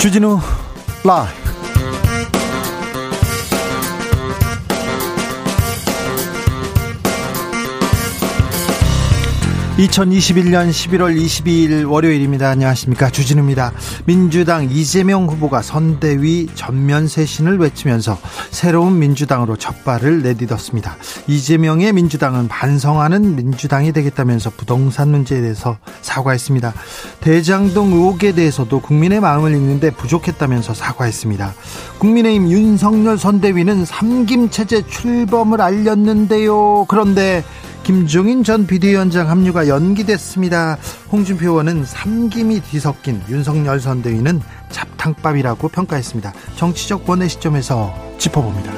주진우 라이브 2021년 11월 22일 월요일입니다. 안녕하십니까. 주진우입니다. 민주당 이재명 후보가 선대위 전면 쇄신을 외치면서 새로운 민주당으로 첫발을 내딛었습니다. 이재명의 민주당은 반성하는 민주당이 되겠다면서 부동산 문제에 대해서 사과했습니다. 대장동 의혹에 대해서도 국민의 마음을 읽는데 부족했다면서 사과했습니다. 국민의힘 윤석열 선대위는 삼김체제 출범을 알렸는데요. 그런데 김종인 전 비대위원장 합류가 연기됐습니다. 홍준표 의원은 삼김이 뒤섞인 윤석열 선대위는 잡탕밥이라고 평가했습니다. 정치적 원의 시점에서 짚어봅니다.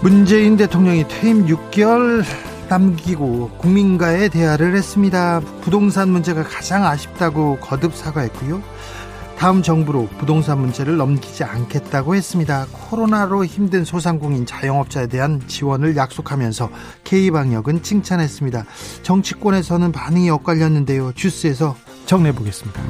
문재인 대통령이 퇴임 6개월 남기고 국민과의 대화를 했습니다. 부동산 문제가 가장 아쉽다고 거듭 사과했고요. 다음 정부로 부동산 문제를 넘기지 않겠다고 했습니다. 코로나로 힘든 소상공인 자영업자에 대한 지원을 약속하면서 K방역은 칭찬했습니다. 정치권에서는 반응이 엇갈렸는데요. 주스에서 정리해 보겠습니다.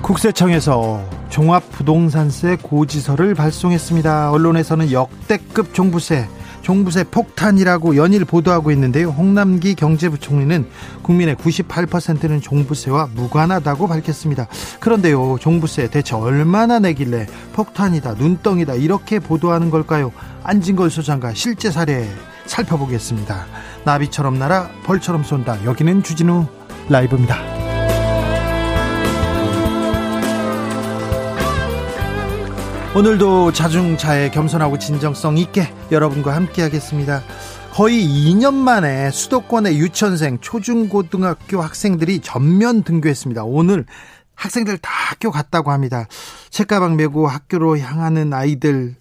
국세청에서 종합부동산세 고지서를 발송했습니다. 언론에서는 역대급 종부세 종부세 폭탄이라고 연일 보도하고 있는데요. 홍남기 경제부총리는 국민의 98%는 종부세와 무관하다고 밝혔습니다. 그런데요, 종부세 대체 얼마나 내길래 폭탄이다, 눈덩이다 이렇게 보도하는 걸까요? 안진걸 소장과 실제 사례 살펴보겠습니다. 나비처럼 날아 벌처럼 쏜다. 여기는 주진우 라이브입니다. 오늘도 자중차에 겸손하고 진정성 있게 여러분과 함께 하겠습니다. 거의 2년 만에 수도권의 유치원생 초중고등학교 학생들이 전면 등교했습니다. 오늘 학생들 다 학교 갔다고 합니다. 책가방 메고 학교로 향하는 아이들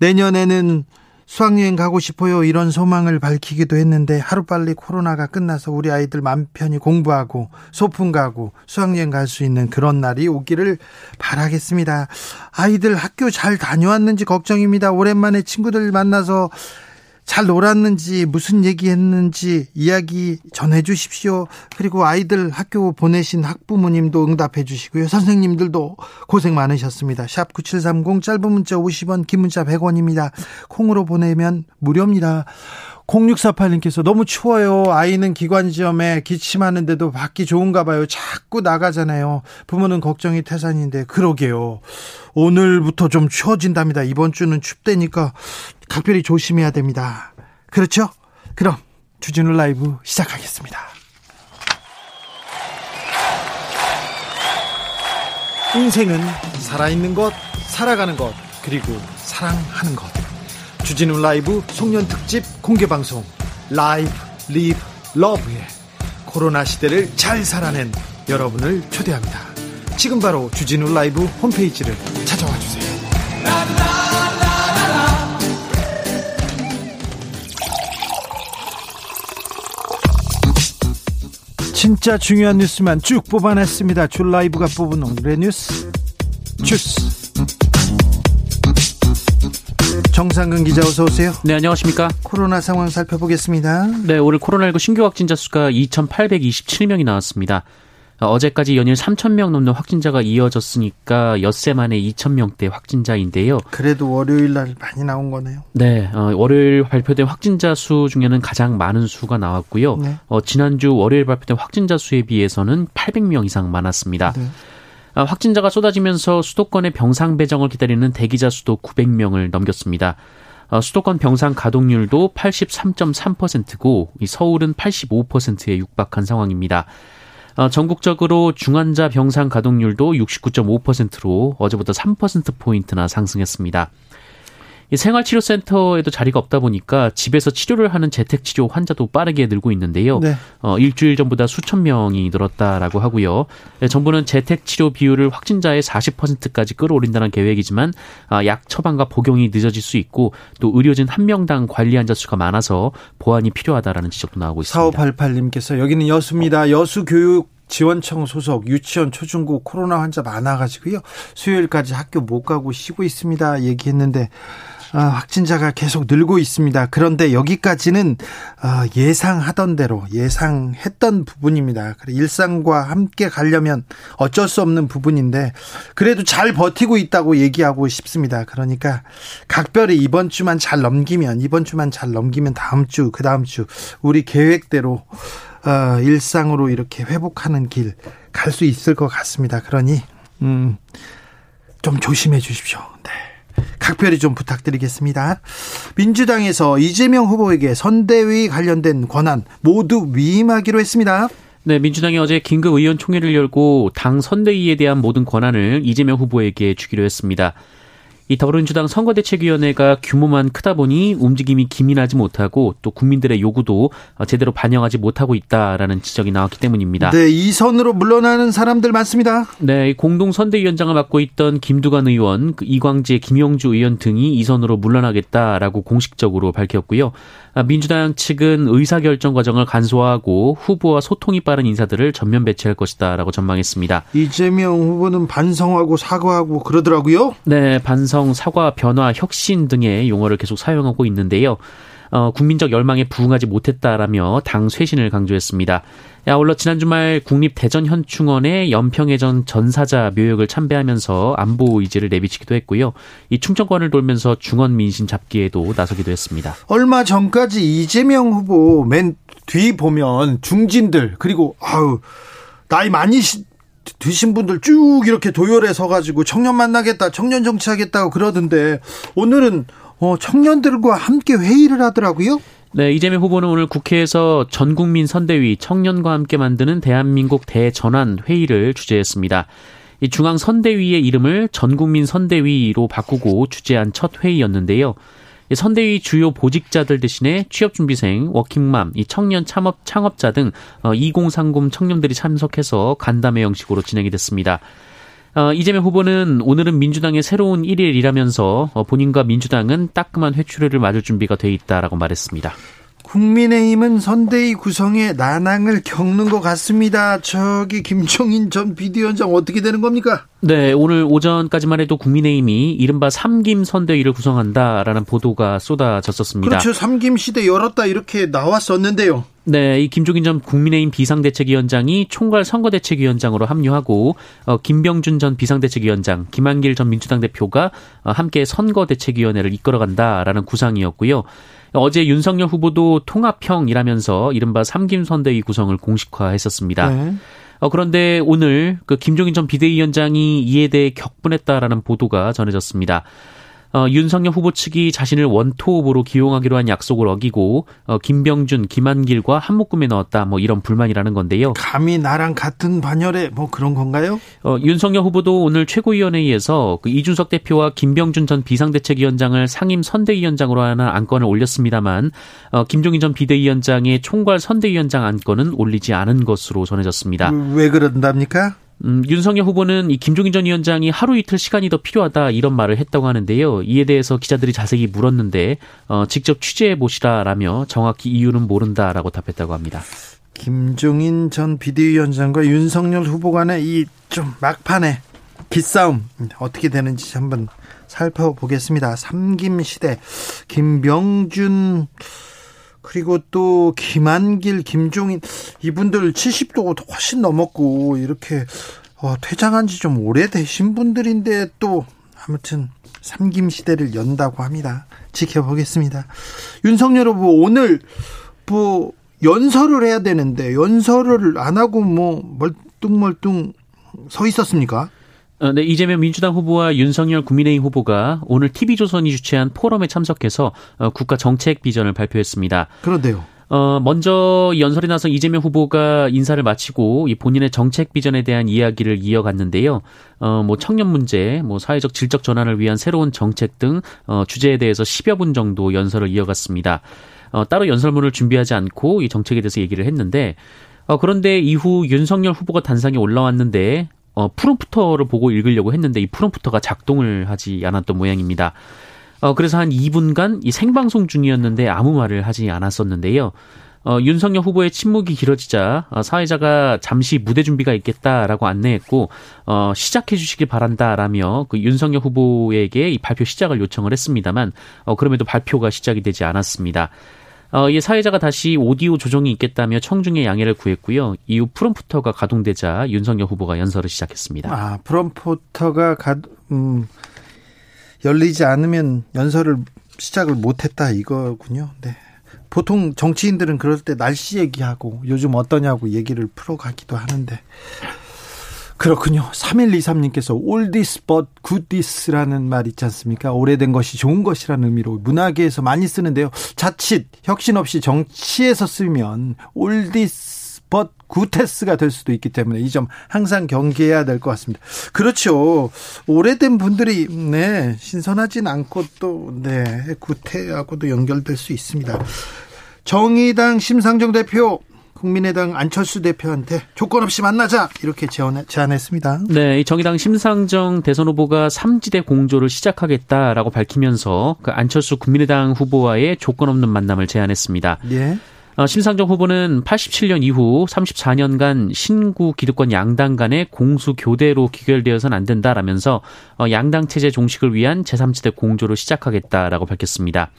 내년에는 수학여행 가고 싶어요. 이런 소망을 밝히기도 했는데 하루빨리 코로나가 끝나서 우리 아이들 맘 편히 공부하고 소풍 가고 수학여행 갈 수 있는 그런 날이 오기를 바라겠습니다. 아이들 학교 잘 다녀왔는지 걱정입니다. 오랜만에 친구들 만나서 잘 놀았는지 무슨 얘기했는지 이야기 전해 주십시오. 그리고 아이들 학교 보내신 학부모님도 응답해 주시고요. 선생님들도 고생 많으셨습니다. 샵 9730 짧은 문자 50원 긴 문자 100원입니다. 콩으로 보내면 무료입니다. 0648님께서 너무 추워요. 아이는 기관지염에 기침하는데도 밖이 좋은가 봐요. 자꾸 나가잖아요. 부모는 걱정이 태산인데 그러게요. 오늘부터 좀 추워진답니다. 이번 주는 춥대니까 각별히 조심해야 됩니다. 그렇죠? 그럼 주진우 라이브 시작하겠습니다. 인생은 살아있는 것, 살아가는 것, 그리고 사랑하는 것. 주진우 라이브 송년 특집 공개 방송 live live love에 코로나 시대를 잘 살아낸 여러분을 초대합니다. 지금 바로 주진우 라이브 홈페이지를 찾아와 주세요. 진짜 중요한 뉴스만 쭉 뽑아냈습니다. 줄 라이브가 뽑은 오늘의 뉴스 주스. 정상근 기자 어서 오세요. 네, 안녕하십니까? 코로나 상황 살펴보겠습니다. 네, 오늘 코로나19 신규 확진자 수가 2,827명이 나왔습니다. 어제까지 연일 3,000명 넘는 확진자가 이어졌으니까 엿새 만에 2,000명대 확진자인데요. 그래도 월요일 날 많이 나온 거네요. 네, 어, 월요일 발표된 확진자 수 중에는 가장 많은 수가 나왔고요. 네. 어, 지난주 월요일 발표된 확진자 수에 비해서는 800명 이상 많았습니다. 네. 아, 확진자가 쏟아지면서 수도권의 병상 배정을 기다리는 대기자 수도 900명을 넘겼습니다. 어, 수도권 병상 가동률도 83.3%고 서울은 85%에 육박한 상황입니다. 어, 전국적으로 중환자 병상 가동률도 69.5%로 어제보다 3%포인트나 상승했습니다. 생활치료센터에도 자리가 없다 보니까 집에서 치료를 하는 재택치료 환자도 빠르게 늘고 있는데요. 네. 어, 일주일 전보다 수천 명이 늘었다라고 하고요. 네, 정부는 재택치료 비율을 확진자의 40%까지 끌어올린다는 계획이지만 아, 약 처방과 복용이 늦어질 수 있고 또 의료진 한 명당 관리 환자 수가 많아서 보완이 필요하다라는 지적도 나오고 있습니다. 4588님께서 여기는 여수입니다. 여수 교육 지원청 소속 유치원 초중고 코로나 환자 많아가지고요. 수요일까지 학교 못 가고 쉬고 있습니다. 얘기했는데 아, 확진자가 계속 늘고 있습니다. 그런데 여기까지는 아, 예상하던 대로 예상했던 부분입니다. 일상과 함께 가려면 어쩔 수 없는 부분인데 그래도 잘 버티고 있다고 얘기하고 싶습니다. 그러니까 각별히 이번 주만 잘 넘기면 이번 주만 잘 넘기면 다음 주 그 다음 주 우리 계획대로 어, 일상으로 이렇게 회복하는 길 갈 수 있을 것 같습니다. 그러니 음, 좀 조심해 주십시오. 네. 각별히 좀 부탁드리겠습니다. 민주당에서 이재명 후보에게 선대위 관련된 권한 모두 위임하기로 했습니다. 네, 민주당이 어제 긴급 의원총회를 열고 당 선대위에 대한 모든 권한을 이재명 후보에게 주기로 했습니다. 이 더불어민주당 선거대책위원회가 규모만 크다 보니 움직임이 기민하지 못하고 또 국민들의 요구도 제대로 반영하지 못하고 있다라는 지적이 나왔기 때문입니다. 네, 이 선으로 물러나는 사람들 많습니다. 네, 공동 선대위원장을 맡고 있던 김두관 의원, 그 이광재, 김영주 의원 등이 이 선으로 물러나겠다라고 공식적으로 밝혔고요. 아, 민주당 측은 의사결정 과정을 간소화하고 후보와 소통이 빠른 인사들을 전면 배치할 것이다라고 전망했습니다. 이재명 후보는 반성하고 사과하고 그러더라고요. 네, 반성, 사과, 변화, 혁신 등의 용어를 계속 사용하고 있는데요. 어, 국민적 열망에 부응하지 못했다라며 당 쇄신을 강조했습니다. 아울러 지난 주말 국립대전현충원의 연평해전 전사자 묘역을 참배하면서 안보 의지를 내비치기도 했고요. 이 충청권을 돌면서 중원 민심 잡기에도 나서기도 했습니다. 얼마 전까지 이재명 후보 맨 뒤 보면 중진들 그리고 아우 나이 많이 드신 분들 쭉 이렇게 도열에 서가지고 청년 만나겠다, 청년 정치하겠다고 그러던데 오늘은 어, 청년들과 함께 회의를 하더라고요. 네, 이재명 후보는 오늘 국회에서 전국민 선대위 청년과 함께 만드는 대한민국 대전환 회의를 주재했습니다. 이 중앙 선대위의 이름을 전국민 선대위로 바꾸고 주재한 첫 회의였는데요. 선대위 주요 보직자들 대신에 취업준비생, 워킹맘, 이 청년 창업, 창업자 등 2030 어, 청년들이 참석해서 간담회 형식으로 진행이 됐습니다. 어, 이재명 후보는 오늘은 민주당의 새로운 1일이라면서 어, 본인과 민주당은 따끔한 회초리를 맞을 준비가 돼 있다라고 말했습니다. 국민의힘은 선대위 구성에 난항을 겪는 것 같습니다. 저기 김종인 전 비대위원장 어떻게 되는 겁니까? 네, 오늘 오전까지만 해도 국민의힘이 이른바 삼김 선대위를 구성한다라는 보도가 쏟아졌었습니다. 그렇죠. 삼김 시대 열었다 이렇게 나왔었는데요. 네, 이 김종인 전 국민의힘 비상대책위원장이 총괄 선거대책위원장으로 합류하고 어, 김병준 전 비상대책위원장, 김한길 전 민주당 대표가 어, 함께 선거대책위원회를 이끌어간다라는 구상이었고요. 어제 윤석열 후보도 통합형이라면서 이른바 삼김선대위 구성을 공식화했었습니다. 네. 어, 그런데 오늘 그 김종인 전 비대위원장이 이에 대해 격분했다라는 보도가 전해졌습니다. 어, 윤석열 후보 측이 자신을 원톱 후보로 기용하기로 한 약속을 어기고 어, 김병준, 김한길과 한 묶음에 넣었다. 뭐 이런 불만이라는 건데요. 감히 나랑 같은 반열에 뭐 그런 건가요? 어, 윤석열 후보도 오늘 최고위원회의에서 그 이준석 대표와 김병준 전 비상대책위원장을 상임 선대위원장으로 하는 안건을 올렸습니다만 어, 김종인 전 비대위원장의 총괄 선대위원장 안건은 올리지 않은 것으로 전해졌습니다. 왜 그런답니까? 음, 윤석열 후보는 이 김종인 전 위원장이 하루 이틀 시간이 더 필요하다 이런 말을 했다고 하는데요. 이에 대해서 기자들이 자세히 물었는데 어, 직접 취재해 보시라라며 정확히 이유는 모른다라고 답했다고 합니다. 김종인 전 비대위원장과 윤석열 후보 간의 이 좀 막판에 기싸움 어떻게 되는지 한번 살펴보겠습니다. 삼김 시대 김병준 그리고 또 김한길, 김종인 이분들 70도 훨씬 넘었고 이렇게 어, 퇴장한 지 좀 오래되신 분들인데 또 아무튼 삼김 시대를 연다고 합니다. 지켜보겠습니다. 윤석열 후보 오늘 뭐 연설을 해야 되는데 연설을 안 하고 뭐 멀뚱멀뚱 서 있었습니까? 어, 네, 이재명 민주당 후보와 윤석열 국민의힘 후보가 오늘 TV조선이 주최한 포럼에 참석해서 어, 국가 정책 비전을 발표했습니다. 그런데요. 어, 먼저 연설에 나서 이재명 후보가 인사를 마치고 이 본인의 정책 비전에 대한 이야기를 이어갔는데요. 어, 뭐 청년 문제, 뭐 사회적 질적 전환을 위한 새로운 정책 등 어, 주제에 대해서 10여 분 정도 연설을 이어갔습니다. 어, 따로 연설문을 준비하지 않고 이 정책에 대해서 얘기를 했는데 어, 그런데 이후 윤석열 후보가 단상에 올라왔는데 어, 프롬프터를 보고 읽으려고 했는데 이 프롬프터가 작동을 하지 않았던 모양입니다. 어, 그래서 한 2분간 이 생방송 중이었는데 아무 말을 하지 않았었는데요. 어, 윤석열 후보의 침묵이 길어지자 어, 사회자가 잠시 무대 준비가 있겠다라고 안내했고 어, 시작해 주시길 바란다라며 그 윤석열 후보에게 이 발표 시작을 요청을 했습니다만 어, 그럼에도 발표가 시작이 되지 않았습니다. 어, 이 사회자가 다시 오디오 조정이 있겠다며 청중의 양해를 구했고요. 이후 프롬프터가 가동되자 윤석열 후보가 연설을 시작했습니다. 아, 프롬프터가 가, 음, 열리지 않으면 연설을 시작을 못했다 이거군요. 네. 보통 정치인들은 그럴 때 날씨 얘기하고 요즘 어떠냐고 얘기를 풀어가기도 하는데 그렇군요. 3123님께서 oldies but 굿디스라는 말 있지 않습니까? 오래된 것이 좋은 것이라는 의미로 문화계에서 많이 쓰는데요. 자칫 혁신 없이 정치에서 쓰면 올디스 but 구테스가 될 수도 있기 때문에 이 점 항상 경계해야 될 것 같습니다. 그렇죠. 오래된 분들이 네 신선하진 않고 또네 구태하고도 연결될 수 있습니다. 정의당 심상정 대표 국민의당 안철수 대표한테 조건 없이 만나자 이렇게 제안, 제안했습니다. 네, 정의당 심상정 대선 후보가 삼지대 공조를 시작하겠다라고 밝히면서 그 안철수 국민의당 후보와의 조건 없는 만남을 제안했습니다. 예. 어, 심상정 후보는 87년 이후 34년간 신구 기득권 양당 간의 공수 교대로 귀결되어서는 안 된다라면서 어, 양당 체제 종식을 위한 제3지대 공조를 시작하겠다라고 밝혔습니다.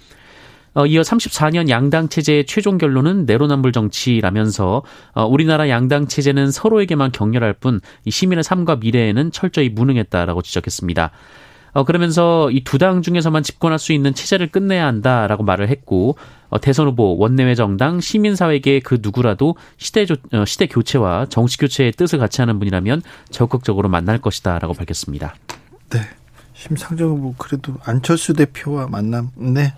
어, 이어 34년 양당 체제의 최종 결론은 내로남불 정치라면서 어, 우리나라 양당 체제는 서로에게만 격렬할 뿐 시민의 삶과 미래에는 철저히 무능했다라고 지적했습니다. 어, 그러면서 이 두 당 중에서만 집권할 수 있는 체제를 끝내야 한다라고 말을 했고 어, 대선 후보, 원내외 정당, 시민사회계 그 누구라도 시대 조, 어, 시대 교체와 정치 교체의 뜻을 같이 하는 분이라면 적극적으로 만날 것이다라고 밝혔습니다. 네. 심상정 후보 그래도 안철수 대표와 만남 네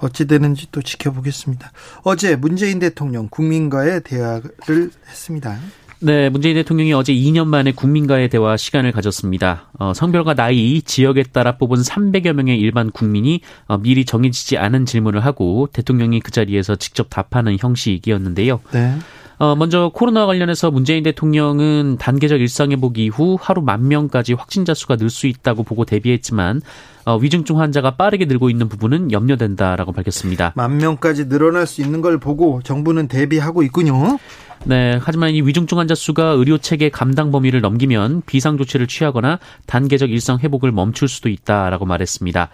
어찌 되는지 또 지켜보겠습니다. 어제 문재인 대통령 국민과의 대화를 했습니다. 네, 문재인 대통령이 어제 2년 만에 국민과의 대화 시간을 가졌습니다. 어, 성별과 나이, 지역에 따라 뽑은 300여 명의 일반 국민이 어, 미리 정해지지 않은 질문을 하고 대통령이 그 자리에서 직접 답하는 형식이었는데요. 네. 어, 먼저 코로나 관련해서 문재인 대통령은 단계적 일상회복 이후 하루 만 명까지 확진자 수가 늘 수 있다고 보고 대비했지만 어, 위중증 환자가 빠르게 늘고 있는 부분은 염려된다라고 밝혔습니다. 만 명까지 늘어날 수 있는 걸 보고 정부는 대비하고 있군요. 네, 하지만 이 위중증 환자 수가 의료 체계 감당 범위를 넘기면 비상 조치를 취하거나 단계적 일상 회복을 멈출 수도 있다라고 말했습니다.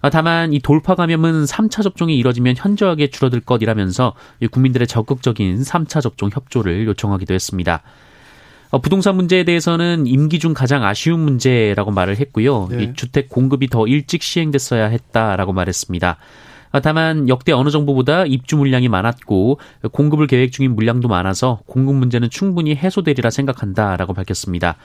아, 다만 이 돌파 감염은 3차 접종이 이뤄지면 현저하게 줄어들 것이라면서 국민들의 적극적인 3차 접종 협조를 요청하기도 했습니다. 어, 부동산 문제에 대해서는 임기 중 가장 아쉬운 문제라고 말을 했고요. 네. 이 주택 공급이 더 일찍 시행됐어야 했다라고 말했습니다. 아, 다만 역대 어느 정부보다 입주 물량이 많았고 공급을 계획 중인 물량도 많아서 공급 문제는 충분히 해소되리라 생각한다라고 밝혔습니다.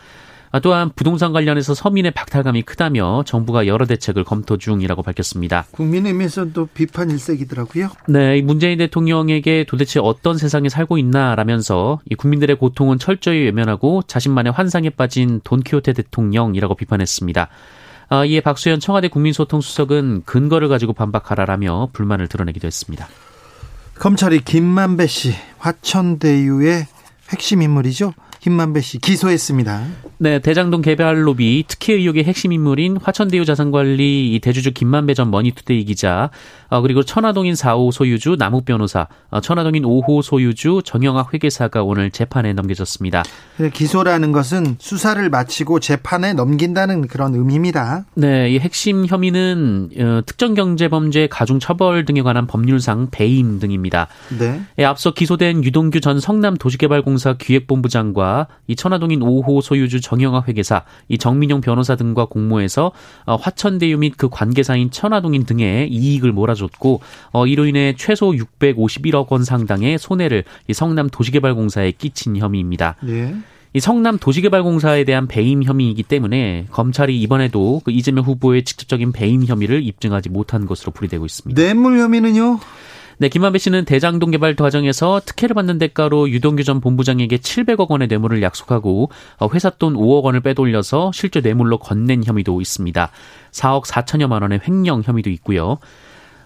아, 또한 부동산 관련해서 서민의 박탈감이 크다며 정부가 여러 대책을 검토 중이라고 밝혔습니다. 국민의힘에서도 비판 일색이더라고요. 네, 문재인 대통령에게 도대체 어떤 세상에 살고 있나라면서 국민들의 고통은 철저히 외면하고 자신만의 환상에 빠진 돈키호테 대통령이라고 비판했습니다. 아, 이에 박수현 청와대 국민소통수석은 근거를 가지고 반박하라라며 불만을 드러내기도 했습니다. 검찰이 김만배 씨 화천대유의 핵심 인물이죠. 김만배 씨 기소했습니다. 네, 대장동 개발 로비 특혜 의혹의 핵심 인물인 화천대유 자산관리 대주주 김만배 전 머니투데이 기자 어, 그리고 천화동인 4호 소유주 남욱 변호사, 어, 천화동인 5호 소유주 정영학 회계사가 오늘 재판에 넘겨졌습니다. 기소라는 것은 수사를 마치고 재판에 넘긴다는 그런 의미입니다. 네, 이 핵심 혐의는 어, 특정 경제범죄 가중 처벌 등에 관한 법률상 배임 등입니다. 네. 예, 앞서 기소된 유동규 전 성남 도시개발공사 기획본부장과 이 천화동인 5호 소유주 정영학 회계사, 이 정민용 변호사 등과 공모해서 화천대유 및 그 관계사인 천화동인 등의 이익을 몰아 쏟아졌고 어, 이로 인해 최소 651억 원 상당의 손해를 이 성남 도시개발공사에 끼친 혐의입니다. 네. 이 성남 도시개발공사에 대한 배임 혐의이기 때문에 검찰이 이번에도 그 이재명 후보의 직접적인 배임 혐의를 입증하지 못한 것으로 풀이되고 있습니다. 뇌물 혐의는요? 네, 김만배 씨는 대장동 개발 과정에서 특혜를 받는 대가로 유동규 전 본부장에게 700억 원의 뇌물을 약속하고 어, 회사 돈 5억 원을 빼돌려서 실제 뇌물로 건넨 혐의도 있습니다. 4억 4천여만 원의 횡령 혐의도 있고요.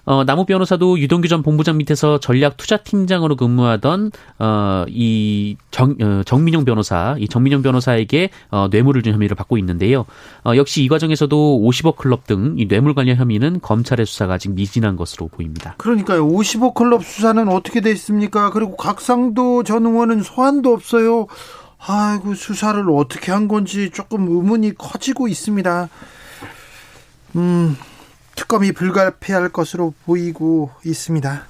어, 남욱 변호사도 유동규 전 본부장 밑에서 전략 투자팀장으로 근무하던 어, 이 정, 어, 정민용 변호사, 이 정민용 변호사에게 어, 뇌물을 준 혐의를 받고 있는데요. 어, 역시 이 과정에서도 50억 클럽 등 이 뇌물 관련 혐의는 검찰의 수사가 아직 미진한 것으로 보입니다. 그러니까요. 50억 클럽 수사는 어떻게 돼 있습니까? 그리고 각상도 전 의원은 소환도 없어요. 아이고 수사를 어떻게 한 건지 조금 의문이 커지고 있습니다. 음, 특검이 불가피할 것으로 보이고 있습니다.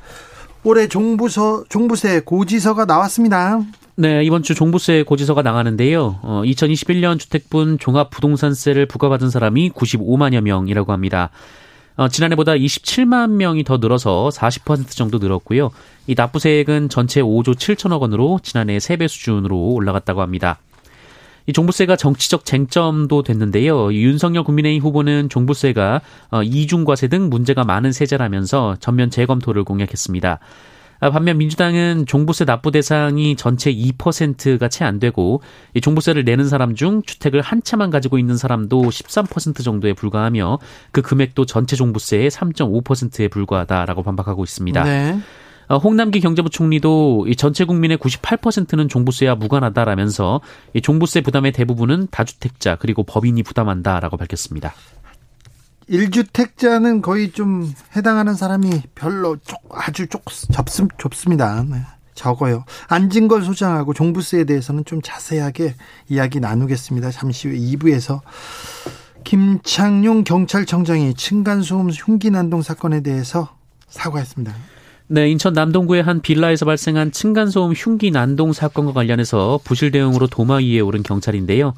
올해 종부서 종부세 고지서가 나왔습니다. 네, 이번 주 종부세 고지서가 나가는데요. 어, 2021년 주택분 종합부동산세를 부과받은 사람이 95만여 명이라고 합니다. 어, 지난해보다 27만 명이 더 늘어서 40% 정도 늘었고요. 이 납부세액은 전체 5조 7천억 원으로 지난해 3배 수준으로 올라갔다고 합니다. 이 종부세가 정치적 쟁점도 됐는데요. 윤석열 국민의힘 후보는 종부세가 어, 이중과세 등 문제가 많은 세제라면서 전면 재검토를 공약했습니다. 아, 반면 민주당은 종부세 납부 대상이 전체 2%가 채 안 되고 이 종부세를 내는 사람 중 주택을 한 채만 가지고 있는 사람도 13% 정도에 불과하며 그 금액도 전체 종부세의 3.5%에 불과하다라고 반박하고 있습니다. 네. 어, 홍남기 경제부 총리도 이 전체 국민의 98%는 종부세와 무관하다라면서 이 종부세 부담의 대부분은 다주택자 그리고 법인이 부담한다라고 밝혔습니다. 1주택자는 거의 좀 해당하는 사람이 별로 쪽, 아주 쪽, 접습, 좁습니다. 네, 적어요. 안진걸 소장하고 종부세에 대해서는 좀 자세하게 이야기 나누겠습니다. 잠시 후 2부에서 김창룡 경찰청장이 층간소음 흉기 난동 사건에 대해서 사과했습니다. 네, 인천 남동구의 한 빌라에서 발생한 층간소음 흉기 난동 사건과 관련해서 부실 대응으로 도마 위에 오른 경찰인데요.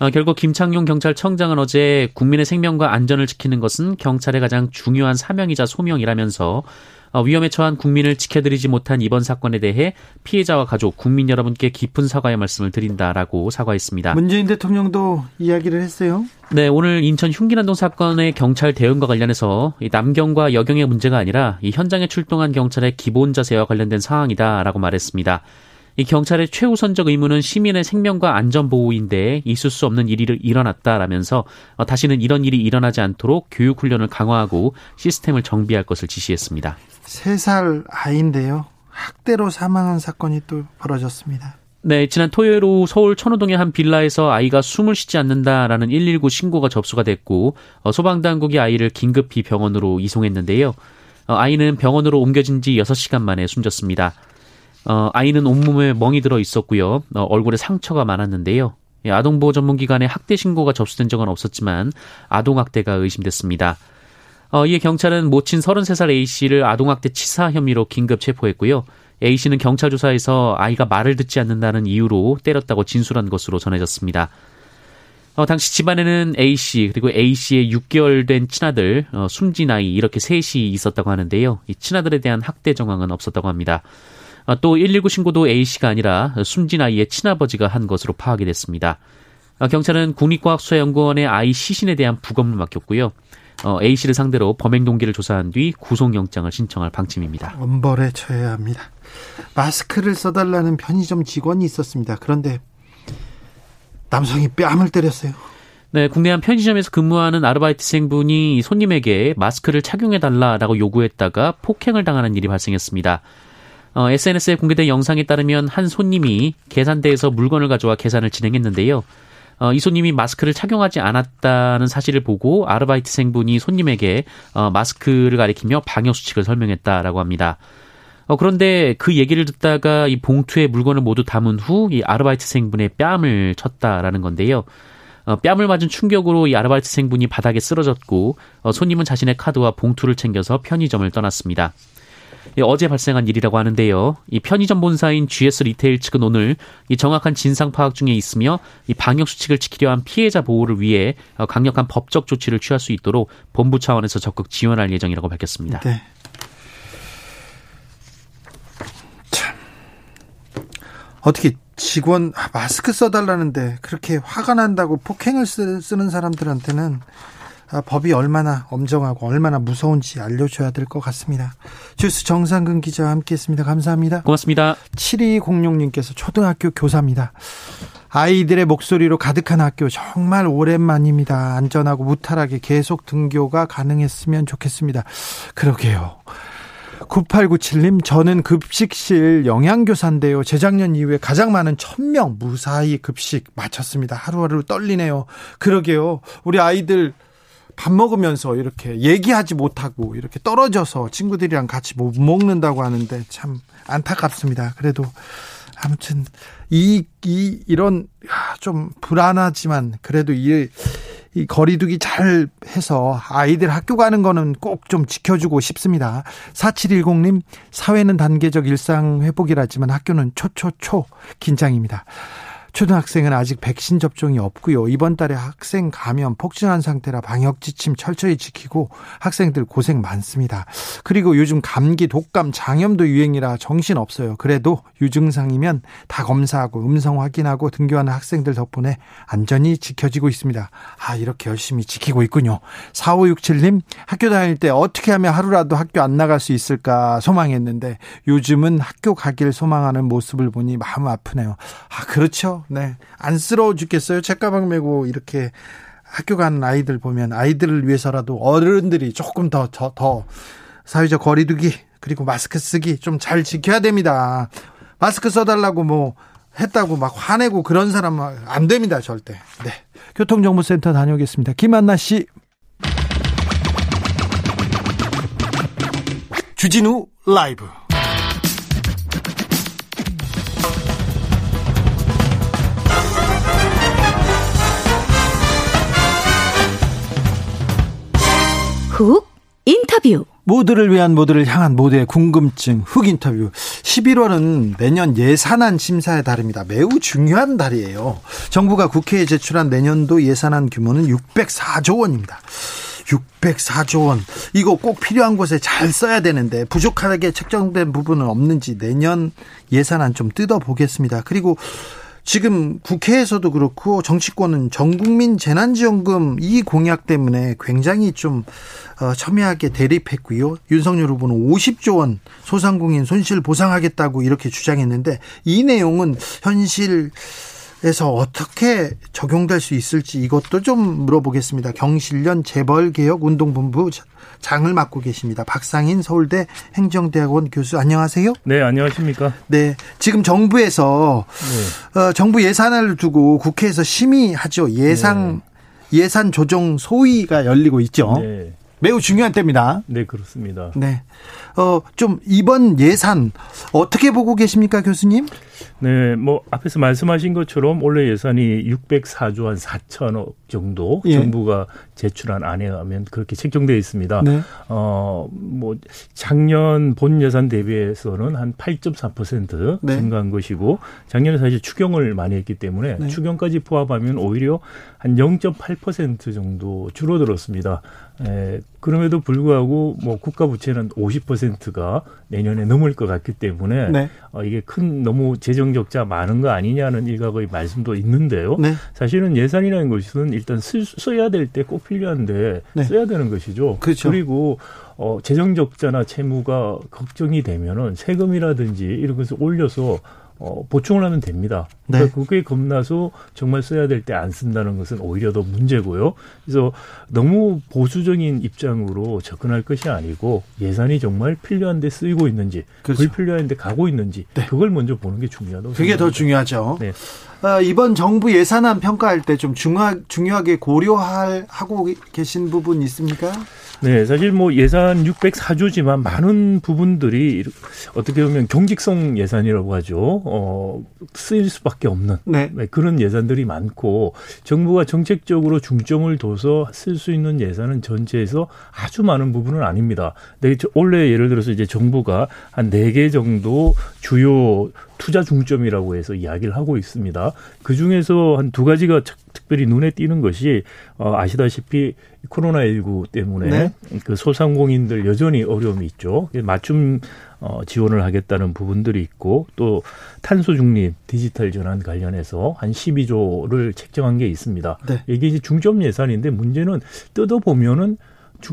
어, 결국 김창룡 경찰청장은 어제 국민의 생명과 안전을 지키는 것은 경찰의 가장 중요한 사명이자 소명이라면서 어, 위험에 처한 국민을 지켜드리지 못한 이번 사건에 대해 피해자와 가족, 국민 여러분께 깊은 사과의 말씀을 드린다라고 사과했습니다. 문재인 대통령도 이야기를 했어요. 네, 오늘 인천 흉기난동 사건의 경찰 대응과 관련해서 남경과 여경의 문제가 아니라 이 현장에 출동한 경찰의 기본 자세와 관련된 상황이다라고 말했습니다. 이 경찰의 최우선적 의무는 시민의 생명과 안전 보호인데 있을 수 없는 일이 일어났다라면서 어, 다시는 이런 일이 일어나지 않도록 교육 훈련을 강화하고 시스템을 정비할 것을 지시했습니다. 3살 아이인데요. 학대로 사망한 사건이 또 벌어졌습니다. 네, 지난 토요일 오후 서울 천호동의 한 빌라에서 아이가 숨을 쉬지 않는다라는 119 신고가 접수가 됐고 어, 소방당국이 아이를 긴급히 병원으로 이송했는데요. 어, 아이는 병원으로 옮겨진 지 6시간 만에 숨졌습니다. 어, 아이는 온몸에 멍이 들어 있었고요. 얼굴에 상처가 많았는데요. 예, 아동보호 전문기관에 학대 신고가 접수된 적은 없었지만 아동학대가 의심됐습니다. 어, 이에 경찰은 모친 33살 A씨를 아동학대 치사 혐의로 긴급 체포했고요. A씨는 경찰 조사에서 아이가 말을 듣지 않는다는 이유로 때렸다고 진술한 것으로 전해졌습니다. 어, 당시 집안에는 A씨 그리고 A씨의 6개월 된 친아들 어, 숨진 아이 이렇게 셋이 있었다고 하는데요. 이 친아들에 대한 학대 정황은 없었다고 합니다. 어, 또119 신고도 A씨가 아니라 숨진 아이의 친아버지가 한 것으로 파악이 됐습니다. 어, 경찰은 국립과학수사연구원의 아이 시신에 대한 부검을 맡겼고요. 어, A 씨를 상대로 범행 동기를 조사한 뒤 구속영장을 신청할 방침입니다. 엄벌에 처해야 합니다. 마스크를 써달라는 편의점 직원이 있었습니다. 그런데 남성이 뺨을 때렸어요. 네, 국내 한 편의점에서 근무하는 아르바이트생분이 손님에게 마스크를 착용해달라라고 요구했다가 폭행을 당하는 일이 발생했습니다. 어, SNS에 공개된 영상에 따르면 한 손님이 계산대에서 물건을 가져와 계산을 진행했는데요. 어, 이 손님이 마스크를 착용하지 않았다는 사실을 보고 아르바이트생분이 손님에게 어, 마스크를 가리키며 방역 수칙을 설명했다라고 합니다. 어, 그런데 그 얘기를 듣다가 이 봉투에 물건을 모두 담은 후 이 아르바이트생분의 뺨을 쳤다라는 건데요. 어, 뺨을 맞은 충격으로 이 아르바이트생분이 바닥에 쓰러졌고 어, 손님은 자신의 카드와 봉투를 챙겨서 편의점을 떠났습니다. 어제 발생한 일이라고 하는데요. 이 편의점 본사인 GS 리테일 측은 오늘 이 정확한 진상 파악 중에 있으며 이 방역 수칙을 지키려 한 피해자 보호를 위해 어, 강력한 법적 조치를 취할 수 있도록 본부 차원에서 적극 지원할 예정이라고 밝혔습니다. 네. 참 어떻게 직원 아, 마스크 써달라는데 그렇게 화가 난다고 폭행을 쓰는 사람들한테는 아, 법이 얼마나 엄정하고 얼마나 무서운지 알려줘야 될 것 같습니다. 주스 정상근 기자와 함께했습니다. 감사합니다. 고맙습니다. 7206님께서 초등학교 교사입니다. 아이들의 목소리로 가득한 학교 정말 오랜만입니다. 안전하고 무탈하게 계속 등교가 가능했으면 좋겠습니다. 그러게요. 9897님, 저는 급식실 영양교사인데요. 재작년 이후에 가장 많은 1000명 무사히 급식 마쳤습니다. 하루하루 떨리네요. 그러게요. 우리 아이들 밥 먹으면서 이렇게 얘기하지 못하고 이렇게 떨어져서 친구들이랑 같이 못 먹는다고 하는데 참 안타깝습니다. 그래도 아무튼 이, 이 이런 좀 불안하지만 그래도 이, 이 거리두기 잘 해서 아이들 학교 가는 거는 꼭 좀 지켜주고 싶습니다. 4710님, 사회는 단계적 일상 회복이라지만 학교는 초초초 긴장입니다. 초등학생은 아직 백신 접종이 없고요. 이번 달에 학생 감염 폭증한 상태라 방역 지침 철저히 지키고 학생들 고생 많습니다. 그리고 요즘 감기, 독감, 장염도 유행이라 정신 없어요. 그래도 유증상이면 다 검사하고 음성 확인하고 등교하는 학생들 덕분에 안전히 지켜지고 있습니다. 아, 이렇게 열심히 지키고 있군요. 4567님, 학교 다닐 때 어떻게 하면 하루라도 학교 안 나갈 수 있을까 소망했는데 요즘은 학교 가길 소망하는 모습을 보니 마음 아프네요. 아, 그렇죠. 네. 안쓰러워 죽겠어요. 책가방 메고 이렇게 학교 가는 아이들 보면 아이들을 위해서라도 어른들이 조금 더, 더, 더 사회적 거리두기 그리고 마스크 쓰기 좀 잘 지켜야 됩니다. 마스크 써달라고 뭐 했다고 막 화내고 그런 사람은 안 됩니다. 절대. 네. 교통정보센터 다녀오겠습니다. 김한나 씨. 주진우 라이브. 훅 인터뷰 모두를 위한 모두를 향한 모두의 궁금증 훅 인터뷰 11월은 내년 예산안 심사의 달입니다. 매우 중요한 달이에요. 정부가 국회에 제출한 내년도 예산안 규모는 604조 원입니다. 604조 원. 이거 꼭 필요한 곳에 잘 써야 되는데 부족하게 책정된 부분은 없는지 내년 예산안 좀 뜯어보겠습니다. 그리고 지금 국회에서도 그렇고 정치권은 전국민 재난지원금 이 공약 때문에 굉장히 좀 어, 첨예하게 대립했고요. 윤석열 후보는 50조 원 소상공인 손실 보상하겠다고 이렇게 주장했는데 이 내용은 현실 에서 어떻게 적용될 수 있을지 이것도 좀 물어보겠습니다. 경실련 재벌개혁 운동본부 장을 맡고 계십니다. 박상인 서울대 행정대학원 교수 안녕하세요. 네, 안녕하십니까? 네, 지금 정부에서 네. 어, 정부 예산을 두고 국회에서 심의하죠. 예상 네. 예산 조정 소위가 열리고 있죠. 네. 매우 중요한 때입니다. 네, 그렇습니다. 네. 어, 좀 이번 예산 어떻게 보고 계십니까, 교수님? 네, 뭐 앞에서 말씀하신 것처럼 올해 예산이 604조 한 4천억 정도 예. 정부가 제출한 안에 하면 그렇게 책정되어 있습니다. 네. 어, 뭐 작년 본 예산 대비해서는 한 8.4% 네. 증가한 것이고 작년에 사실 추경을 많이 했기 때문에 네. 추경까지 포함하면 오히려 한 0.8% 정도 줄어들었습니다. 에, 그럼에도 불구하고 뭐 국가 부채는 50%가 내년에 넘을 것 같기 때문에 네. 어, 이게 큰 너무 재정 적자 많은 거 아니냐는 일각의 말씀도 있는데요. 네. 사실은 예산이라는 것은 일단 쓰, 써야 될 때 꼭 필요한데 네. 써야 되는 것이죠. 그렇죠. 그리고 어, 재정 적자나 채무가 걱정이 되면은 세금이라든지 이런 것을 올려서 어, 보충을 하면 됩니다. 네. 그러니까 그게 겁나서 정말 써야 될 때 안 쓴다는 것은 오히려 더 문제고요. 그래서 너무 보수적인 입장으로 접근할 것이 아니고 예산이 정말 필요한데 쓰이고 있는지, 그렇죠. 불필요한데 가고 있는지 네. 그걸 먼저 보는 게 중요하다고. 그게 생각합니다. 더 중요하죠. 네. 어, 이번 정부 예산안 평가할 때 좀 중요하게 고려하고 계신 부분 있습니까? 네, 사실 뭐 예산 604조지만 많은 부분들이 어떻게 보면 경직성 예산이라고 하죠. 어, 쓰일 수밖에 없는 네. 네 그런 예산들이 많고 정부가 정책적으로 중점을 둬서 쓸 수 있는 예산은 전체에서 아주 많은 부분은 아닙니다. 네, 원래 예를 들어서 이제 정부가 한 네 개 정도 주요 투자 중점이라고 해서 이야기를 하고 있습니다. 그 중에서 한 두 가지가 특별히 눈에 띄는 것이 어, 아시다시피 코로나19 때문에 네. 그 소상공인들 여전히 어려움이 있죠. 맞춤 어, 지원을 하겠다는 부분들이 있고 또 탄소 중립 디지털 전환 관련해서 한 12조를 책정한 게 있습니다. 네. 이게 이제 중점 예산인데 문제는 뜯어 보면은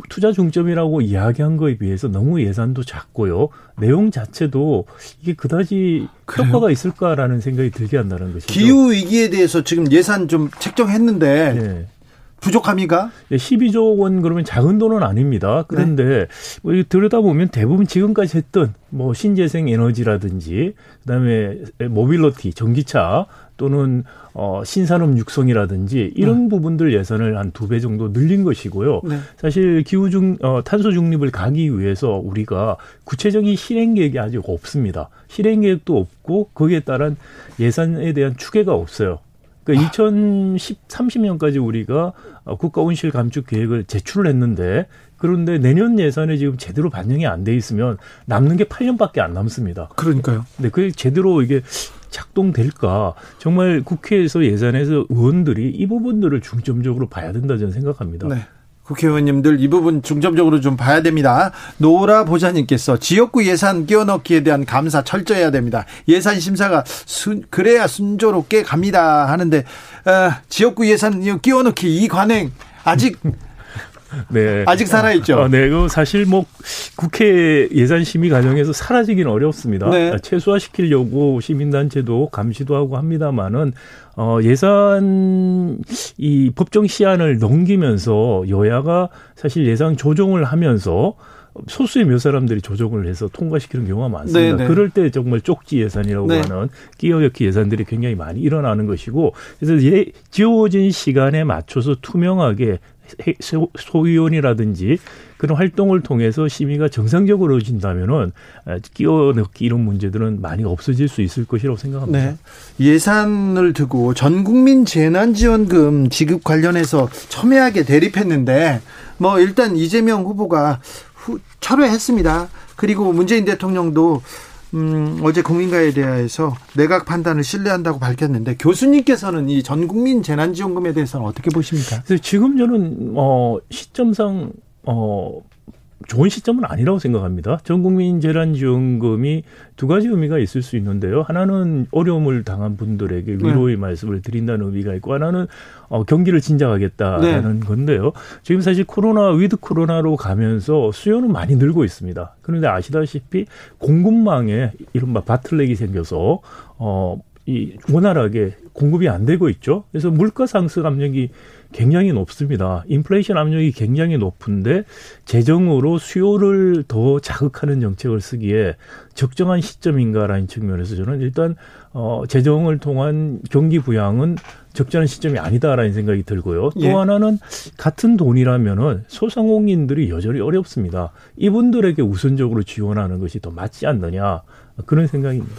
투자 중점이라고 이야기한 거에 비해서 너무 예산도 작고요. 내용 자체도 이게 그다지 그래요? 효과가 있을까라는 생각이 들게 한다는 것이죠. 기후 위기에 대해서 지금 예산 좀 책정했는데 네. 부족합니까? 12조 원 그러면 작은 돈은 아닙니다. 그런데 네. 들여다보면 대부분 지금까지 했던 뭐 신재생 에너지라든지 그다음에 모빌러티 전기차 또는 어 신산업 육성이라든지 이런 네. 부분들 예산을 한 두 배 정도 늘린 것이고요. 네. 사실 기후 중 어, 탄소 중립을 가기 위해서 우리가 구체적인 실행 계획이 아직 없습니다. 실행 계획도 없고 거기에 따른 예산에 대한 추계가 없어요. 그러니까 아. 2010, 30년까지 우리가 어, 국가 온실 감축 계획을 제출을 했는데 그런데 내년 예산에 지금 제대로 반영이 안 돼 있으면 남는 게 8년밖에 안 남습니다. 그러니까요. 네, 그게 제대로 이게 작동될까? 정말 국회에서 예산에서 의원들이 이 부분들을 중점적으로 봐야 된다 저는 생각합니다. 네. 국회의원님들 이 부분 중점적으로 좀 봐야 됩니다. 노라 보좌님께서 지역구 예산 끼워넣기에 대한 감사 철저해야 됩니다. 예산 심사가 순, 그래야 순조롭게 갑니다 하는데 어, 지역구 예산 끼워넣기 이 관행 아직 네. 아직 살아있죠. 어, 네, 그 사실 뭐 국회 예산 심의 과정에서 사라지기는 어렵습니다. 네. 최소화시키려고 시민단체도 감시도 하고 합니다만은 어, 예산 이 법정 시한을 넘기면서 여야가 사실 예산 조정을 하면서 소수의 몇 사람들이 조정을 해서 통과시키는 경우가 많습니다. 네네. 네. 그럴 때 정말 쪽지 예산이라고 네. 하는 끼어넣기 예산들이 굉장히 많이 일어나는 것이고 그래서 예, 지어진 시간에 맞춰서 투명하게 소위원이라든지 그런 활동을 통해서 심의가 정상적으로 진다면은 끼워 넣기 이런 문제들은 많이 없어질 수 있을 것이라고 생각합니다. 네. 예산을 두고 전 국민 재난지원금 지급 관련해서 첨예하게 대립했는데 뭐 일단 이재명 후보가 후, 철회했습니다. 그리고 문재인 대통령도 음, 어제 국민가에 대해서 내각 판단을 신뢰한다고 밝혔는데 교수님께서는 이 전 국민 재난지원금에 대해서는 어떻게 보십니까? 지금 저는 어 시점상 어 좋은 시점은 아니라고 생각합니다. 전 국민 재난지원금이 두 가지 의미가 있을 수 있는데요. 하나는 어려움을 당한 분들에게 네. 위로의 네. 말씀을 드린다는 의미가 있고 하나는 어, 경기를 진작하겠다라는 네. 건데요. 지금 사실 코로나 with 코로나로 가면서 수요는 많이 늘고 있습니다. 그런데 아시다시피 공급망에 이른바 바틀렉이 생겨서 어, 이 원활하게 공급이 안 되고 있죠. 그래서 물가 상승 압력이 굉장히 높습니다. 인플레이션 압력이 굉장히 높은데 재정으로 수요를 더 자극하는 정책을 쓰기에 적정한 시점인가라는 측면에서 저는 일단 어 재정을 통한 경기 부양은 적절한 시점이 아니다라는 생각이 들고요. 또 예. 하나는 같은 돈이라면은 소상공인들이 여전히 어렵습니다. 이분들에게 우선적으로 지원하는 것이 더 맞지 않느냐 그런 생각입니다.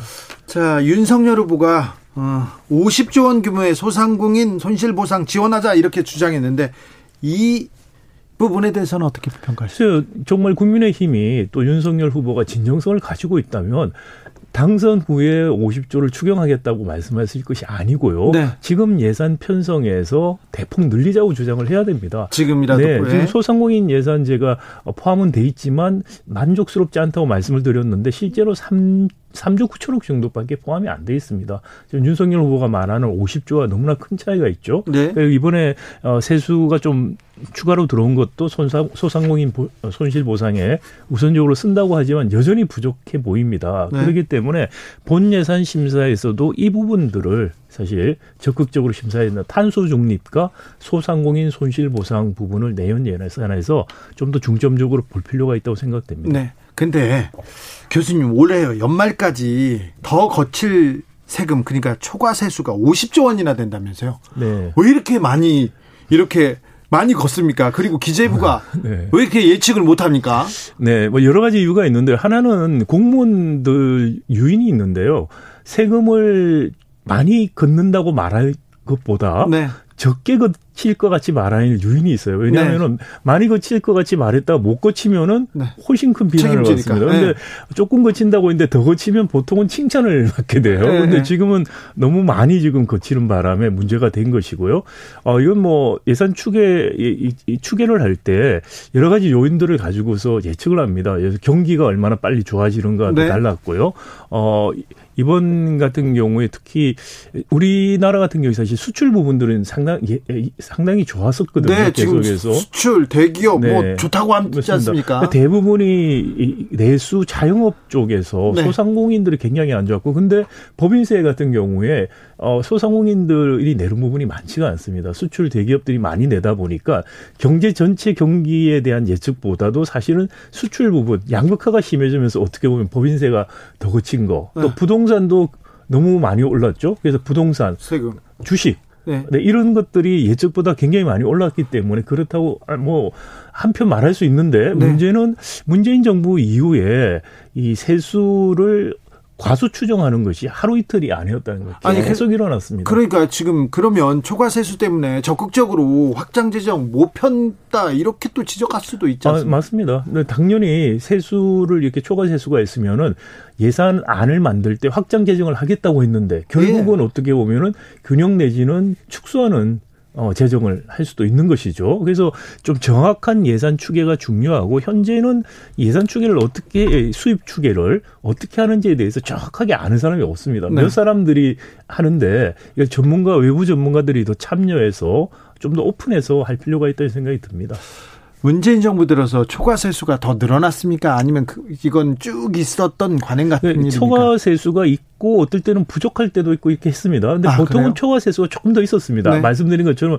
자 윤석열 후보가 어, 50조 원 규모의 소상공인 손실보상 지원하자 이렇게 주장했는데 이 부분에 대해서는 어떻게 평가하세요? 정말 국민의힘이 또 윤석열 후보가 진정성을 가지고 있다면 당선 후에 50조를 추경하겠다고 말씀하실 것이 아니고요. 네. 지금 예산 편성에서 대폭 늘리자고 주장을 해야 됩니다. 지금이라도 네, 지금 소상공인 예산제가 포함은 돼 있지만 만족스럽지 않다고 말씀을 드렸는데 실제로 3 3조 9천억 정도밖에 포함이 안 돼 있습니다. 지금 윤석열 후보가 말하는 50조와 너무나 큰 차이가 있죠. 네. 그러니까 이번에 어, 세수가 좀 추가로 들어온 것도 손상, 소상공인 어, 손실 보상에 우선적으로 쓴다고 하지만 여전히 부족해 보입니다. 네. 그렇기 때문에 본 예산 심사에서도 이 부분들을 사실 적극적으로 심사해야 된다. 탄소 중립과 소상공인 손실 보상 부분을 내년 예산에서 좀 더 중점적으로 볼 필요가 있다고 생각됩니다. 네. 근데 교수님 올해 연말까지 더 거칠 세금 그러니까 초과 세수가 50조 원이나 된다면서요? 네. 왜 이렇게 많이 이렇게 많이 걷습니까? 그리고 기재부가 네. 왜 이렇게 예측을 못 합니까? 네, 뭐 여러 가지 이유가 있는데 하나는 공무원들 유인이 있는데요. 세금을 많이 걷는다고 말할 것보다 네. 적게 거칠 것 같이 말하는 유인이 있어요. 왜냐하면은 네. 많이 거칠 것 같이 말했다가 못 거치면은 네. 훨씬 큰 비난을 책임지니까. 받습니다. 그런데 네. 조금 거친다고 했는데 더 거치면 보통은 칭찬을 받게 돼요. 그런데 네. 지금은 너무 많이 지금 거치는 바람에 문제가 된 것이고요. 어 이건 뭐 예산 추계 이, 이 추계를 할 때 여러 가지 요인들을 가지고서 예측을 합니다. 그래서 경기가 얼마나 빨리 좋아지는가 네. 달랐고요. 어 이번 같은 경우에 특히 우리나라 같은 경우에 사실 수출 부분들은 상당 예, 상당히 좋았었거든요. 네, 계속해서 수출 대기업 뭐 네. 뭐 좋다고 하지 않습니까? 대부분이 내수 자영업 쪽에서 네. 소상공인들이 굉장히 안 좋았고 근데 법인세 같은 경우에 어, 소상공인들이 내는 부분이 많지가 않습니다. 수출 대기업들이 많이 내다 보니까 경제 전체 경기에 대한 예측보다도 사실은 수출 부분 양극화가 심해지면서 어떻게 보면 법인세가 더 거친 거, 또 네. 부동산도 너무 많이 올랐죠. 그래서 부동산, 세금, 주식 네. 네. 이런 것들이 예측보다 굉장히 많이 올랐기 때문에 그렇다고 아, 뭐 한편 말할 수 있는데 네. 문제는 문재인 정부 이후에 이 세수를 과수 추정하는 것이 하루 이틀이 아니었다는 것 아니, 계속 그, 일어났습니다. 그러니까 지금 그러면 초과세수 때문에 적극적으로 확장 재정 못 편다 이렇게 또 지적할 수도 있지 않습니까? 아, 맞습니다. 당연히 세수를 이렇게 초과세수가 있으면은 예산안을 만들 때 확장 재정을 하겠다고 했는데 결국은 네. 어떻게 보면은 균형 내지는 축소하는 어, 재정을 할 수도 있는 것이죠. 그래서 좀 정확한 예산 추계가 중요하고 현재는 예산 추계를 어떻게 수입 추계를 어떻게 하는지에 대해서 정확하게 아는 사람이 없습니다. 네. 몇 사람들이 하는데 전문가 외부 전문가들이 더 참여해서 좀 더 오픈해서 할 필요가 있다는 생각이 듭니다. 문재인 정부 들어서 초과 세수가 더 늘어났습니까? 아니면 그, 이건 쭉 있었던 관행 같은 네, 일입니까? 초과 세수가 있고 어떨 때는 부족할 때도 있고 이렇게 했습니다. 근데 아, 보통은 그래요? 초과 세수가 조금 더 있었습니다. 네. 말씀드린 것처럼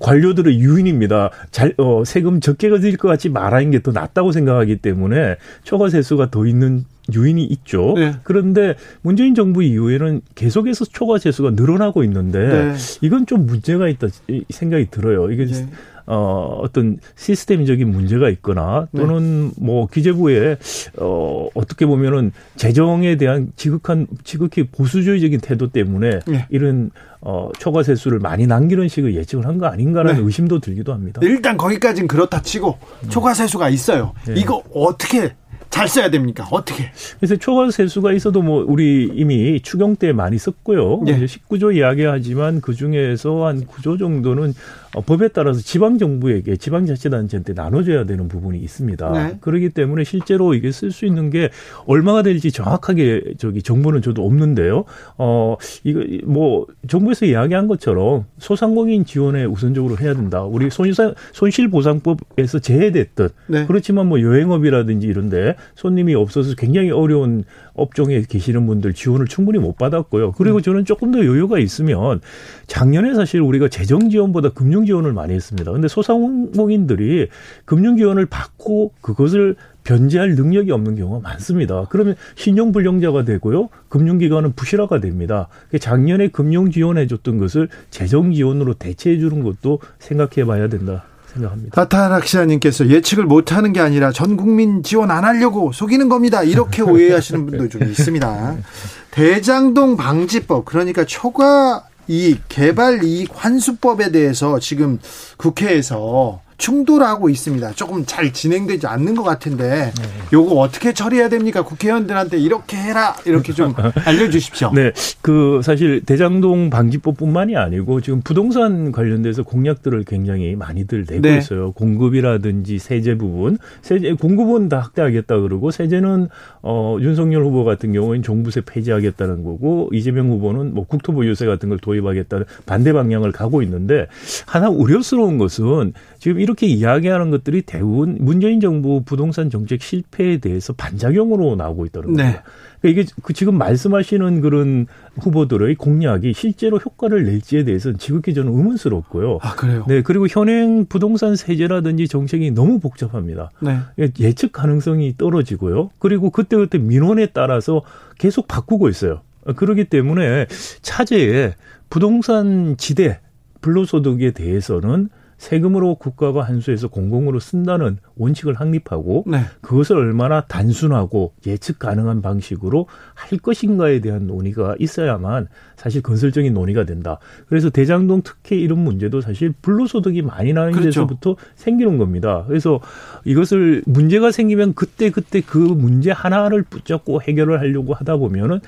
관료들의 유인입니다. 잘 어, 세금 적게 거둘 것 같이 말하는 게더 낫다고 생각하기 때문에 초과 세수가 더 있는 유인이 있죠. 네. 그런데 문재인 정부 이후에는 계속해서 초과 세수가 늘어나고 있는데 네. 이건 좀 문제가 있다 생각이 들어요. 이게 네. 어, 어떤 시스템적인 문제가 있거나 또는 네. 뭐 기재부에 어, 어떻게 보면은 재정에 대한 지극한 지극히 보수주의적인 태도 때문에 네. 이런 어, 초과 세수를 많이 남기는 식의 예측을 한 거 아닌가라는 네. 의심도 들기도 합니다. 일단 거기까지는 그렇다 치고 초과 세수가 있어요. 네. 이거 어떻게 잘 써야 됩니까? 어떻게? 그래서 초과 세수가 있어도 뭐 우리 이미 추경 때 많이 썼고요. 네. 19조 이야기하지만 그 중에서 한 9조 정도는 어, 법에 따라서 지방 정부에게 지방 자치단체한테 나눠줘야 되는 부분이 있습니다. 네. 그렇기 때문에 실제로 이게 쓸 수 있는 게 얼마가 될지 정확하게 저기 정보는 저도 없는데요. 어 이거 뭐 정부에서 이야기한 것처럼 소상공인 지원에 우선적으로 해야 된다. 우리 손실 손실보상법에서 제외됐던 네. 그렇지만 뭐 여행업이라든지 이런데 손님이 없어서 굉장히 어려운 업종에 계시는 분들 지원을 충분히 못 받았고요. 그리고 음. 저는 조금 더 여유가 있으면 작년에 사실 우리가 재정 지원보다 금융 지원을 많이 했습니다. 근데 소상공인들이 금융 지원을 받고 그것을 변제할 능력이 없는 경우가 많습니다. 그러면 신용 불량자가 되고요. 금융기관은 부실화가 됩니다. 작년에 금융 지원해 줬던 것을 재정 지원으로 대체해 주는 것도 생각해 봐야 된다. 생각합니다. 나타락 시아님께서 예측을 못하는 게 아니라 전 국민 지원 안 하려고 속이는 겁니다. 이렇게 오해하시는 분도 좀 있습니다. 대장동 방지법 그러니까 초과 이익 개발 이익 환수법에 대해서 지금 국회에서 충돌하고 있습니다. 조금 잘 진행되지 않는 것 같은데 네. 요거 어떻게 처리해야 됩니까? 국회의원들한테 이렇게 해라 이렇게 좀 알려주십시오. 네, 그 사실 대장동 방지법뿐만이 아니고 지금 부동산 관련돼서 공약들을 굉장히 많이들 내고 네. 있어요. 공급이라든지 세제 부분, 세제 공급은 다 확대하겠다 그러고 세제는 어 윤석열 후보 같은 경우는 종부세 폐지하겠다는 거고 이재명 후보는 뭐 국토부 유세 같은 걸 도입하겠다는 반대 방향을 가고 있는데 하나 우려스러운 것은 지금 이 렇게 이야기하는 것들이 대부분 문재인 정부 부동산 정책 실패에 대해서 반작용으로 나오고 있다는 네. 그러니까 이게 그 지금 말씀하시는 그런 후보들의 공약이 실제로 효과를 낼지에 대해서는 지극히 저는 의문스럽고요. 아, 그래요? 네. 그리고 현행 부동산 세제라든지 정책이 너무 복잡합니다. 네. 예측 가능성이 떨어지고요. 그리고 그때그때 민원에 따라서 계속 바꾸고 있어요. 그렇기 때문에 차제에 부동산 지대 불로소득에 대해서는 세금으로 국가가 한수해서 공공으로 쓴다는 원칙을 확립하고 네. 그것을 얼마나 단순하고 예측 가능한 방식으로 할 것인가에 대한 논의가 있어야만 사실 건설적인 논의가 된다. 그래서 대장동 특혜 이런 문제도 사실 불로소득이 많이 나는 그렇죠. 데서부터 생기는 겁니다. 그래서 이것을 문제가 생기면 그때 그때 그 문제 하나를 붙잡고 해결을 하려고 하다 보면은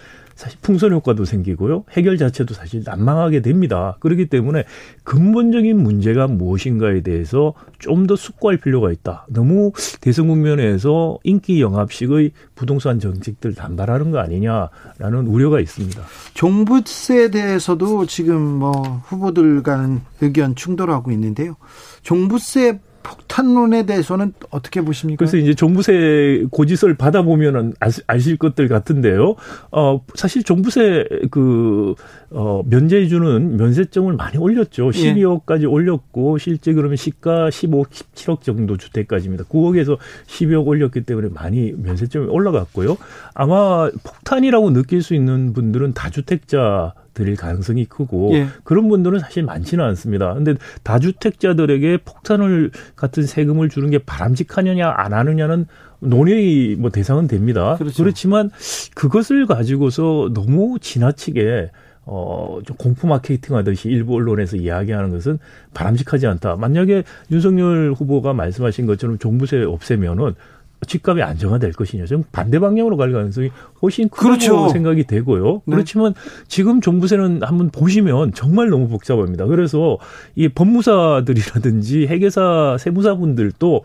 사실 풍선 효과도 생기고요. 해결 자체도 사실 난망하게 됩니다. 그렇기 때문에 근본적인 문제가 무엇인가에 대해서 좀 더 숙고할 필요가 있다. 너무 대선 국면에서 인기 영합식의 부동산 정책들 단발하는 거 아니냐라는 우려가 있습니다. 종부세에 대해서도 지금 뭐 후보들 간 의견 충돌하고 있는데요. 종부세 폭탄론에 대해서는 어떻게 보십니까? 그래서 이제 종부세 고지서를 받아보면은 아실 것들 같은데요. 어, 사실 종부세 그, 어, 면제해주는 면세점을 많이 올렸죠. 12억까지 예. 올렸고, 실제 그러면 시가 15, 17억 정도 주택까지입니다. 9억에서 12억 올렸기 때문에 많이 면세점이 올라갔고요. 아마 폭탄이라고 느낄 수 있는 분들은 다주택자 드릴 가능성이 크고 예. 그런 분들은 사실 많지는 않습니다. 근데 다주택자들에게 폭탄을 같은 세금을 주는 게 바람직하느냐 안 하느냐는 논의의 뭐 대상은 됩니다. 그렇죠. 그렇지만 그것을 가지고서 너무 지나치게 어, 좀 공포 마케팅 하듯이 일부 언론에서 이야기하는 것은 바람직하지 않다. 만약에 윤석열 후보가 말씀하신 것처럼 종부세 없애면은 집값이 안정화될 것이냐. 좀 반대 방향으로 갈 가능성이 훨씬 크다고 그렇죠. 생각이 되고요. 네. 그렇지만 지금 종부세는 한번 보시면 정말 너무 복잡합니다. 그래서 이 법무사들이라든지 회계사 세무사분들도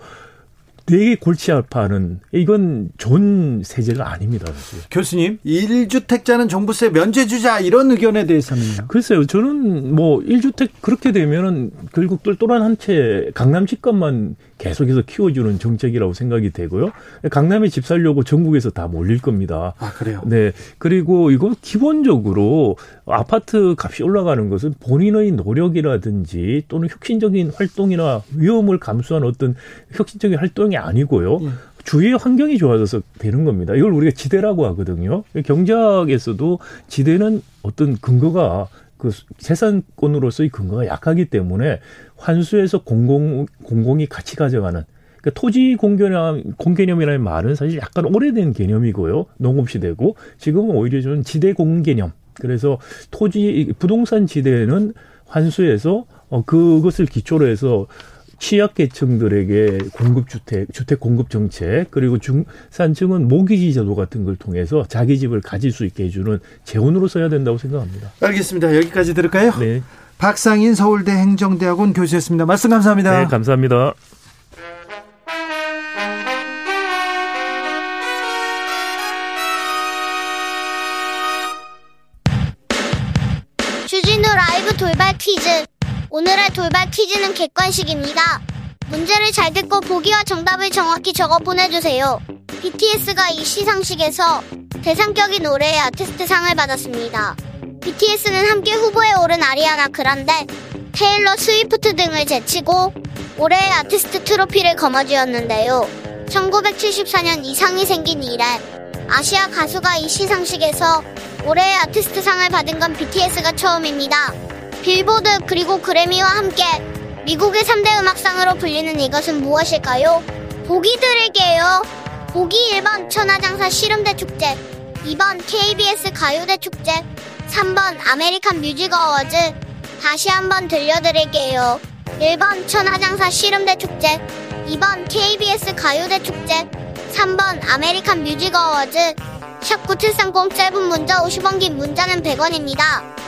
되게 골치 아파하는 이건 좋은 세제가 아닙니다. 사실. 교수님, 1주택자는 종부세 면제 주자 이런 의견에 대해서는요. 글쎄요. 저는 뭐 1주택 그렇게 되면은 결국 똘똘한 한 채 강남 집값만 계속해서 키워주는 정책이라고 생각이 되고요. 강남에 집 살려고 전국에서 다 몰릴 겁니다. 아, 그래요? 네. 그리고 이거 기본적으로 아파트 값이 올라가는 것은 본인의 노력이라든지 또는 혁신적인 활동이나 위험을 감수한 어떤 혁신적인 활동이 아니고요. 예. 주위의 환경이 좋아져서 되는 겁니다. 이걸 우리가 지대라고 하거든요. 경제학에서도 지대는 어떤 근거가 그 재산권으로서의 근거가 약하기 때문에 환수에서 공공 공공이 같이 가져가는 그러니까 토지 공개념 공개념이라는 말은 사실 약간 오래된 개념이고요. 농업 시대고 지금은 오히려 좀 지대 공개념. 그래서 토지 부동산 지대는 환수해서 어 그것을 기초로 해서 취약계층들에게 공급주택, 주택 공급 정책, 그리고 중산층은 모기지 제도 같은 걸 통해서 자기 집을 가질 수 있게 해주는 재원으로 써야 된다고 생각합니다. 알겠습니다. 여기까지 들을까요? 네. 박상인 서울대 행정대학원 교수였습니다. 말씀 감사합니다. 네, 감사합니다. 주진우 라이브 돌발 퀴즈. 오늘의 돌발 퀴즈는 객관식입니다. 문제를 잘 듣고 보기와 정답을 정확히 적어 보내주세요. BTS가 이 시상식에서 대상격인 올해의 아티스트상을 받았습니다. BTS는 함께 후보에 오른 아리아나 그란데, 테일러 스위프트 등을 제치고 올해의 아티스트 트로피를 거머쥐었는데요. 1974년 이 상이 생긴 이래 아시아 가수가 이 시상식에서 올해의 아티스트상을 받은 건 BTS가 처음입니다. 빌보드 그리고 그래미와 함께 미국의 3대 음악상으로 불리는 이것은 무엇일까요? 보기 드릴게요. 보기 1번 천하장사 씨름대 축제 2번 KBS 가요대 축제 3번 American Music Awards 다시 한번 들려드릴게요. 1번 천하장사 씨름대 축제 2번 KBS 가요대 축제 3번 American Music Awards 샵 9730 짧은 문자 50원 긴 문자는 100원입니다.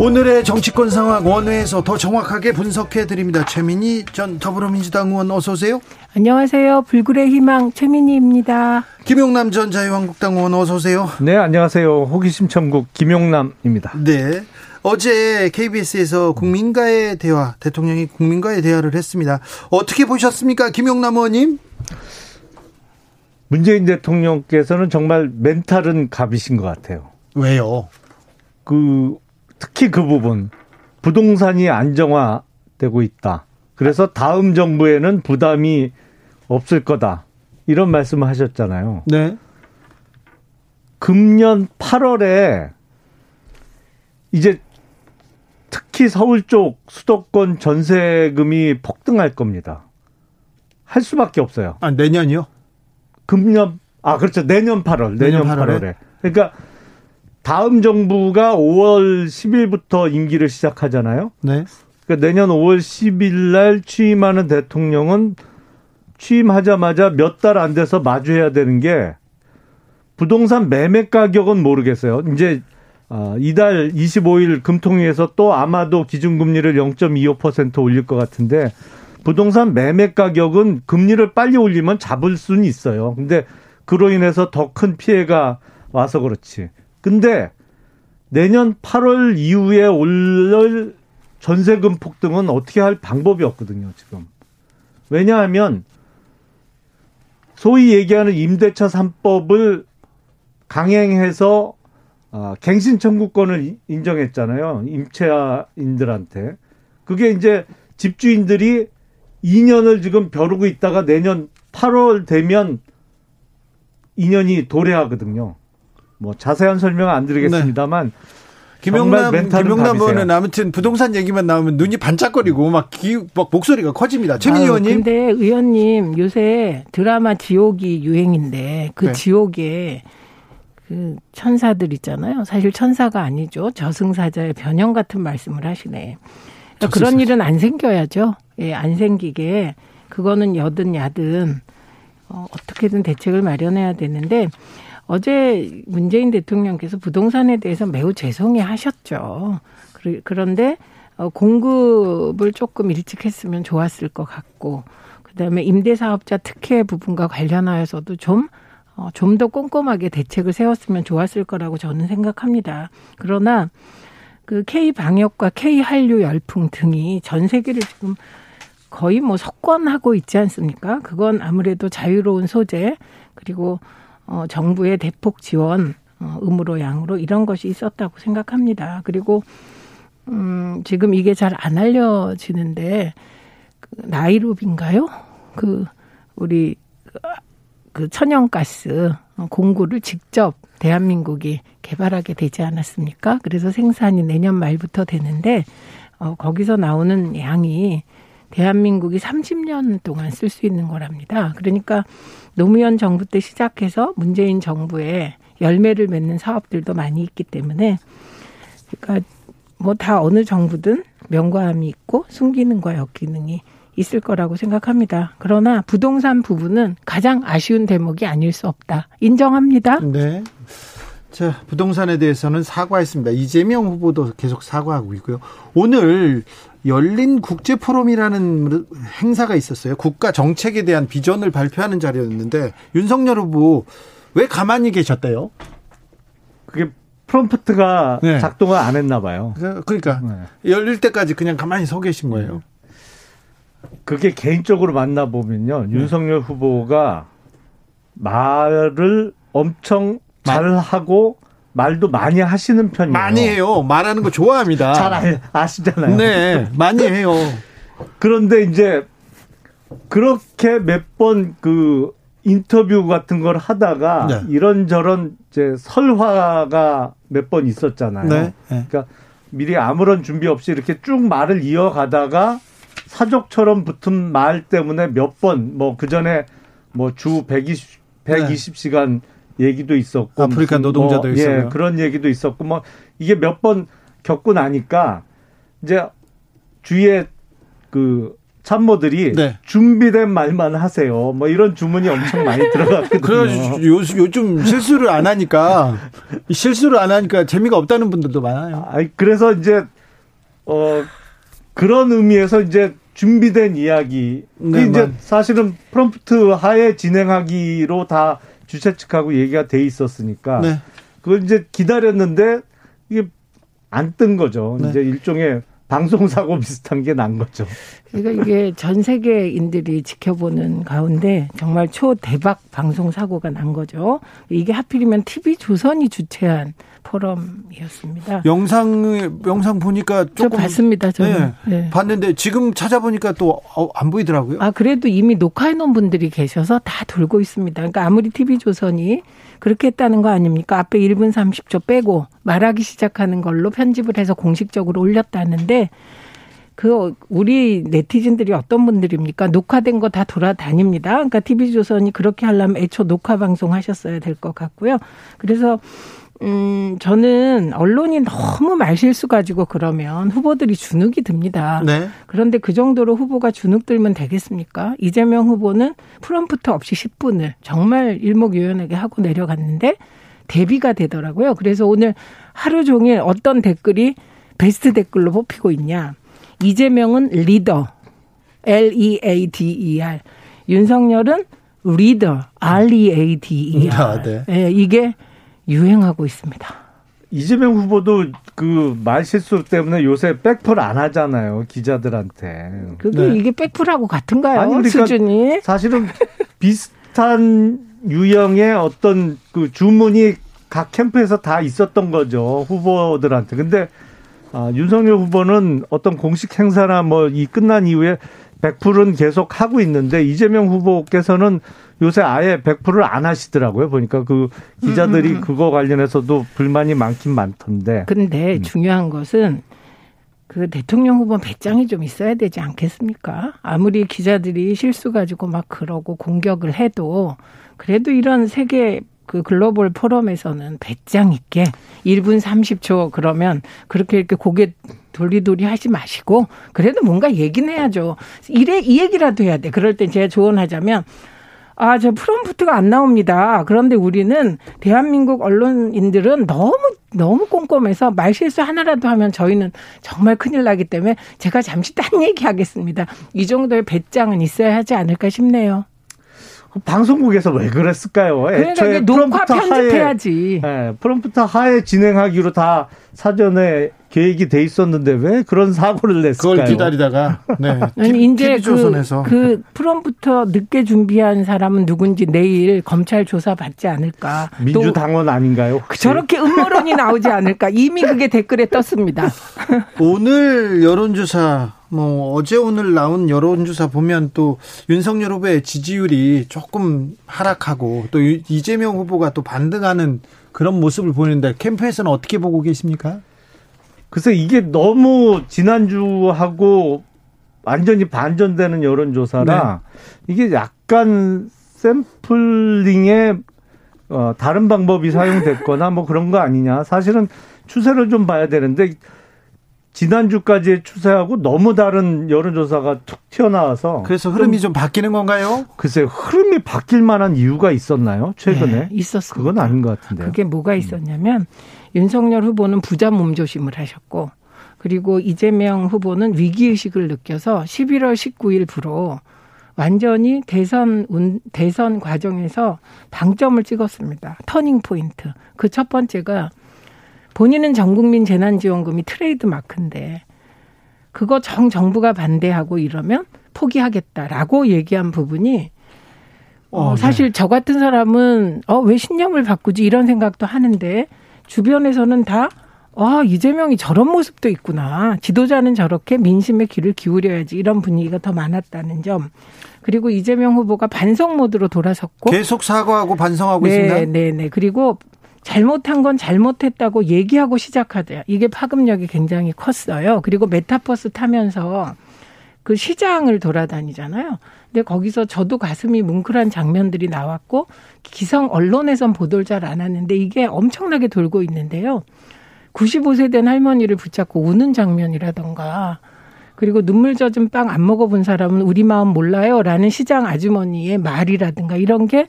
오늘의 정치권 상황 원회에서 더 정확하게 분석해 드립니다. 최민희 전 더불어민주당 의원 어서 오세요. 안녕하세요. 불굴의 희망 최민희입니다. 김용남 전 자유한국당 의원 어서 오세요. 네, 안녕하세요. 호기심 천국 김용남입니다. 네. 어제 KBS에서 국민과의 대화, 대통령이 국민과의 대화를 했습니다. 어떻게 보셨습니까? 김용남 의원님? 문재인 대통령께서는 정말 멘탈은 갑이신 것 같아요. 왜요? 그 특히 그 부분 부동산이 안정화되고 있다. 그래서 다음 정부에는 부담이 없을 거다. 이런 말씀을 하셨잖아요. 네. 금년 8월에 이제 특히 서울 쪽 수도권 전세금이 폭등할 겁니다. 할 수밖에 없어요. 아, 내년이요? 금년 아 그렇죠. 내년 8월. 내년, 내년 8월에. 8월에. 그러니까 다음 정부가 5월 10일부터 임기를 시작하잖아요. 네. 그러니까 내년 5월 10일 날 취임하는 대통령은 취임하자마자 몇 달 안 돼서 마주해야 되는 게 부동산 매매 가격은 모르겠어요. 이제 아, 이달 25일 금통위에서 또 아마도 기준금리를 0.25% 올릴 것 같은데 부동산 매매 가격은 금리를 빨리 올리면 잡을 수는 있어요. 근데 그로 인해서 더 큰 피해가 와서 그렇지. 근데 내년 8월 이후에 올릴 전세금 폭등은 어떻게 할 방법이 없거든요, 지금. 왜냐하면 소위 얘기하는 임대차 3법을 강행해서 아, 갱신 청구권을 인정했잖아요. 임차인들한테. 그게 이제 집주인들이 2년을 지금 벼르고 있다가 내년 8월 되면 2년이 도래하거든요. 뭐 자세한 설명 안 드리겠습니다만 네. 김용남 김용남 의원은 아무튼 부동산 얘기만 나오면 눈이 반짝거리고 막, 기, 막 목소리가 커집니다. 최민희 의원님. 근데 의원님 요새 드라마 지옥이 유행인데 그 네. 지옥에 그 천사들 있잖아요. 사실 천사가 아니죠. 저승사자의 변형 같은 말씀을 하시네. 그러니까 그런 일은 안 생겨야죠. 예, 안 생기게 그거는 여든 야든 어, 어떻게든 대책을 마련해야 되는데 어제 문재인 대통령께서 부동산에 대해서 매우 죄송해 하셨죠. 그런데 어, 공급을 조금 일찍 했으면 좋았을 것 같고 그 다음에 임대사업자 특혜 부분과 관련하여서도 좀 어, 좀더 꼼꼼하게 대책을 세웠으면 좋았을 거라고 저는 생각합니다. 그러나 그 K 방역과 K 한류 열풍 등이 전 세계를 지금 거의 뭐 석권하고 있지 않습니까? 그건 아무래도 자유로운 소재 그리고 어 정부의 대폭 지원 어 음으로 양으로 이런 것이 있었다고 생각합니다. 그리고 음 지금 이게 잘 안 알려지는데 그 나이로비인가요? 그 우리 그 천연가스 공구를 직접 대한민국이 개발하게 되지 않았습니까? 그래서 생산이 내년 말부터 되는데 어, 거기서 나오는 양이 대한민국이 30년 동안 쓸 수 있는 거랍니다. 그러니까 노무현 정부 때 시작해서 문재인 정부에 열매를 맺는 사업들도 많이 있기 때문에 그러니까 뭐 다 어느 정부든 명과함이 있고 순기능과 역기능이 있을 거라고 생각합니다. 그러나 부동산 부분은 가장 아쉬운 대목이 아닐 수 없다. 인정합니다. 네. 자, 부동산에 대해서는 사과했습니다. 이재명 후보도 계속 사과하고 있고요. 오늘 열린 국제 포럼이라는 행사가 있었어요. 국가 정책에 대한 비전을 발표하는 자리였는데 윤석열 후보 왜 가만히 계셨대요? 그게 프롬프트가 네. 작동을 안 했나 봐요. 그러니까 네. 열릴 때까지 그냥 가만히 서 계신 거예요. 그게 개인적으로 만나 보면요. 네. 윤석열 후보가 말을 엄청 잘 하고 말도 많이 하시는 편이에요. 많이 해요. 말하는 거 좋아합니다. 잘 아 시잖아요. 네, 많이 해요. 그런데 이제 그렇게 몇 번 그 인터뷰 같은 걸 하다가 네. 이런저런 이제 설화가 몇 번 있었잖아요. 네. 네. 그러니까 미리 아무런 준비 없이 이렇게 쭉 말을 이어가다가 사족처럼 붙은 말 때문에 몇 번 뭐 그 전에 뭐 주 120, 120시간 네. 얘기도 있었고 아프리카 노동자도 뭐, 있었고 예, 그런 얘기도 있었고 뭐 이게 몇 번 겪고 나니까 이제 주위에 그 참모들이 네. 준비된 말만 하세요. 뭐 이런 주문이 엄청 많이 들어갔거든요. 그래서 요즘 실수를 안 하니까 실수를 안 하니까 재미가 없다는 분들도 많아요. 아, 그래서 이제 어 그런 의미에서 이제 준비된 이야기. 네, 이제 사실은 프롬프트 하에 진행하기로 다 주최 측하고 얘기가 돼 있었으니까 네. 그걸 이제 기다렸는데 이게 안 뜬 거죠. 네. 이제 일종의 방송사고 비슷한 게 난 거죠. 그러니까 이게 전 세계인들이 지켜보는 가운데 정말 초대박 방송 사고가 난 거죠. 이게 하필이면 TV 조선이 주최한 포럼이었습니다. 영상 영상 보니까 조금 봤습니다. 저는 네, 네. 봤는데 지금 찾아보니까 또안 어, 보이더라고요. 아 그래도 이미 녹화해 놓은 분들이 계셔서 다 돌고 있습니다. 그러니까 아무리 TV 조선이 그렇게 했다는 거 아닙니까? 앞에 1분 30초 빼고 말하기 시작하는 걸로 편집을 해서 공식적으로 올렸다는데 그 우리 네티즌들이 어떤 분들입니까? 녹화된 거 다 돌아다닙니다. 그러니까 TV조선이 그렇게 하려면 애초 녹화 방송 하셨어야 될 것 같고요. 그래서 음, 저는 언론이 너무 말실수 가지고 그러면 후보들이 주눅이 듭니다. 네. 그런데 그 정도로 후보가 주눅 들면 되겠습니까? 이재명 후보는 프롬프트 없이 10분을 정말 일목요연하게 하고 내려갔는데 대비가 되더라고요. 그래서 오늘 하루 종일 어떤 댓글이 베스트 댓글로 뽑히고 있냐. 이재명은 리더. L-E-A-D-E-R. 윤석열은 리더. R-E-A-D-E-R. 아, 네. 네, 이게 유행하고 있습니다. 이재명 후보도 그 말실수 때문에 요새 백풀 안 하잖아요 기자들한테. 그게 네. 이게 백풀하고 같은가요? 아니, 그러니까 수준이? 사실은 비슷한 유형의 어떤 그 주문이 각 캠프에서 다 있었던 거죠 후보들한테. 근데 아, 윤석열 후보는 어떤 공식 행사나 뭐 이 끝난 이후에 백풀은 계속 하고 있는데 이재명 후보께서는 요새 아예 100%를 안 하시더라고요. 보니까 그 기자들이 음, 음, 음. 그거 관련해서도 불만이 많긴 많던데. 근데 음. 중요한 것은 그 대통령 후보 배짱이 좀 있어야 되지 않겠습니까? 아무리 기자들이 실수 가지고 막 그러고 공격을 해도 그래도 이런 세계 그 글로벌 포럼에서는 배짱 있게 1분 30초 그러면 그렇게 이렇게 고개 돌리돌리 하지 마시고 그래도 뭔가 얘기는 해야죠. 이래 이 얘기라도 해야 돼. 그럴 때 제가 조언하자면 아, 저 프롬프트가 안 나옵니다. 그런데 우리는 대한민국 언론인들은 너무 너무 꼼꼼해서 말실수 하나라도 하면 저희는 정말 큰일 나기 때문에 제가 잠시 딴 얘기 하겠습니다. 이 정도의 배짱은 있어야 하지 않을까 싶네요. 방송국에서 왜 그랬을까요? 그러니까 애초에 녹화 편집해야지. 하에, 네, 프롬프터 하에 진행하기로 다 사전에 계획이 돼 있었는데 왜 그런 사고를 냈을까요? 그걸 기다리다가 네. 아니 이제 그, 그 프롬부터 늦게 준비한 사람은 누군지 내일 검찰 조사 받지 않을까? 민주당원 아닌가요? 혹시? 저렇게 음모론이 나오지 않을까? 이미 그게 댓글에 떴습니다. 오늘 여론조사 뭐 어제 오늘 나온 여론조사 보면 또 윤석열 후보의 지지율이 조금 하락하고 또 이재명 후보가 또 반등하는 그런 모습을 보이는데 캠프에서는 어떻게 보고 계십니까? 그래서 이게 너무 지난주하고 완전히 반전되는 여론조사라 네. 이게 약간 샘플링에 어, 다른 방법이 사용됐거나 뭐 그런 거 아니냐. 사실은 추세를 좀 봐야 되는데 지난주까지의 추세하고 너무 다른 여론조사가 툭 튀어나와서 그래서 흐름이 좀, 좀 바뀌는 건가요? 글쎄 흐름이 바뀔 만한 이유가 있었나요? 최근에 네, 있었습니다. 그건 아닌 것 같은데. 그게 뭐가 있었냐면 윤석열 후보는 부자 몸조심을 하셨고 그리고 이재명 후보는 위기의식을 느껴서 11월 19일부로 완전히 대선 운, 대선 과정에서 방점을 찍었습니다. turning point. 그 첫 번째가 본인은 전국민 재난지원금이 트레이드 마크인데 그거 정 정부가 반대하고 이러면 포기하겠다라고 얘기한 부분이 어, 어 네. 사실 네. 저 같은 사람은 어 왜 신념을 바꾸지 이런 생각도 하는데 주변에서는 다 아, 이재명이 저런 모습도 있구나. 지도자는 저렇게 민심의 귀를 기울여야지. 이런 분위기가 더 많았다는 점. 그리고 이재명 후보가 반성 모드로 돌아섰고. 계속 사과하고 반성하고 네, 있습니다. 네, 네. 그리고 잘못한 건 잘못했다고 얘기하고 시작하대요. 이게 파급력이 굉장히 컸어요. 그리고 메타버스 타면서 그 시장을 돌아다니잖아요. 근데 거기서 저도 가슴이 뭉클한 장면들이 나왔고 기성 언론에선 보도를 잘 안 하는데 이게 엄청나게 돌고 있는데요. 95세 된 할머니를 붙잡고 우는 장면이라던가 그리고 눈물 젖은 빵 안 먹어본 사람은 우리 마음 몰라요. 라는 시장 아주머니의 말이라든가 이런 게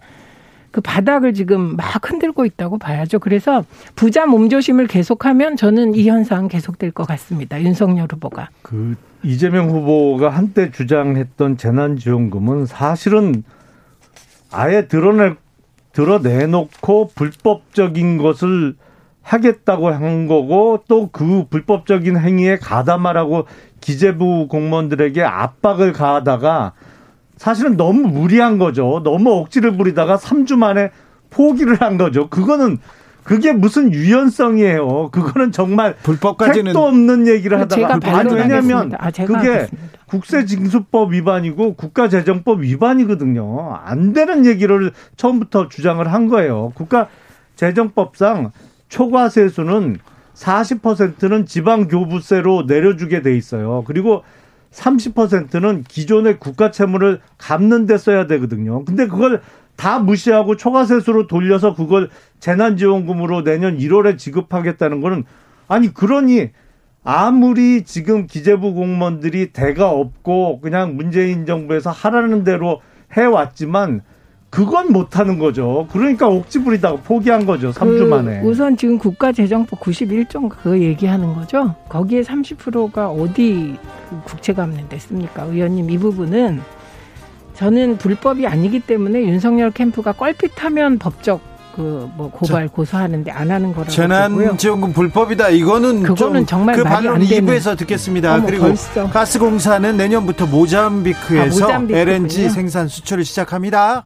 그 바닥을 지금 막 흔들고 있다고 봐야죠. 그래서 부자 몸조심을 계속하면 저는 이 현상 계속될 것 같습니다. 윤석열 후보가. 그 이재명 후보가 한때 주장했던 재난지원금은 사실은 아예 드러낼 드러내놓고 불법적인 것을 하겠다고 한 거고 또 그 불법적인 행위에 가담하라고 기재부 공무원들에게 압박을 가하다가 사실은 너무 무리한 거죠. 너무 억지를 부리다가 3주 만에 포기를 한 거죠. 그거는 그게 무슨 유연성이에요. 그거는 정말 불법까지는 택도 없는 얘기를 하다가 아니 왜냐하면 아, 그게 하겠습니다. 국세징수법 위반이고 국가재정법 위반이거든요. 안 되는 얘기를 처음부터 주장을 한 거예요. 국가재정법상 초과 세수는 40%는 지방교부세로 내려주게 돼 있어요. 그리고 30%는 기존의 국가 채무를 갚는 데 써야 되거든요. 근데 그걸 다 무시하고 초과세수로 돌려서 그걸 재난지원금으로 내년 1월에 지급하겠다는 거는 아니 그러니 아무리 지금 기재부 공무원들이 대가 없고 그냥 문재인 정부에서 하라는 대로 해왔지만 그건 못하는 거죠. 그러니까 옥지 부리다가 포기한 거죠. 3주 그 만에. 우선 지금 국가재정법 91조 그 얘기하는 거죠. 거기에 30%가 어디 그 국채 갚는 데 씁니까? 의원님 이 부분은 저는 불법이 아니기 때문에 윤석열 캠프가 껄핏하면 법적 그 뭐 고발 고소하는데 안 하는 거라고 재난지원금 불법이다. 이거는 그거는 정말 그 반론 2부에서 듣겠습니다. 어머, 그리고 벌써. 가스공사는 내년부터 모잠비크에서 아, 모잠비크군요. LNG 생산 수출을 시작합니다.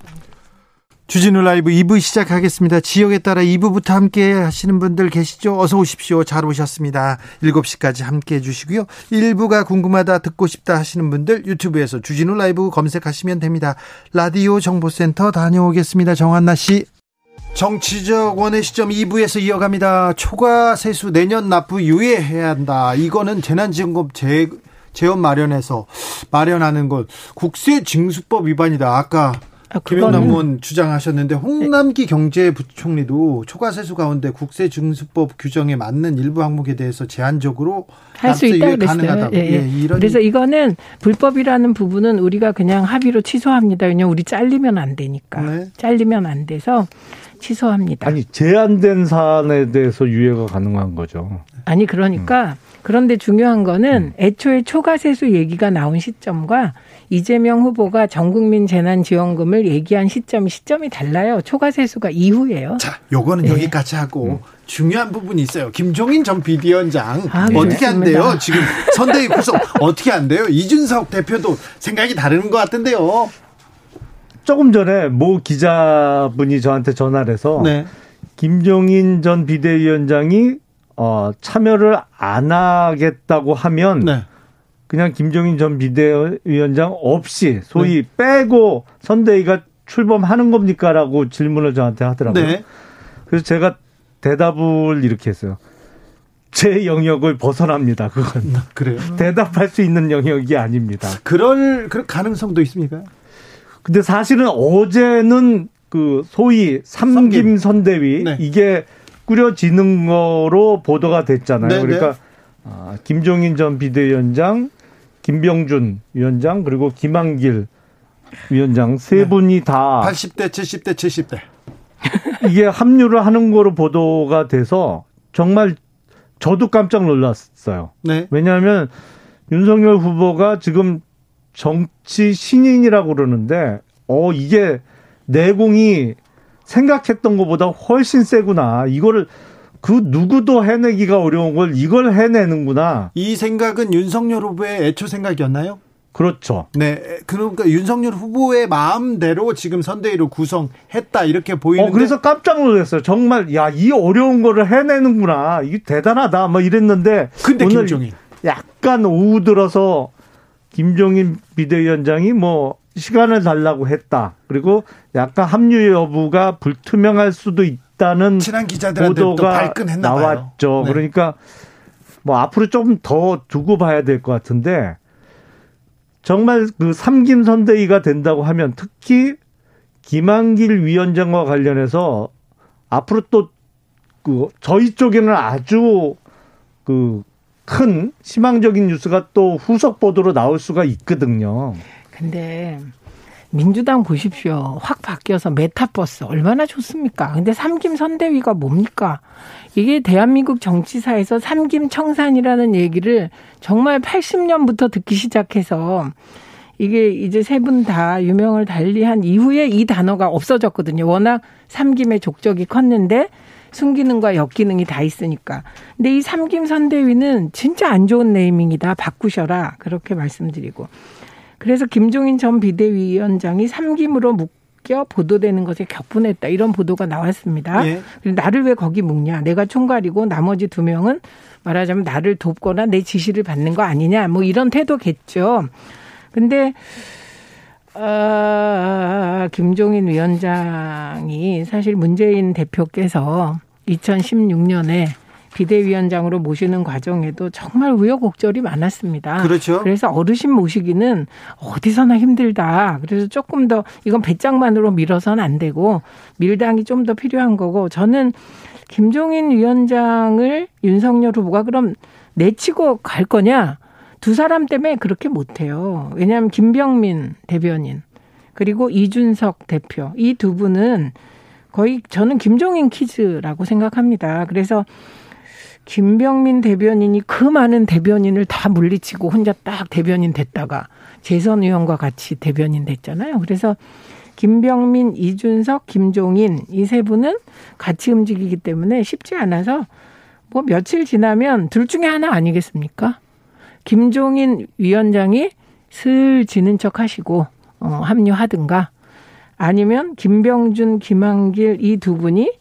주진우 라이브 2부 시작하겠습니다. 지역에 따라 2부부터 함께 하시는 분들 계시죠? 어서 오십시오. 잘 오셨습니다. 7시까지 함께 해주시고요. 1부가 궁금하다 듣고 싶다 하시는 분들 유튜브에서 주진우 라이브 검색하시면 됩니다. 라디오 정보센터 다녀오겠습니다. 정한나 씨. 정치적 원의 시점 2부에서 이어갑니다. 초과 세수 내년 납부 유예해야 한다. 이거는 재난지원금 재, 재원 마련해서 마련하는 것 국세 징수법 위반이다. 아까 아, 김영남 의원 주장하셨는데 홍남기 경제부총리도 초과세수 가운데 국세증수법 규정에 맞는 일부 항목에 대해서 제한적으로 할 수 있다 그랬어요. 예, 예. 예, 이런 그래서 이거는 불법이라는 부분은 우리가 그냥 합의로 취소합니다. 왜냐면 우리 잘리면 안 되니까 네. 잘리면 안 돼서 취소합니다. 아니 제한된 사안에 대해서 유예가 가능한 거죠. 아니 그러니까 음. 그런데 중요한 거는 음. 애초에 초과세수 얘기가 나온 시점과 이재명 후보가 전국민 재난지원금을 얘기한 시점 시점이 달라요. 초과세수가 이후예요. 자, 요거는 네. 여기까지 하고 음. 중요한 부분이 있어요. 김종인 전 비대위원장 아, 어떻게 안 돼요? 지금 선대위 구성 어떻게 안 돼요? 이준석 대표도 생각이 다른 것 같은데요. 조금 전에 모 기자분이 저한테 전화를 해서 네. 김종인 전 비대위원장이 어, 참여를 안 하겠다고 하면 네. 그냥 김종인 전 비대위원장 없이 소위 네. 빼고 선대위가 출범하는 겁니까라고 질문을 저한테 하더라고요. 네. 그래서 제가 대답을 이렇게 했어요. 제 영역을 벗어납니다. 그건 음, 그래요. 대답할 수 있는 영역이 아닙니다. 그럴 그럴 가능성도 있습니까? 근데 사실은 어제는 그 소위 삼김 선대위 네. 이게 꾸려지는 거로 보도가 됐잖아요. 네, 네. 그러니까 아, 김종인 전 비대위원장, 김병준 위원장 그리고 김한길 위원장 세 네. 분이 다 80대, 70대, 70대 이게 합류를 하는 거로 보도가 돼서 정말 저도 깜짝 놀랐어요. 네. 왜냐하면 윤석열 후보가 지금 정치 신인이라고 그러는데 어 이게 내공이 생각했던 것보다 훨씬 세구나. 이거를 그 누구도 해내기가 어려운 걸 이걸 해내는구나. 이 생각은 윤석열 후보의 애초 생각이었나요? 그렇죠. 네. 그러니까 윤석열 후보의 마음대로 지금 선대위를 구성했다 이렇게 보이는데. 어, 그래서 깜짝 놀랐어요. 정말 야, 이 어려운 거를 해내는구나. 이게 대단하다. 뭐 이랬는데 근데 오늘 김종인 약간 오후 들어서 김종인 비대위원장이 뭐 시간을 달라고 했다. 그리고 약간 합류 여부가 불투명할 수도 있다는 친한 기자들한테 보도가 나왔죠. 네. 그러니까 뭐 앞으로 좀 더 두고 봐야 될 것 같은데 정말 그 삼김 선대위가 된다고 하면 특히 김한길 위원장과 관련해서 앞으로 또 그 저희 쪽에는 아주 그 큰 희망적인 뉴스가 또 후속 보도로 나올 수가 있거든요. 근데 민주당 보십시오. 확 바뀌어서 메타버스 얼마나 좋습니까? 근데 삼김 선대위가 뭡니까? 이게 대한민국 정치사에서 삼김 청산이라는 얘기를 정말 80년부터 듣기 시작해서 이게 이제 세 분 다 유명을 달리한 이후에 이 단어가 없어졌거든요. 워낙 삼김의 족적이 컸는데 순기능과 역기능이 다 있으니까. 근데 이 삼김 선대위는 진짜 안 좋은 네이밍이다. 바꾸셔라. 그렇게 말씀드리고. 그래서 김종인 전 비대위원장이 삼김으로 묶여 보도되는 것에 격분했다. 이런 보도가 나왔습니다. 예. 나를 왜 거기 묶냐. 내가 총괄이고 나머지 두 명은 말하자면 나를 돕거나 내 지시를 받는 거 아니냐. 뭐 이런 태도겠죠. 근데 어, 김종인 위원장이 사실 문재인 대표께서 2016년에 비대위원장으로 모시는 과정에도 정말 우여곡절이 많았습니다. 그렇죠. 그래서 어르신 모시기는 어디서나 힘들다. 그래서 조금 더 이건 배짱만으로 밀어서는 안 되고 밀당이 좀 더 필요한 거고 저는 김종인 위원장을 윤석열 후보가 그럼 내치고 갈 거냐? 두 사람 때문에 그렇게 못해요. 왜냐하면 김병민 대변인 그리고 이준석 대표 이 두 분은 거의 저는 김종인 키즈라고 생각합니다. 그래서 김병민 대변인이 그 많은 대변인을 다 물리치고 혼자 딱 대변인 됐다가 재선 의원과 같이 대변인 됐잖아요. 그래서 김병민, 이준석, 김종인 이 세 분은 같이 움직이기 때문에 쉽지 않아서 뭐 며칠 지나면 둘 중에 하나 아니겠습니까? 김종인 위원장이 슬 지는 척 하시고 어, 합류하든가 아니면 김병준, 김한길 이 두 분이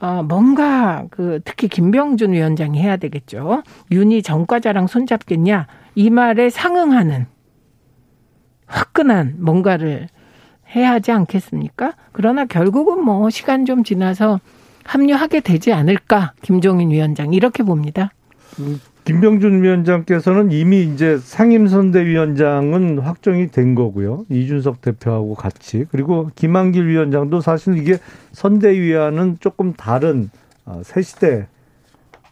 어, 뭔가 그 특히 김병준 위원장이 해야 되겠죠. 윤희 정과자랑 손잡겠냐 이 말에 상응하는 화끈한 뭔가를 해야 하지 않겠습니까? 그러나 결국은 뭐 시간 좀 지나서 합류하게 되지 않을까 김종인 위원장 이렇게 봅니다. 음, 김병준 위원장께서는 이미 이제 상임선대위원장은 확정이 된 거고요. 이준석 대표하고 같이. 그리고 김한길 위원장도 사실 이게 선대위와는 조금 다른 어, 새 시대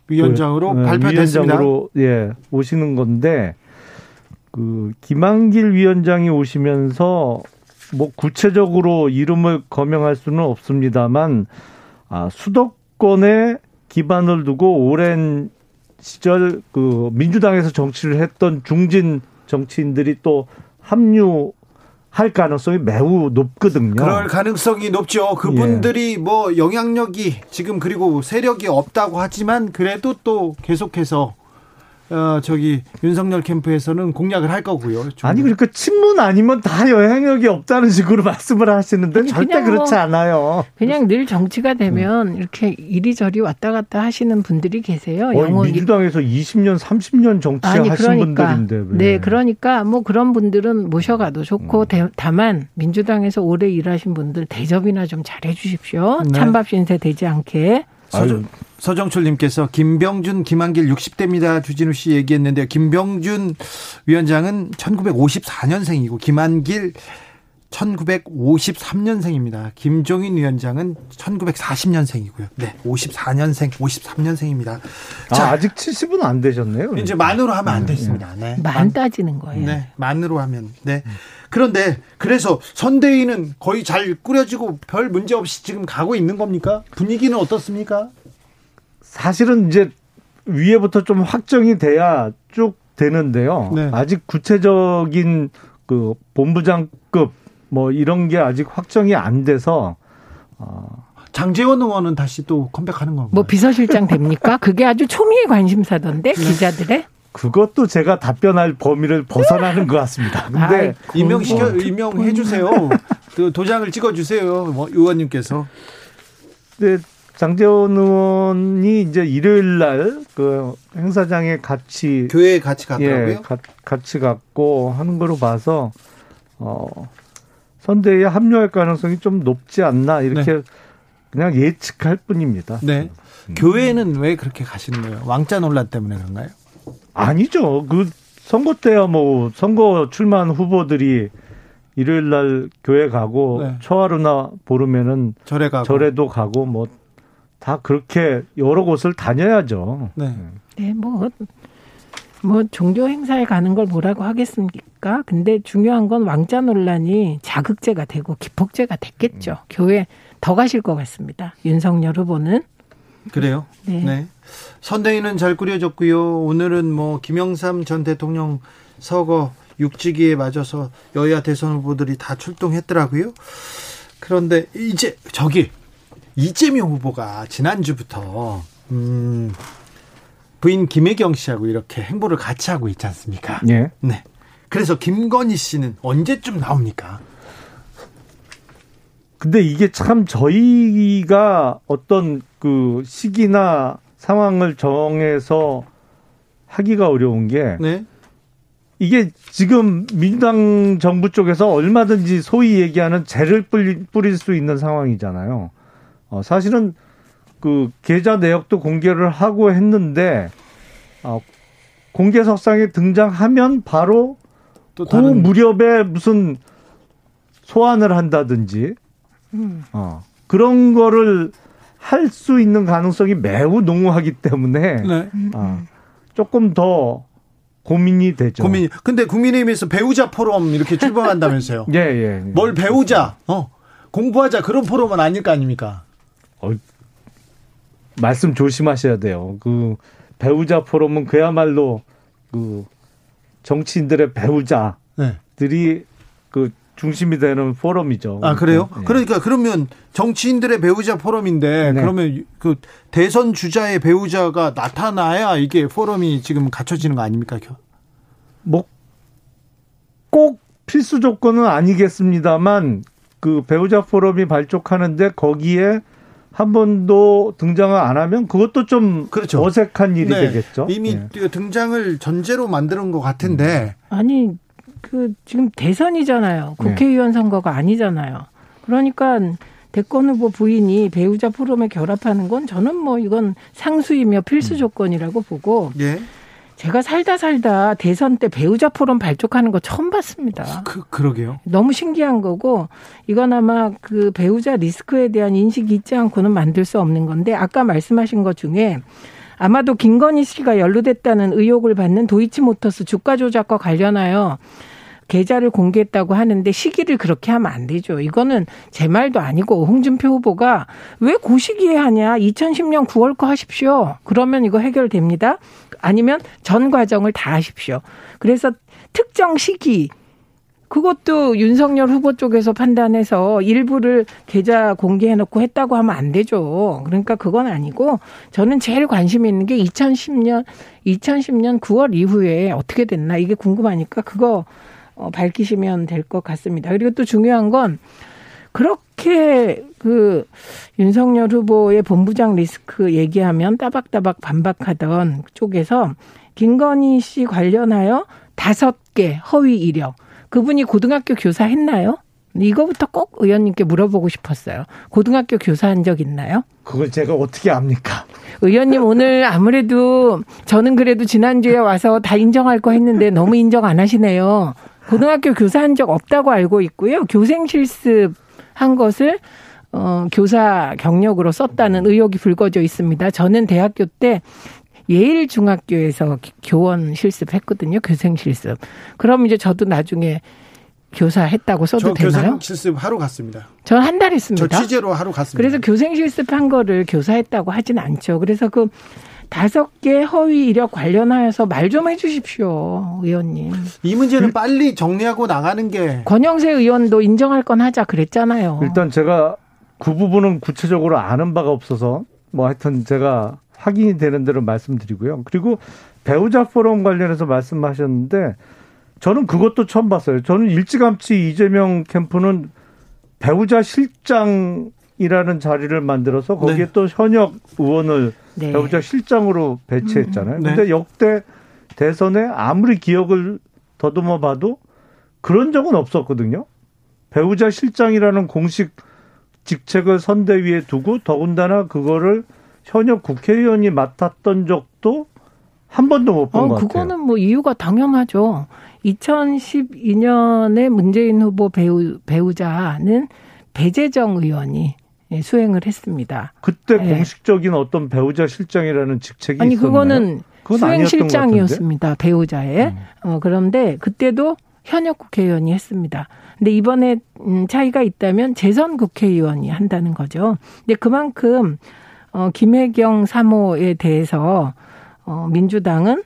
위원장으로 그, 발표됐습니다. 위원장으로 예, 오시는 건데 그 김한길 위원장이 오시면서 뭐 구체적으로 이름을 거명할 수는 없습니다만 아, 수도권에 기반을 두고 오랜 시절 그 민주당에서 정치를 했던 중진 정치인들이 또 합류 할 가능성이 매우 높거든요. 그럴 가능성이 높죠. 그분들이 예. 뭐 영향력이 지금 그리고 세력이 없다고 하지만 그래도 또 계속해서 어, 저기 윤석열 캠프에서는 공략을 할 거고요. 아니 그러니까 친문 아니면 다 영향력이 없다는 식으로 말씀을 하시는데 절대 그렇지 뭐 않아요. 그냥 늘 정치가 되면 음. 이렇게 이리저리 왔다 갔다 하시는 분들이 계세요. 어, 민주당에서 20년, 30년 정치하신 그러니까, 분들인데. 왜. 네, 그러니까 뭐 그런 분들은 모셔가도 좋고 음. 다만 민주당에서 오래 일하신 분들 대접이나 좀 잘해 주십시오. 네. 찬밥 신세 되지 않게. 서정, 서정철님께서 김병준, 김한길 60대입니다. 주진우 씨 얘기했는데요. 김병준 위원장은 1954년생이고 김한길 1953년생입니다. 김종인 위원장은 1940년생이고요. 네, 54년생, 53년생입니다. 자, 아, 직 70은 안 되셨네요. 이제 만으로 하면 안 됐습니다. 네. 만 따지는 거예요. 네, 만으로 하면. 네. 그런데 그래서 선대위는 거의 잘 꾸려지고 별 문제 없이 지금 가고 있는 겁니까? 분위기는 어떻습니까? 사실은 이제 위에부터 좀 확정이 돼야 쭉 되는데요. 네. 아직 구체적인 그 본부장급 뭐 이런 게 아직 확정이 안 돼서 어 장재원 의원은 다시 또 컴백하는 건가요? 뭐 비서실장 됩니까? 그게 아주 초미의 관심사던데 네. 기자들의. 그것도 제가 답변할 범위를 벗어나는 것 같습니다. 근데 임명 시켜 임명해 주세요. 그 도장을 찍어 주세요. 뭐 의원님께서. 네, 장재원 의원이 이제 일요일 날 그 행사장에 같이 교회에 같이 갔더라고요. 예, 가, 같이 갔고 하는 거로 봐서 어 선대에 합류할 가능성이 좀 높지 않나 이렇게 네. 그냥 예측할 뿐입니다. 네. 음. 교회는 왜 그렇게 가시는 거예요? 왕자 논란 때문에 그런가요? 아니죠. 그 선거 때야 뭐 선거 출마한 후보들이 일요일 날 교회 가고 네. 초하루나 보름에는 절에 가고. 절에도 가고 뭐 다 그렇게 여러 곳을 다녀야죠. 네. 네, 뭐, 뭐 종교 행사에 가는 걸 뭐라고 하겠습니까? 근데 중요한 건 왕자 논란이 자극제가 되고 기폭제가 됐겠죠. 음. 교회 더 가실 것 같습니다. 윤석열 후보는. 그래요? 네. 네. 선대위는 잘 꾸려졌고요. 오늘은 뭐 김영삼 전 대통령 서거 육지기에 맞아서 여야 대선 후보들이 다 출동했더라고요. 그런데 이제 저기 이재명 후보가 지난주부터 음 부인 김혜경 씨하고 이렇게 행보를 같이 하고 있지 않습니까? 네. 네. 그래서 김건희 씨는 언제쯤 나옵니까? 근데 이게 참 저희가 어떤 그 시기나 상황을 정해서 하기가 어려운 게 네. 이게 지금 민주당 정부 쪽에서 얼마든지 소위 얘기하는 죄를 뿌릴, 수 있는 상황이잖아요. 어, 사실은 그 계좌 내역도 공개를 하고 했는데 어, 공개석상에 등장하면 바로 그 다른... 무렵에 무슨 소환을 한다든지 음. 어, 그런 거를 할 수 있는 가능성이 매우 농후하기 때문에 네. 어, 조금 더 고민이 되죠. 고민. 근데 국민의힘에서 배우자 포럼 이렇게 출범한다면서요? 예, 예, 예. 뭘 배우자, 어, 공부하자 그런 포럼은 아닐 거 아닙니까? 어, 말씀 조심하셔야 돼요. 그 배우자 포럼은 그야말로 그 정치인들의 배우자들이 네. 그 중심이 되는 포럼이죠. 아 그래요? 네. 그러니까 그러면 정치인들의 배우자 포럼인데 네. 그러면 그 대선 주자의 배우자가 나타나야 이게 포럼이 지금 갖춰지는 거 아닙니까? 뭐 꼭 필수 조건은 아니겠습니다만 그 배우자 포럼이 발족하는데 거기에 한 번도 등장을 안 하면 그것도 좀 그렇죠. 어색한 일이 네. 되겠죠. 이미 네. 등장을 전제로 만드는 것 같은데. 아니 그 지금 대선이잖아요. 네. 국회의원 선거가 아니잖아요. 그러니까 대권 후보 부인이 배우자 포럼에 결합하는 건 저는 뭐 이건 상수이며 필수 음. 조건이라고 보고. 예. 제가 살다 살다 대선 때 배우자 포럼 발족하는 거 처음 봤습니다. 그, 그러게요. 너무 신기한 거고, 이건 아마 그 배우자 리스크에 대한 인식이 있지 않고는 만들 수 없는 건데, 아까 말씀하신 것 중에 아마도 김건희 씨가 연루됐다는 의혹을 받는 도이치모터스 주가 조작과 관련하여 계좌를 공개했다고 하는데 시기를 그렇게 하면 안 되죠. 이거는 제 말도 아니고 홍준표 후보가 왜 그 시기에 하냐? 2010년 9월 거 하십시오. 그러면 이거 해결됩니다. 아니면 전 과정을 다 하십시오. 그래서 특정 시기 그것도 윤석열 후보 쪽에서 판단해서 일부를 계좌 공개해놓고 했다고 하면 안 되죠. 그러니까 그건 아니고 저는 제일 관심 있는 게 2010년 2010년 9월 이후에 어떻게 됐나 이게 궁금하니까 그거 어, 밝히시면 될 것 같습니다. 그리고 또 중요한 건 그렇게 그 윤석열 후보의 본부장 리스크 얘기하면 따박따박 반박하던 쪽에서 김건희 씨 관련하여 다섯 개 허위 이력 그분이 고등학교 교사 했나요? 이거부터 꼭 의원님께 물어보고 싶었어요. 고등학교 교사한 적 있나요? 그걸 제가 어떻게 압니까? 의원님 오늘 아무래도 저는 그래도 지난주에 와서 다 인정할 거 했는데 너무 인정 안 하시네요. 고등학교 교사한 적 없다고 알고 있고요. 교생 실습한 것을 어, 교사 경력으로 썼다는 의혹이 불거져 있습니다. 저는 대학교 때 예일 중학교에서 교원 실습했거든요. 교생 실습. 그럼 이제 저도 나중에 교사 했다고 써도 되나요? 교생 실습 하루 갔습니다. 저한달 했습니다. 저 취재로 하루 갔습니다. 그래서 교생 실습한 거를 교사 했다고 하진 않죠. 그래서 그 다섯 개 허위 이력 관련하여서 말 좀 해주십시오, 의원님. 이 문제는 빨리 정리하고 나가는 게 권영세 의원도 인정할 건 하자 그랬잖아요. 일단 제가 그 부분은 구체적으로 아는 바가 없어서 뭐 하여튼 제가 확인이 되는 대로 말씀드리고요. 그리고 배우자 포럼 관련해서 말씀하셨는데 저는 그것도 처음 봤어요. 저는 일찌감치 이재명 캠프는 배우자 실장 이라는 자리를 만들어서 거기에 네. 또 현역 의원을 네. 배우자 실장으로 배치했잖아요. 음, 네. 근데 역대 대선에 아무리 기억을 더듬어 봐도 그런 적은 없었거든요. 배우자 실장이라는 공식 직책을 선대위에 두고 더군다나 그거를 현역 국회의원이 맡았던 적도 한 번도 못 본것 어, 같아요. 그거는 뭐 이유가 당연하죠. 2012년에 문재인 후보 배우, 배우자는 배재정 의원이 수행을 했습니다. 그때 네. 공식적인 어떤 배우자 실장이라는 직책이 아니 있었나요? 그거는 수행 실장이었습니다. 배우자의. 음. 어, 그런데 그때도 현역 국회의원이 했습니다. 근데 이번에 음, 차이가 있다면 재선 국회의원이 한다는 거죠. 근데 그만큼 어, 김혜경 사모에 대해서 어, 민주당은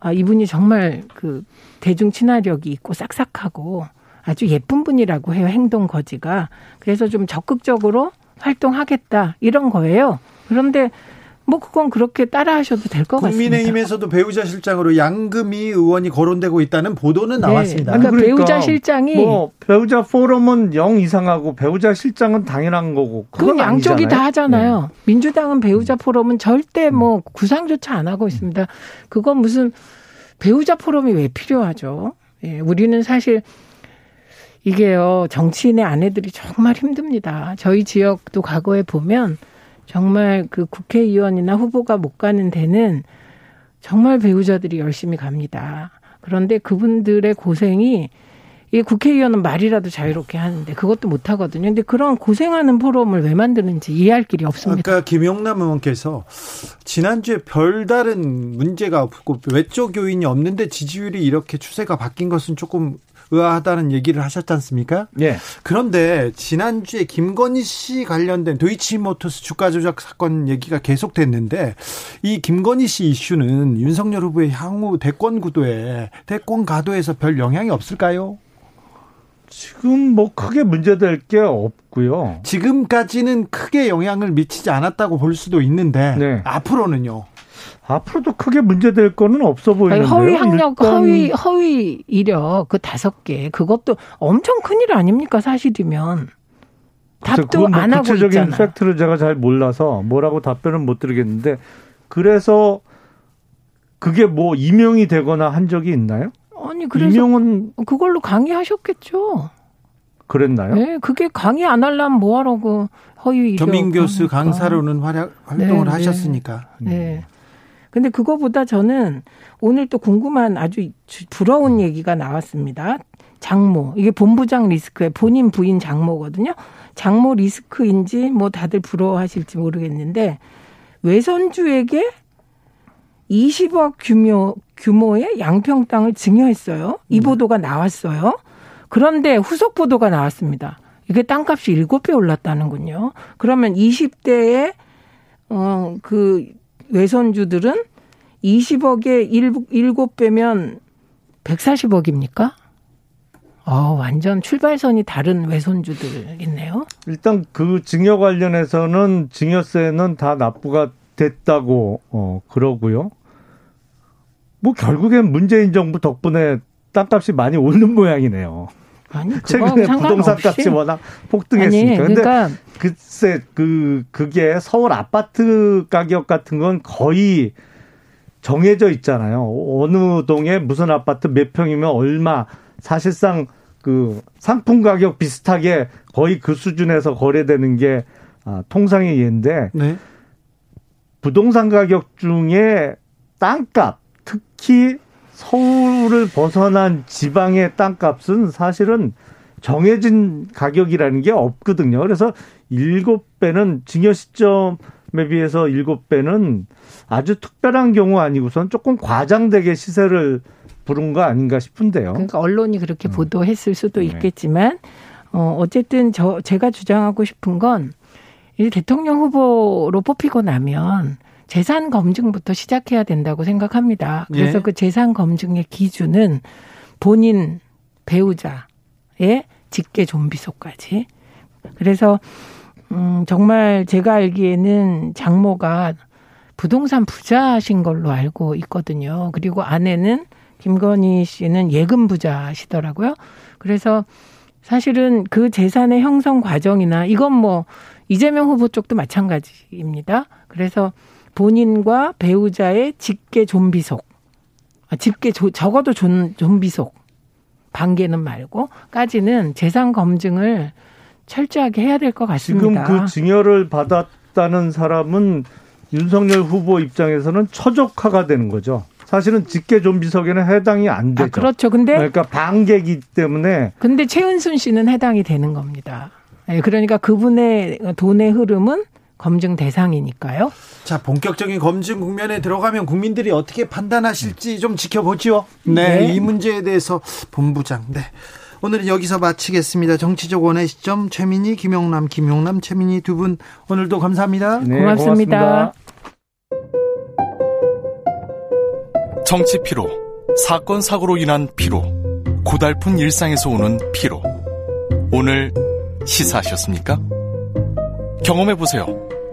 아, 이분이 정말 그 대중 친화력이 있고 싹싹하고 아주 예쁜 분이라고 해요. 행동 거지가. 그래서 좀 적극적으로 활동하겠다 이런 거예요. 그런데 뭐 그건 그렇게 따라하셔도 될 것 같습니다. 국민의힘에서도 배우자 실장으로 양금희 의원이 거론되고 있다는 보도는 네. 나왔습니다. 그러니까, 그러니까, 배우자 실장이 뭐 배우자 포럼은 영 이상하고 배우자 실장은 당연한 거고 그건 양쪽이 다 하잖아요. 네. 민주당은 배우자 포럼은 절대 뭐 구상조차 안 하고 있습니다. 그건 무슨 배우자 포럼이 왜 필요하죠? 예, 우리는 사실 이게요 정치인의 아내들이 정말 힘듭니다. 저희 지역도 과거에 보면 정말 그 국회의원이나 후보가 못 가는 데는 정말 배우자들이 열심히 갑니다. 그런데 그분들의 고생이 이 국회의원은 말이라도 자유롭게 하는데 그것도 못 하거든요. 근데 그런 고생하는 포럼을 왜 만드는지 이해할 길이 없습니다. 아까 김용남 의원께서 지난주에 별다른 문제가 없고 외적 요인이 없는데 지지율이 이렇게 추세가 바뀐 것은 조금 의아하다는 얘기를 하셨지 않습니까? 예. 그런데 지난주에 김건희 씨 관련된 도이치모터스 주가 조작 사건 얘기가 계속됐는데 이 김건희 씨 이슈는 윤석열 후보의 향후 대권 구도에 대권 가도에서 별 영향이 없을까요? 지금 뭐 크게 문제될 게 없고요. 지금까지는 크게 영향을 미치지 않았다고 볼 수도 있는데 네. 앞으로는요. 앞으로도 크게 문제될 거는 없어 보이는데요. 허위 학력, 허위 허위 이력 그 다섯 개 그것도 엄청 큰일 아닙니까 사실이면. 답도 뭐 안 하고 있잖아요. 구체적인 팩트를 제가 잘 몰라서 뭐라고 답변은 못 드리겠는데 그래서 그게 뭐 임용이 되거나 한 적이 있나요? 아니 그래서 임용은 그걸로 강의하셨겠죠. 그랬나요? 네, 그게 강의 안 하려면 뭐 하라고 허위 이력. 겸임 교수 강사로는 활약 활동을 네, 네. 하셨으니까. 네. 네. 근데 그거보다 저는 오늘 또 궁금한 아주 부러운 얘기가 나왔습니다. 장모. 이게 본부장 리스크에 본인 부인 장모거든요. 장모 리스크인지 뭐 다들 부러워하실지 모르겠는데 외손주에게 20억 규모 규모의 양평 땅을 증여했어요. 이 음. 보도가 나왔어요. 그런데 후속 보도가 나왔습니다. 이게 땅값이 7배 올랐다는군요. 그러면 20대에 어 그 외손주들은 20억에 7배면 140억입니까? 어, 완전 출발선이 다른 외손주들 있네요. 일단 그 증여 관련해서는 증여세는 다 납부가 됐다고 어 그러고요. 뭐 결국엔 문재인 정부 덕분에 땅값이 많이 오른 모양이네요. 아니, 최근에 부동산 값이 워낙 폭등했으니까. 아니, 그러니까 글쎄 그 그게 서울 아파트 가격 같은 건 거의 정해져 있잖아요. 어느 동에 무슨 아파트 몇 평이면 얼마 사실상 그 상품 가격 비슷하게 거의 그 수준에서 거래되는 게 아, 통상의 예인데 네. 부동산 가격 중에 땅값 특히 서울을 벗어난 지방의 땅값은 사실은 정해진 가격이라는 게 없거든요. 그래서 일곱 배는 증여 시점에 비해서 일곱 배는 아주 특별한 경우 아니고선 조금 과장되게 시세를 부른 거 아닌가 싶은데요. 그러니까 언론이 그렇게 음. 보도했을 수도 네. 있겠지만 어 어쨌든 저 제가 주장하고 싶은 건 이 대통령 후보로 뽑히고 나면 재산 검증부터 시작해야 된다고 생각합니다. 그래서 예. 그 재산 검증의 기준은 본인 배우자의 직계 좀비소까지. 그래서 음 정말 제가 알기에는 장모가 부동산 부자신 걸로 알고 있거든요. 그리고 아내는 김건희 씨는 예금 부자시더라고요. 그래서 사실은 그 재산의 형성 과정이나 이건 뭐 이재명 후보 쪽도 마찬가지입니다. 그래서 본인과 배우자의 직계 존비속, 아, 직계 조, 적어도 존, 존비속 방계는 말고까지는 재산 검증을 철저하게 해야 될 것 같습니다. 지금 그 증여를 받았다는 사람은 윤석열 후보 입장에서는 처족화가 되는 거죠. 사실은 직계 존비속에는 해당이 안 되죠. 아, 그렇죠. 근데 그러니까 방계기 때문에 근데 최은순 씨는 해당이 되는 겁니다. 예, 그러니까 그분의 돈의 흐름은 검증 대상이니까요. 자, 본격적인 검증 국면에 들어가면 국민들이 어떻게 판단하실지 좀 지켜보죠. 네, 네. 이 문제에 대해서 본부장. 네. 오늘은 여기서 마치겠습니다. 정치적 원의 시점 최민희, 김용남, 김용남, 최민희 두 분 오늘도 감사합니다. 네, 고맙습니다. 고맙습니다. 정치 피로, 사건 사고로 인한 피로, 고달픈 일상에서 오는 피로. 오늘 시사하셨습니까? 경험해 보세요.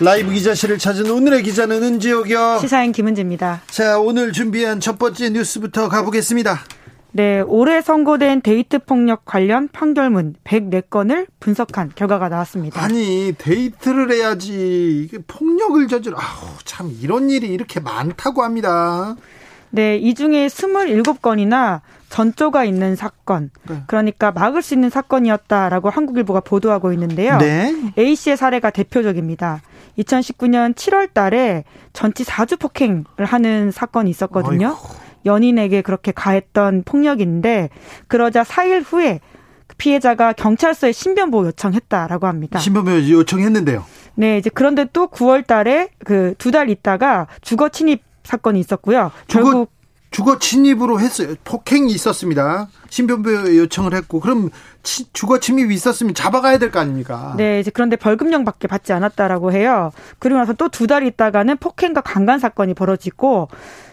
라이브 기자실을 찾은 오늘의 기자는 은지옥이요 시사인 김은지입니다 자 오늘 준비한 첫 번째 뉴스부터 가보겠습니다 네, 올해 선고된 데이트 폭력 관련 판결문 104건을 분석한 결과가 나왔습니다. 아니, 데이트를 해야지. 이게 폭력을 저지르, 아우, 참, 이런 일이 이렇게 많다고 합니다. 네, 이 중에 27건이나 전조가 있는 사건, 네. 그러니까 막을 수 있는 사건이었다라고 한국일보가 보도하고 있는데요. 네. A 씨의 사례가 대표적입니다. 2019년 7월 달에 전치 4주 폭행을 하는 사건이 있었거든요. 어이구. 연인에게 그렇게 가했던 폭력인데 그러자 4일 후에 피해자가 경찰서에 신변보호 요청했다라고 합니다. 신변보호 요청했는데요. 네, 이제 그런데 또 9월 달에 그 두 달 있다가 주거 침입 사건이 있었고요. 주거, 결국 주거 침입으로 했어요. 폭행이 있었습니다. 신변보호 요청을 했고 그럼 치, 주거 침입이 있었으면 잡아가야 될 거 아닙니까? 네, 이제 그런데 벌금형밖에 받지 않았다라고 해요. 그리고 나서 또 두 달 있다가는 폭행과 강간 사건이 벌어지고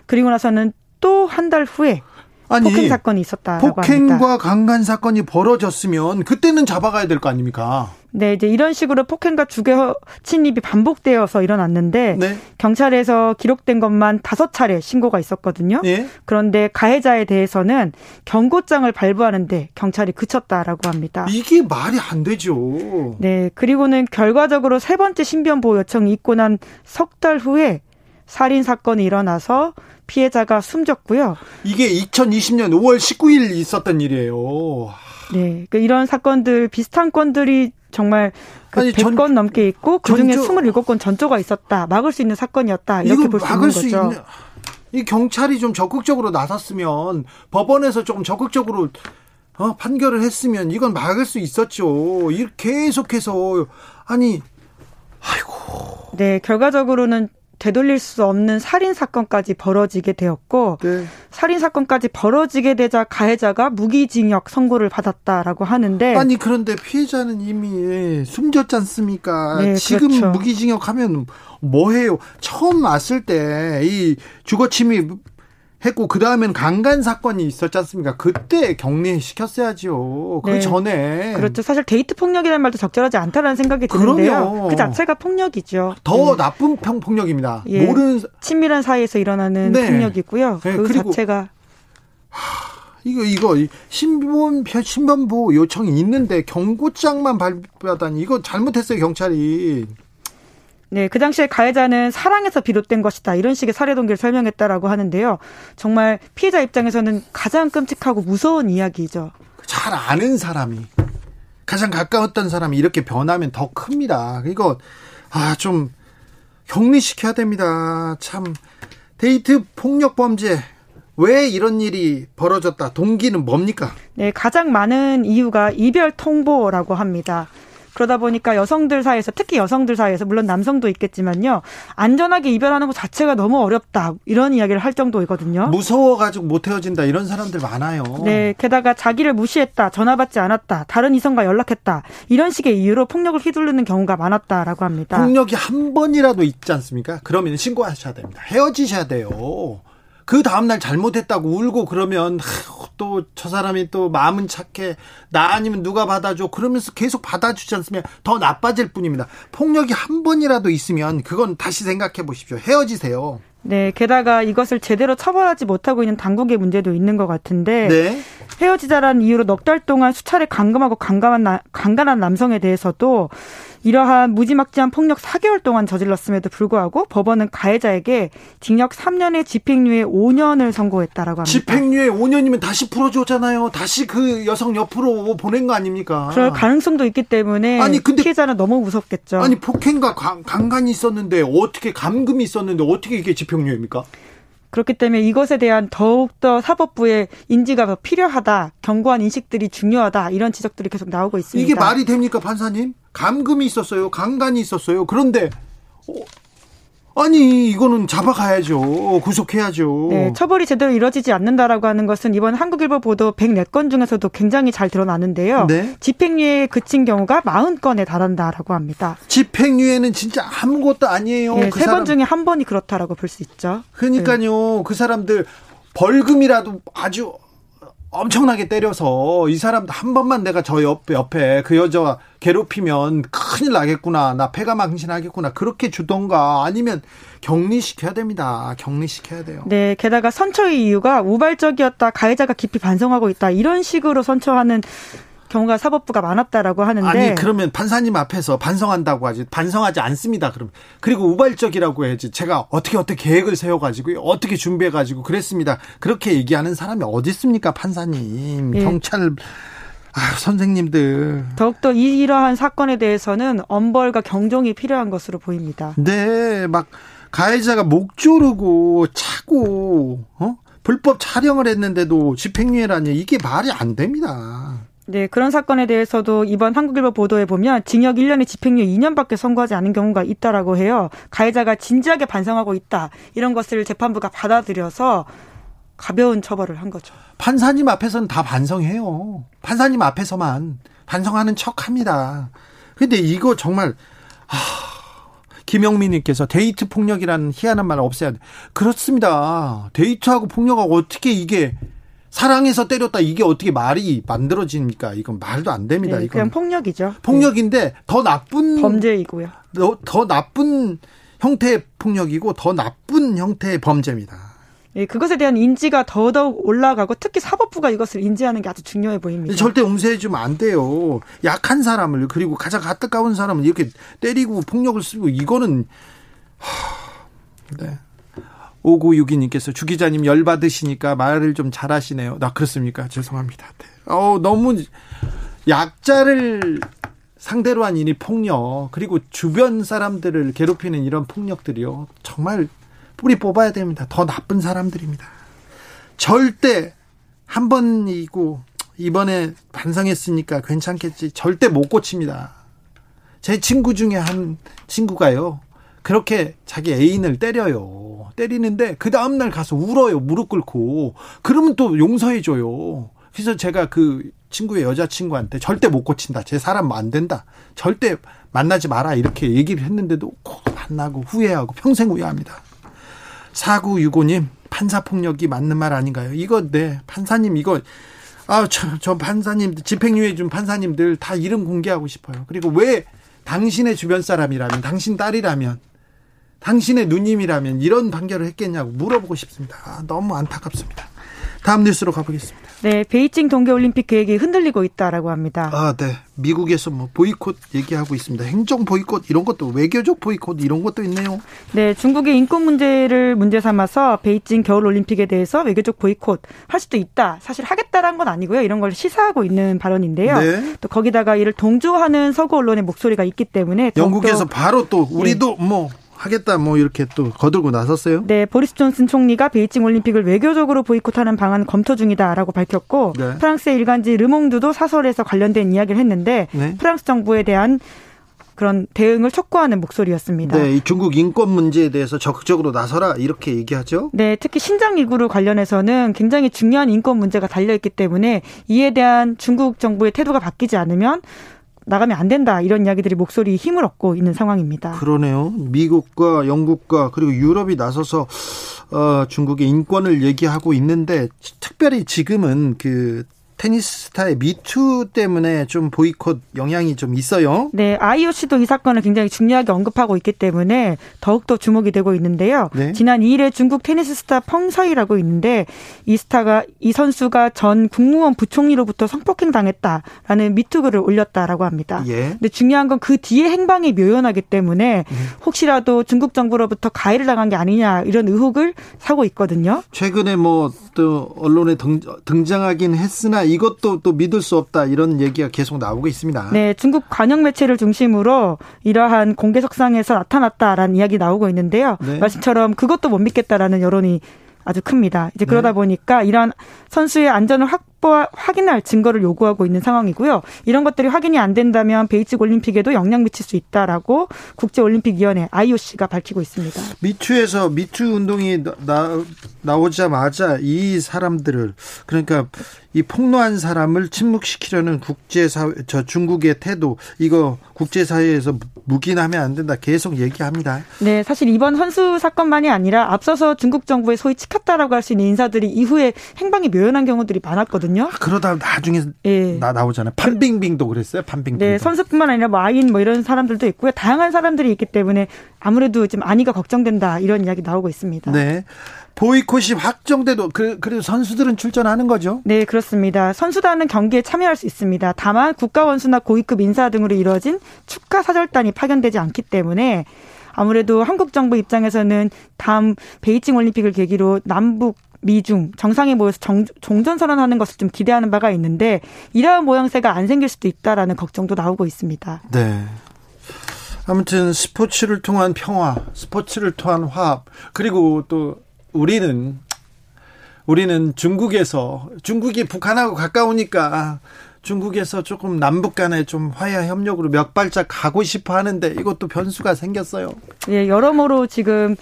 그리고 나서는 또 한 달 후에 아니, 폭행 사건이 있었다라고 폭행과 합니다. 강간 사건이 벌어졌으면 그때는 잡아가야 될 거 아닙니까? 네, 이제 이런 식으로 폭행과 주거 침입이 반복되어서 일어났는데 네. 경찰에서 기록된 것만 다섯 차례 신고가 있었거든요. 네. 그런데 가해자에 대해서는 경고장을 발부하는데 경찰이 그쳤다라고 합니다. 이게 말이 안 되죠. 네, 그리고는 결과적으로 세 번째 신변 보호 요청이 있고 난 석 달 후에 살인 사건이 일어나서 피해자가 숨졌고요. 이게 2020년 5월 19일 있었던 일이에요. 네, 그 이런 사건들 비슷한 건들이 정말 그 아니, 100건 전, 넘게 있고 그중에 전조, 27건 전조가 있었다. 막을 수 있는 사건이었다. 이렇게 볼 수 있는 거죠. 있는, 이 경찰이 좀 적극적으로 나섰으면 법원에서 조금 적극적으로 어, 판결을 했으면 이건 막을 수 있었죠. 이렇게 계속해서 아니 아이고. 네, 결과적으로는 되돌릴 수 없는 살인 사건까지 벌어지게 되었고 네. 살인 사건까지 벌어지게 되자 가해자가 무기징역 선고를 받았다라고 하는데 아니 그런데 피해자는 이미 숨졌지 않습니까? 네, 지금 그렇죠. 무기징역하면 뭐 해요? 처음 왔을 때 이 주거 침입 했고 그 다음엔 강간 사건이 있었지 않습니까? 그때 격리 시켰어야죠. 그 네. 전에 그렇죠. 사실 데이트 폭력이라는 말도 적절하지 않다라는 생각이 드는데요. 그럼요. 그 자체가 폭력이죠. 더 네. 나쁜 평 폭력입니다. 예. 모르는 친밀한 사이에서 일어나는 네. 폭력이고요. 네. 그 자체가 하... 이거 이거 신변 신변보 요청이 있는데 경고장만 발표하다니 이거 잘못했어요 경찰이. 네, 그 당시에 가해자는 사랑에서 비롯된 것이다. 이런 식의 살해 동기를 설명했다라고 하는데요. 정말 피해자 입장에서는 가장 끔찍하고 무서운 이야기죠. 잘 아는 사람이 가장 가까웠던 사람이 이렇게 변하면 더 큽니다. 이거 아 좀 격리시켜야 됩니다. 참 데이트 폭력 범죄 왜 이런 일이 벌어졌다? 동기는 뭡니까? 네, 가장 많은 이유가 이별 통보라고 합니다. 그러다 보니까 여성들 사이에서 특히 여성들 사이에서 물론 남성도 있겠지만요. 안전하게 이별하는 것 자체가 너무 어렵다. 이런 이야기를 할 정도이거든요. 무서워 가지고 못 헤어진다. 이런 사람들 많아요. 네, 게다가 자기를 무시했다. 전화 받지 않았다. 다른 이성과 연락했다. 이런 식의 이유로 폭력을 휘두르는 경우가 많았다라고 합니다. 폭력이 한 번이라도 있지 않습니까? 그러면 신고하셔야 됩니다. 헤어지셔야 돼요. 그 다음날 잘못했다고 울고 그러면 또 저 사람이 또 마음은 착해 나 아니면 누가 받아줘 그러면서 계속 받아주지 않으면 더 나빠질 뿐입니다. 폭력이 한 번이라도 있으면 그건 다시 생각해 보십시오. 헤어지세요. 네, 게다가 이것을 제대로 처벌하지 못하고 있는 당국의 문제도 있는 것 같은데 네. 헤어지자라는 이유로 넉 달 동안 수차례 강금하고 강간한, 강간한 남성에 대해서도 이러한 무지막지한 폭력 4개월 동안 저질렀음에도 불구하고 법원은 가해자에게 징역 3년에 집행유예 5년을 선고했다라고 합니다. 집행유예 5년이면 다시 풀어줬잖아요. 다시 그 여성 옆으로 보낸 거 아닙니까? 그럴 가능성도 있기 때문에 아니, 근데, 피해자는 너무 무섭겠죠. 아니 폭행과 강 간이 있었는데 어떻게 감금이 있었는데 어떻게 이게 집행유예입니까? 그렇기 때문에 이것에 대한 더욱더 사법부의 인지가 더 필요하다, 견고한 인식들이 중요하다 이런 지적들이 계속 나오고 있습니다. 이게 말이 됩니까, 판사님? 감금이 있었어요, 강간이 있었어요. 그런데 어, 아니 이거는 잡아가야죠. 구속해야죠. 네, 처벌이 제대로 이루어지지 않는다라고 하는 것은 이번 한국일보 보도 104건 중에서도 굉장히 잘 드러나는데요. 네. 집행유예에 그친 경우가 40건에 달한다라고 합니다. 집행유예는 진짜 아무것도 아니에요. 네, 그 세번 중에 한 번이 그렇다라고 볼 수 있죠. 그러니까요. 네. 그 사람들 벌금이라도 아주 엄청나게 때려서 이 사람 한 번만 내가 저 옆, 옆에 그 여자 괴롭히면 큰일 나겠구나. 나 폐가 망신하겠구나. 그렇게 주던가 아니면 격리시켜야 됩니다. 격리시켜야 돼요. 네. 게다가 선처의 이유가 우발적이었다. 가해자가 깊이 반성하고 있다. 이런 식으로 선처하는 경우가 사법부가 많았다라고 하는데 아니 그러면 판사님 앞에서 반성한다고 하지 반성하지 않습니다. 그럼 그리고 우발적이라고 해야지 제가 어떻게 어떻게 계획을 세워 가지고 어떻게 준비해 가지고 그랬습니다. 그렇게 얘기하는 사람이 어디 있습니까, 판사님, 예. 경찰. 아, 선생님들. 더욱더 이러한 사건에 대해서는 엄벌과 경종이 필요한 것으로 보입니다. 네, 막 가해자가 목 조르고 차고 어? 불법 촬영을 했는데도 집행유예라니 이게 말이 안 됩니다. 네, 그런 사건에 대해서도 이번 한국일보 보도에 보면 징역 1년에 집행유예 2년밖에 선고하지 않은 경우가 있다라고 해요. 가해자가 진지하게 반성하고 있다. 이런 것을 재판부가 받아들여서 가벼운 처벌을 한 거죠. 판사님 앞에서는 다 반성해요. 판사님 앞에서만 반성하는 척 합니다. 근데 이거 정말 아 김영민님께서 데이트 폭력이라는 희한한 말을 없애야 돼. 그렇습니다. 데이트하고 폭력하고 어떻게 이게 사랑해서 때렸다 이게 어떻게 말이 만들어집니까? 이건 말도 안 됩니다. 네, 이건 그냥 폭력이죠. 폭력인데 네. 더 나쁜 범죄이고요. 더, 더 나쁜 형태의 폭력이고 더 나쁜 형태의 범죄입니다. 예, 그것에 대한 인지가 더더욱 올라가고 특히 사법부가 이것을 인지하는 게 아주 중요해 보입니다. 절대 um세해주면 안 돼요. 약한 사람을 그리고 가장 가까운 사람을 이렇게 때리고 폭력을 쓰고 이거는 하, 네. 5962님께서 주 기자님 열받으시니까 말을 좀 잘하시네요. 나 그렇습니까? 죄송합니다. 네. 어, 너무 약자를 상대로 한 일이 폭력, 그리고 주변 사람들을 괴롭히는 이런 폭력들이요. 정말 뿌리 뽑아야 됩니다. 더 나쁜 사람들입니다. 절대 한 번이고 이번에 반성했으니까 괜찮겠지. 절대 못 고칩니다. 제 친구 중에 한 친구가요. 그렇게 자기 애인을 때려요. 때리는데 그 다음 날 가서 울어요. 무릎 꿇고. 그러면 또 용서해 줘요. 그래서 제가 그 친구의 여자친구한테 절대 못 고친다. 제 사람 안 된다. 절대 만나지 마라. 이렇게 얘기를 했는데도 꼭 만나고 후회하고 평생 후회합니다. 4965님, 판사폭력이 맞는 말 아닌가요? 이거, 네. 판사님, 이거, 아, 저, 저 판사님, 집행유예 준 판사님들 다 이름 공개하고 싶어요. 그리고 왜 당신의 주변 사람이라면, 당신 딸이라면, 당신의 누님이라면 이런 판결을 했겠냐고 물어보고 싶습니다. 아, 너무 안타깝습니다. 다음 뉴스로 가보겠습니다. 네, 베이징 동계올림픽 계획이 흔들리고 있다라고 합니다. 아, 네. 미국에서 뭐 보이콧 얘기하고 있습니다. 행정 보이콧 이런 것도 외교적 보이콧 이런 것도 있네요. 네, 중국의 인권 문제를 문제 삼아서 베이징 겨울 올림픽에 대해서 외교적 보이콧 할 수도 있다. 사실 하겠다란 건 아니고요. 이런 걸 시사하고 있는 발언인데요. 네. 또 거기다가 이를 동조하는 서구 언론의 목소리가 있기 때문에 영국에서 바로 또 우리도 네. 뭐 하겠다 뭐 이렇게 또 거들고 나섰어요. 네, 보리스 존슨 총리가 베이징 올림픽을 외교적으로 보이콧하는 방안 검토 중이다라고 밝혔고 네. 프랑스의 일간지 르몽드도 사설에서 관련된 이야기를 했는데 네. 프랑스 정부에 대한 그런 대응을 촉구하는 목소리였습니다. 네, 중국 인권 문제에 대해서 적극적으로 나서라 이렇게 얘기하죠. 네, 특히 신장 위구르 관련해서는 굉장히 중요한 인권 문제가 달려 있기 때문에 이에 대한 중국 정부의 태도가 바뀌지 않으면 나가면 안 된다 이런 이야기들이 목소리 힘을 얻고 있는 상황입니다. 그러네요. 미국과 영국과 그리고 유럽이 나서서 어, 중국의 인권을 얘기하고 있는데 특별히 지금은 그 테니스 스타의 미투 때문에 좀 보이콧 영향이 좀 있어요. 네, IOC도 이 사건을 굉장히 중요하게 언급하고 있기 때문에 더욱더 주목이 되고 있는데요. 네. 지난 2일에 중국 테니스 스타 펑솨이라고 있는데 이 스타가 이 선수가 전 국무원 부총리로부터 성폭행 당했다라는 미투 글을 올렸다라고 합니다. 예. 근데 중요한 건 그 뒤에 행방이 묘연하기 때문에 음. 혹시라도 중국 정부로부터 가해를 당한 게 아니냐 이런 의혹을 사고 있거든요. 최근에 뭐 또 언론에 등, 등장하긴 했으나 이것도 또 믿을 수 없다 이런 얘기가 계속 나오고 있습니다. 네, 중국 관영 매체를 중심으로 이러한 공개석상에서 나타났다라는 이야기 나오고 있는데요. 네. 말씀처럼 그것도 못 믿겠다라는 여론이 아주 큽니다. 이제 그러다 네. 보니까 이런 선수의 안전을 확 확보 확인할 증거를 요구하고 있는 상황이고요. 이런 것들이 확인이 안 된다면 베이직 올림픽에도 영향 미칠 수 있다라고 국제올림픽위원회 IOC가 밝히고 있습니다. 미투에서 미투 운동이 나, 나오자마자 이 사람들을 그러니까 이 폭로한 사람을 침묵시키려는 국제사회 저 중국의 태도 이거 국제사회에서 묵인하면 안 된다 계속 얘기합니다. 네, 사실 이번 선수 사건만이 아니라 앞서서 중국 정부에 소위 치켰다라고 할 수 있는 인사들이 이후에 행방이 묘연한 경우들이 많았거든요. 아, 그러다 나중에 네. 나 나오잖아요. 판빙빙도 그랬어요. 판빙빙. 네, 선수뿐만 아니라 뭐 아인 뭐 이런 사람들도 있고요. 다양한 사람들이 있기 때문에 아무래도 좀 안위가 걱정된다 이런 이야기 나오고 있습니다. 네. 보이콧이 확정돼도 그, 그래도 선수들은 출전하는 거죠? 네, 그렇습니다. 선수단은 경기에 참여할 수 있습니다. 다만 국가원수나 고위급 인사 등으로 이루어진 축하 사절단이 파견되지 않기 때문에 아무래도 한국 정부 입장에서는 다음 베이징 올림픽을 계기로 남북 미중 정상에 모여서 정, 종전 선언하는 것을 좀 기대하는 바가 있는데 이러한 모양새가 안 생길 수도 있다라는 걱정도 나오고 있습니다. 네. 아무튼 스포츠를 통한 평화, 스포츠를 통한 화합, 그리고 또 우리는 우리는 중국에서 중국이 북한하고 가까우니까 중국에서 조금 남북 간에 좀 화해 협력으로 몇 발짝 가고 싶어 하는데 이것도 변수가 생겼어요. 예, 여러모로 지금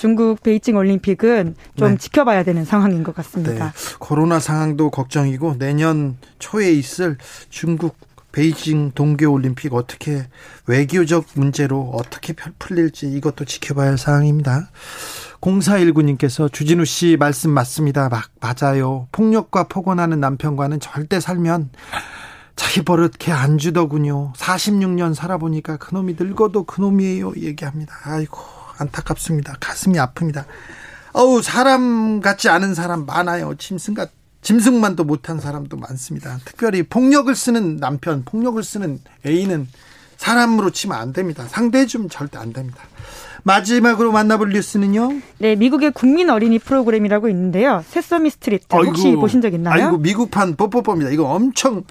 중국 베이징 올림픽은 좀 네. 지켜봐야 되는 상황인 것 같습니다. 네. 코로나 상황도 걱정이고 내년 초에 있을 중국 베이징 동계올림픽 어떻게 외교적 문제로 어떻게 풀릴지 이것도 지켜봐야 할 상황입니다. 0419님께서 주진우 씨 말씀 맞습니다. 막 맞아요. 폭력과 폭언하는 남편과는 절대 살면 자기 버릇 개 안 주더군요. 46년 살아보니까 그놈이 늙어도 그놈이에요. 얘기합니다. 아이고 안타깝습니다. 가슴이 아픕니다. 어우 사람 같지 않은 사람 많아요. 짐승 같 짐승만도 못한 사람도 많습니다. 특별히 폭력을 쓰는 남편, 폭력을 쓰는 애인은 사람으로 치면 안 됩니다. 상대해 주면 절대 안 됩니다. 마지막으로 만나볼 뉴스는요? 네, 미국의 국민 어린이 프로그램이라고 있는데요. 세서미 스트리트 혹시 아이고, 보신 적 있나요? 아이고 미국판 뽀뽀뽀입니다. 이거 엄청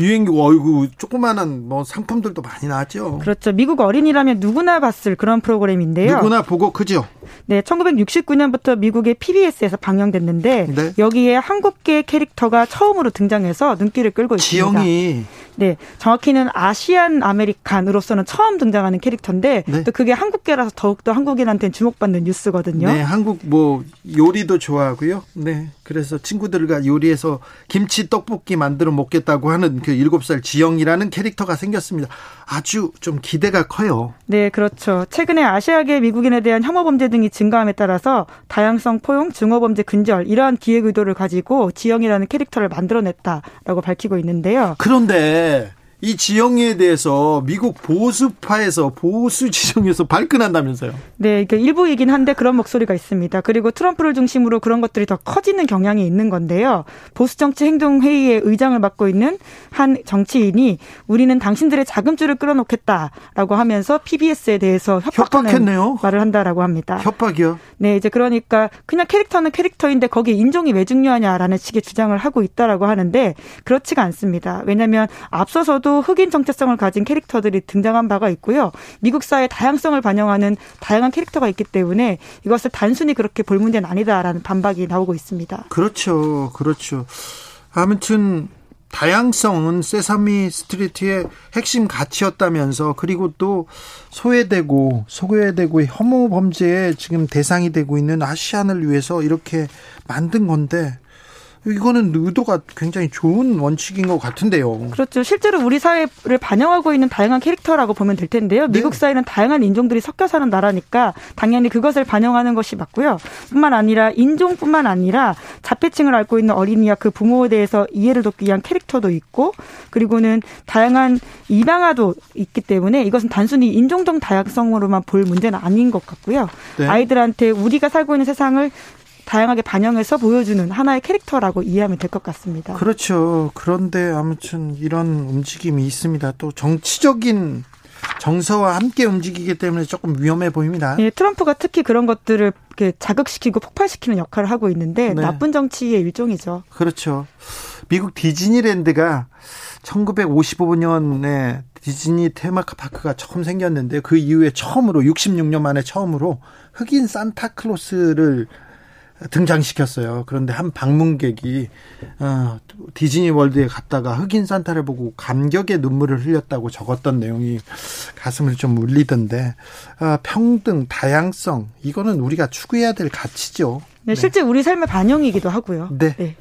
유행이고 어이구 조그마한 뭐 상품들도 많이 나왔죠. 그렇죠. 미국 어린이라면 누구나 봤을 그런 프로그램인데요. 누구나 보고 그죠? 네, 1969년부터 미국의 PBS에서 방영됐는데 네. 여기에 한국계 캐릭터가 처음으로 등장해서 눈길을 끌고 있습니다. 지영이 네, 정확히는 아시안 아메리칸으로서는 처음 등장하는 캐릭터인데 네. 또 그게 한국계라서 더욱더 한국인한테는 주목받는 뉴스거든요. 네, 한국 뭐 요리도 좋아하고요. 네, 그래서 친구들과 요리해서 김치 떡볶이 만들어 먹겠다고 하는 그 7살 지영이라는 캐릭터가 생겼습니다. 아주 좀 기대가 커요. 네, 그렇죠. 최근에 아시아계 미국인에 대한 혐오 범죄 등이 증가함에 따라서 다양성 포용, 증오 범죄 근절 이러한 기획 의도를 가지고 지영이라는 캐릭터를 만들어냈다라고 밝히고 있는데요. 그런데 이 지형에 대해서 미국 보수파에서 보수 지정에서 발끈한다면서요? 네, 그러니까 일부이긴 한데 그런 목소리가 있습니다. 그리고 트럼프를 중심으로 그런 것들이 더 커지는 경향이 있는 건데요. 보수 정치 행동 회의의 의장을 맡고 있는 한 정치인이 우리는 당신들의 자금줄을 끌어놓겠다라고 하면서 PBS에 대해서 협박했네요. 말을 한다라고 합니다. 협박이요? 네, 이제 그러니까 그냥 캐릭터는 캐릭터인데 거기에 인종이 왜 중요하냐라는 식의 주장을 하고 있다라고 하는데 그렇지가 않습니다. 왜냐하면 앞서서도 흑인 정체성을 가진 캐릭터들이 등장한 바가 있고요. 미국 사회 다양성을 반영하는 다양한 캐릭터가 있기 때문에 이것을 단순히 그렇게 볼 문제는 아니다라는 반박이 나오고 있습니다. 그렇죠. 그렇죠. 아무튼 다양성은 세사미 스트리트의 핵심 가치였다면서 그리고 또 소외되고 소외되고 혐오 범죄에 지금 대상이 되고 있는 아시안을 위해서 이렇게 만든 건데 이거는 의도가 굉장히 좋은 원칙인 것 같은데요. 그렇죠. 실제로 우리 사회를 반영하고 있는 다양한 캐릭터라고 보면 될 텐데요. 네. 미국 사회는 다양한 인종들이 섞여 사는 나라니까 당연히 그것을 반영하는 것이 맞고요. 뿐만 아니라 인종뿐만 아니라 자폐층을 앓고 있는 어린이와 그 부모에 대해서 이해를 돕기 위한 캐릭터도 있고 그리고는 다양한 입양아도 있기 때문에 이것은 단순히 인종적 다양성으로만 볼 문제는 아닌 것 같고요. 네. 아이들한테 우리가 살고 있는 세상을 다양하게 반영해서 보여주는 하나의 캐릭터라고 이해하면 될 것 같습니다. 그렇죠. 그런데 아무튼 이런 움직임이 있습니다. 또 정치적인 정서와 함께 움직이기 때문에 조금 위험해 보입니다. 예, 트럼프가 특히 그런 것들을 자극시키고 폭발시키는 역할을 하고 있는데 네. 나쁜 정치의 일종이죠. 그렇죠. 미국 디즈니랜드가 1955년에 디즈니 테마파크가 처음 생겼는데 그 이후에 처음으로 66년 만에 처음으로 흑인 산타클로스를 등장시켰어요. 그런데 한 방문객이 어, 디즈니 월드에 갔다가 흑인 산타를 보고 감격의 눈물을 흘렸다고 적었던 내용이 가슴을 좀 울리던데 어, 평등, 다양성 이거는 우리가 추구해야 될 가치죠. 네, 실제 네. 우리 삶의 반영이기도 하고요. 네. 네.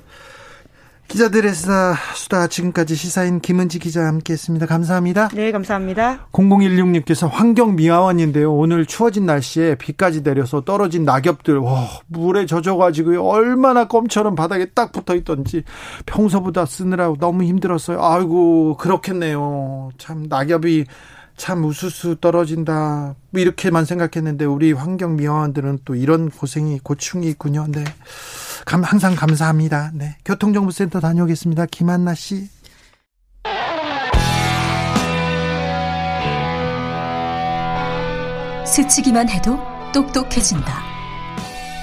기자들의 수다, 수다 지금까지 시사인 김은지 기자 함께했습니다. 감사합니다. 네, 감사합니다. 0016님께서 환경미화원인데요. 오늘 추워진 날씨에 비까지 내려서 떨어진 낙엽들 와, 물에 젖어가지고 얼마나 껌처럼 바닥에 딱 붙어있던지 평소보다 쓰느라고 너무 힘들었어요. 아이고 그렇겠네요. 참 낙엽이 참 우수수 떨어진다. 뭐 이렇게만 생각했는데 우리 환경미화원들은 또 이런 고생이 고충이 있군요. 네. 감, 항상 감사합니다. 네. 교통정보센터 다녀오겠습니다. 김한나 씨. 스치기만 해도 똑똑해진다.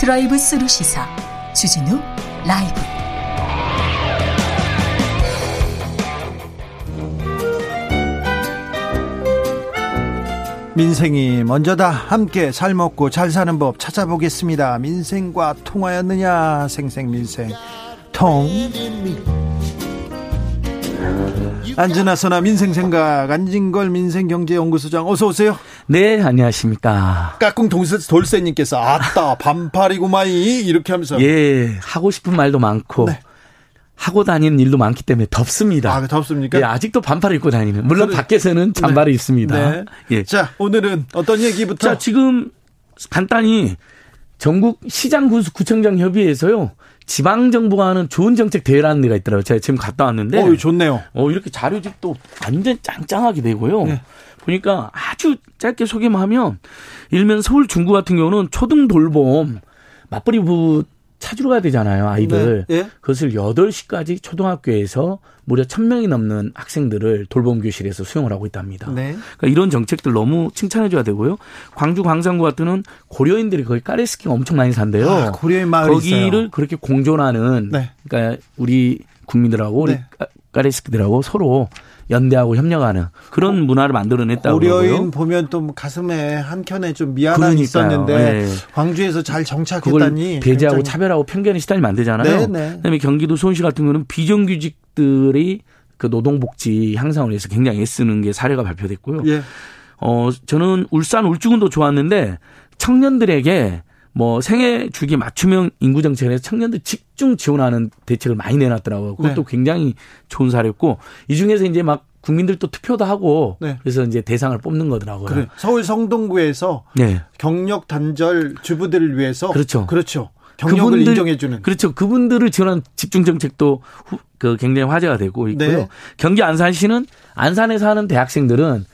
드라이브 스루 시사 주진우 라이브. 민생이 먼저다. 함께 잘 먹고 잘 사는 법 찾아보겠습니다. 민생과 통하였느냐? 생생민생. 통. 안진아서나 민생생각 안진걸 민생경제연구소장 어서 오세요. 네 안녕하십니까. 까꿍 돌쇠님께서 아따 반팔이구마이 이렇게 하면서 예 하고 싶은 말도 많고 네. 하고 다니는 일도 많기 때문에 덥습니다. 아, 덥습니까? 예, 아직도 반팔 입고 다니는. 물론. 밖에서는 잠바를 네. 입습니다. 네. 예. 자, 오늘은 어떤 얘기부터? 자, 지금 간단히 전국 시장 구청장 협의회에서요. 지방 정부가 하는 좋은 정책 대회라는 데가 있더라고요. 제가 지금 갔다 왔는데. 어, 좋네요. 어, 이렇게 자료집도 완전 짱짱하게 되고요. 네. 보니까 아주 짧게 소개만 하면 일면 서울 중구 같은 경우는 초등 돌봄 맞벌이 부 찾으러 가야 되잖아요, 아이들. 네. 예? 그것을 8시까지 초등학교에서 무려 1000명이 넘는 학생들을 돌봄 교실에서 수용을 하고 있답니다. 네. 그러니까 이런 정책들 너무 칭찬해 줘야 되고요. 광주 광산구 같은 고려인들이 거기 까레스키가 엄청 많이 산대요. 아, 고려인 마을 거기를 있어요. 그렇게 공존하는 네. 그러니까 우리 국민들하고 우리 네. 까레스키들하고 서로 연대하고 협력하는 그런 문화를 만들어냈다고 고려인 그러고요. 보면 또 가슴에 한켠에 좀 미안함이 있었는데 네. 광주에서 잘 정착했다니 배제하고 굉장히. 차별하고 편견이 시달리면 안 되잖아요. 네, 네. 그다음에 경기도 수원시 같은 경우는 비정규직들이 그 노동복지 향상을 위해서 굉장히 애쓰는 게 사례가 발표됐고요. 예. 어 저는 울산 울주군도 좋았는데 청년들에게 뭐 생애 주기 맞춤형 인구 정책에서 청년들 집중 지원하는 대책을 많이 내놨더라고요. 그것도 네. 굉장히 좋은 사례였고 이 중에서 이제 막 국민들도 투표도 하고 네. 그래서 이제 대상을 뽑는 거더라고요. 그래. 서울 성동구에서 네. 경력 단절 주부들을 위해서 그렇죠. 그렇죠. 경력을 그분들, 인정해주는 그렇죠. 그분들을 지원한 집중 정책도 후, 그 굉장히 화제가 되고 있고요. 네. 경기 안산시는 안산에 사는 대학생들은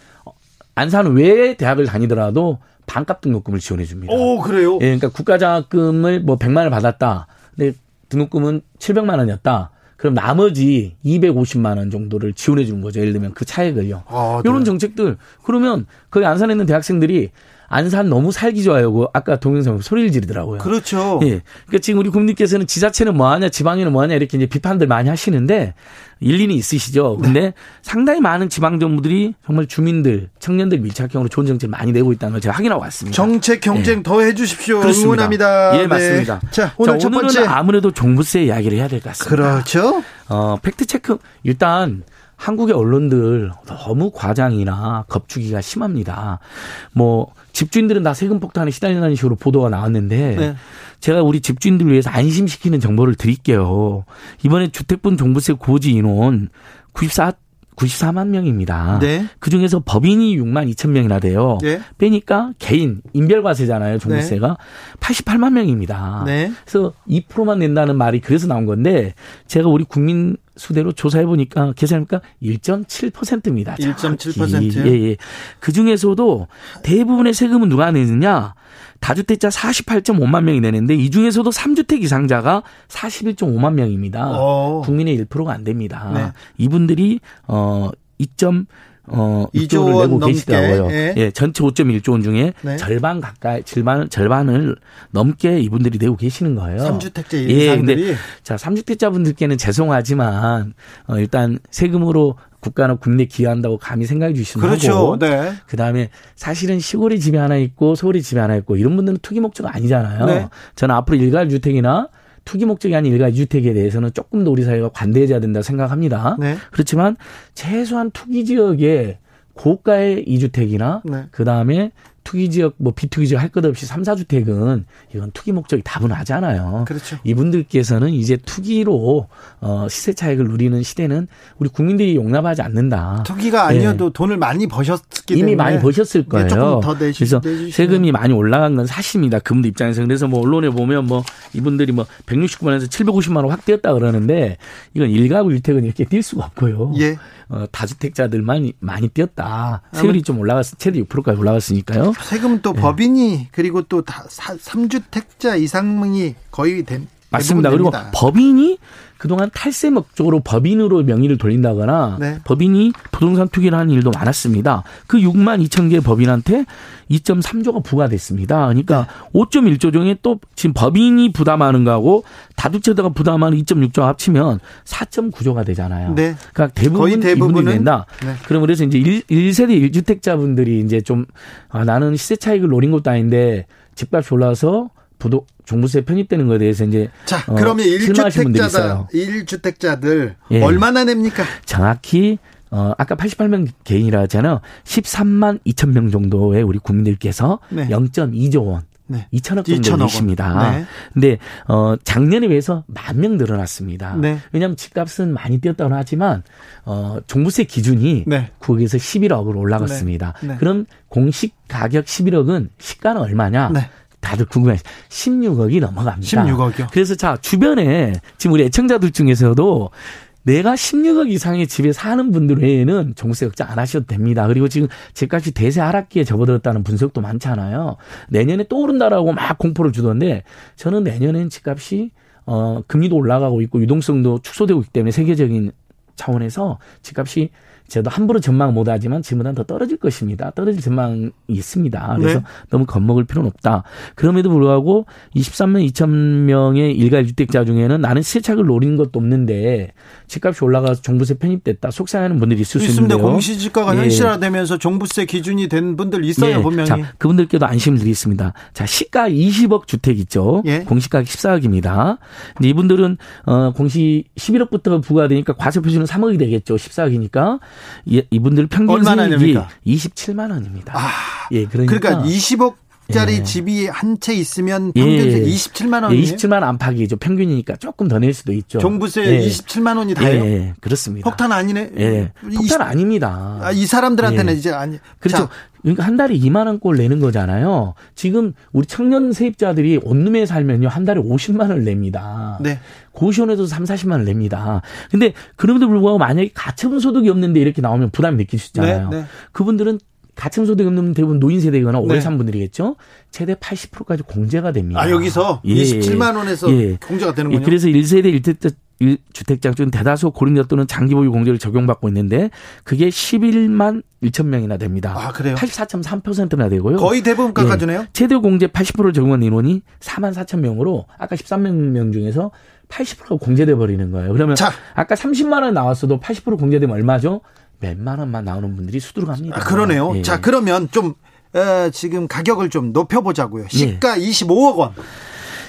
안산 외에 대학을 다니더라도 반값 등록금을 지원해 줍니다. 오, 그래요? 예, 그러니까 국가장학금을 뭐 100만 원을 받았다. 근데 등록금은 700만 원이었다. 그럼 나머지 250만 원 정도를 지원해 주는 거죠. 예를 들면 그 차액을요. 아, 네. 이런 정책들 그러면 거기 안산에 있는 대학생들이 안산 너무 살기 좋아요. 아까 동영상 소리를 지르더라고요. 그렇죠. 예. 그러니까 지금 우리 국민께서는 지자체는 뭐 하냐, 지방에는 뭐 하냐 이렇게 이제 비판들 많이 하시는데 일리는 있으시죠. 근데 네. 상당히 많은 지방 정부들이 정말 주민들, 청년들 밀착형으로 좋은 정책을 많이 내고 있다는 걸 제가 확인하고 왔습니다. 정책 경쟁 네. 더해 주십시오. 응원합니다. 예, 맞습니다. 네. 자, 오늘 자, 오늘은 아무래도 종부세 이야기를 해야 될 것 같습니다. 그렇죠. 어, 팩트 체크 일단 한국의 언론들 너무 과장이나 겁주기가 심합니다. 뭐 집주인들은 다 세금 폭탄에 시달리는 식으로 보도가 나왔는데 네. 제가 우리 집주인들 위해서 안심시키는 정보를 드릴게요. 이번에 주택분 종부세 고지 인원 94 94만 명입니다. 네. 그 중에서 법인이 6만 2천 명이나 돼요. 네. 빼니까 개인 인별과세잖아요. 종부세가 네. 88만 명입니다. 네. 그래서 2%만 낸다는 말이 그래서 나온 건데 제가 우리 국민 수대로 조사해 보니까 계산해니까 1.7%입니다. 1.7%요? 예, 예. 그 중에서도 대부분의 세금은 누가 내느냐? 다주택자 48.5만 명이 내는데 이 중에서도 3주택 이상자가 41.5만 명입니다. 오. 어. 국민의 1%가 안 됩니다. 네. 이분들이 어 2. 어, 2조 원 내고 계시더라고요. 예. 예. 전체 5.1조 원 중에 네. 절반 가까이, 절반, 절반을 넘게 이분들이 내고 계시는 거예요. 3주택자 예, 근데 자, 3주택자 분들께는 죄송하지만, 어, 일단 세금으로 국가는 국내 기여한다고 감히 생각해 주시면 그렇죠. 하고 네. 그다음에 사실은 시골에 집이 하나 있고 서울에 집이 하나 있고 이런 분들은 투기 목적 아니잖아요. 네. 저는 앞으로 일괄 주택이나 투기 목적이 아닌 일괄 주택에 대해서는 조금 더 우리 사회가 관대해져야 된다 생각합니다. 네. 그렇지만 최소한 투기 지역에 고가의 이주택이나 네. 그다음에 투기 지역 뭐 비투기 지역 할 것 없이 3, 4주택은 이건 투기 목적이 다분하잖아요. 그렇죠. 이분들께서는 이제 투기로 어 시세 차익을 누리는 시대는 우리 국민들이 용납하지 않는다. 투기가 아니어도 네. 돈을 많이 버셨기 이미 많이 버셨을 거예요. 조금 더 내시, 그래서 내주시면. 세금이 많이 올라간 건 사실입니다. 그분들 입장에서 그래서 뭐 언론에 보면 뭐 이분들이 뭐 169만 원에서 750만 원 확 뛰었다 그러는데 이건 일가구 일택은 이렇게 뛸 수가 없고요. 예. 어, 다주택자들만 많이 뛰었다. 세율이 좀 올라갔, 최대 6%까지 올라갔으니까요. 세금은 또 네. 법인이 그리고 또 다, 3주택자 이상이 거의 된 맞습니다. 그리고 법인이 그동안 탈세 목적으로 법인으로 명의를 돌린다거나 네. 법인이 부동산 투기를 하는 일도 많았습니다. 그 6만 2천 개의 법인한테 2.3조가 부과됐습니다. 그러니까 네. 5.1조 중에 또 지금 법인이 부담하는 거하고 다주택자가 부담하는 2.6조 합치면 4.9조가 되잖아요. 네. 그러니까 대부분 거의 대부분은 된다. 네. 그럼 그래서 이제 1, 1세대 1주택자분들이 이제 좀 아, 나는 시세 차익을 노린 것도 아닌데 집값이 올라서 부도 종부세 편입되는 것에 대해서 이제 자 어, 그러면 1주택자다 1주택자들 예. 얼마나 냅니까? 정확히 어 아까 88명 개인이라 하잖아요. 13만 2천 명 정도의 우리 국민들께서 네. 0.2조 원 네. 2천억 정도 내십니다. 네. 근데 어 작년에 비해서 만 명 늘어났습니다. 네. 왜냐하면 집값은 많이 뛰었다고 하지만 어 종부세 기준이 네. 9억에서 11억으로 올라갔습니다. 네. 네. 그럼 공식 가격 11억은 시가는 얼마냐? 네. 다들 궁금해. 16억이 넘어갑니다. 16억이요? 그래서 자, 주변에 지금 우리 애청자들 중에서도 내가 16억 이상의 집에 사는 분들 외에는 종부세 걱정 안 하셔도 됩니다. 그리고 지금 집값이 대세 하락기에 접어들었다는 분석도 많잖아요. 내년에 또 오른다라고 막 공포를 주던데 저는 내년엔 집값이 어 금리도 올라가고 있고 유동성도 축소되고 있기 때문에 세계적인 차원에서 집값이 저도 함부로 전망 못하지만 지금보다는 더 떨어질 것입니다. 떨어질 전망이 있습니다. 그래서 네. 너무 겁먹을 필요는 없다. 그럼에도 불구하고 23만 2천 명의 일괄 주택자 중에는 나는 세착을 노린 것도 없는데 집값이 올라가서 종부세 편입됐다 속상하는 분들이 있을 수 있습니다. 공시지가가 예. 현실화되면서 종부세 기준이 된 분들 있어요 예. 분명히. 자, 그분들께도 안심을 드리겠습니다. 자 시가 20억 주택 있죠. 예. 공시가격 14억입니다. 근데 이분들은 어 공시 11억부터 부과되니까 과세 표준은 3억이 되겠죠. 14억이니까 이분들 평균 수익이 27만 원입니다. 아, 예, 그러니까, 그러니까 20억 짜리 예. 집이 한 채 있으면 평균 예. 27만 원이에요. 예, 27만 안팎이죠. 평균이니까 조금 더 낼 수도 있죠. 종부세 예. 27만 원이 다예요. 예, 그렇습니다. 폭탄 아니네. 예. 폭탄 20, 아닙니다. 아, 이 사람들한테는 예. 이제 아니. 그렇죠. 자. 그러니까 한 달에 2만 원꼴 내는 거잖아요. 지금 우리 청년 세입자들이 온룸에 살면요 한 달에 50만 원을 냅니다. 네. 고시원에도 3, 40만 원을 냅니다. 근데 그럼에도 불구하고 만약에 가처분 소득이 없는데 이렇게 나오면 부담이 느낄 수 있잖아요. 네, 네. 그분들은 가층 소득 없는 대부분 노인 세대거나 오래 네. 산 분들이겠죠. 최대 80%까지 공제가 됩니다. 아 여기서 예. 27만 원에서 예. 공제가 되는군요. 예. 그래서 1세대 1주택자 1주택자 중 대다수 고령자 또는 장기 보유 공제를 적용받고 있는데 그게 11만 1천 명이나 됩니다. 아 그래요? 84.3%나 되고요. 거의 대부분 예. 깎아주네요. 예. 최대 공제 80%를 적용한 인원이 4만 4천 명으로 아까 13만 명 중에서 80%가 공제돼 버리는 거예요. 그러면 자. 아까 30만 원 나왔어도 80% 공제되면 얼마죠? 몇만 원만 나오는 분들이 수두룩 합니다. 아, 그러네요. 예. 자, 그러면 좀 어, 지금 가격을 좀 높여 보자고요. 시가 예. 25억 원.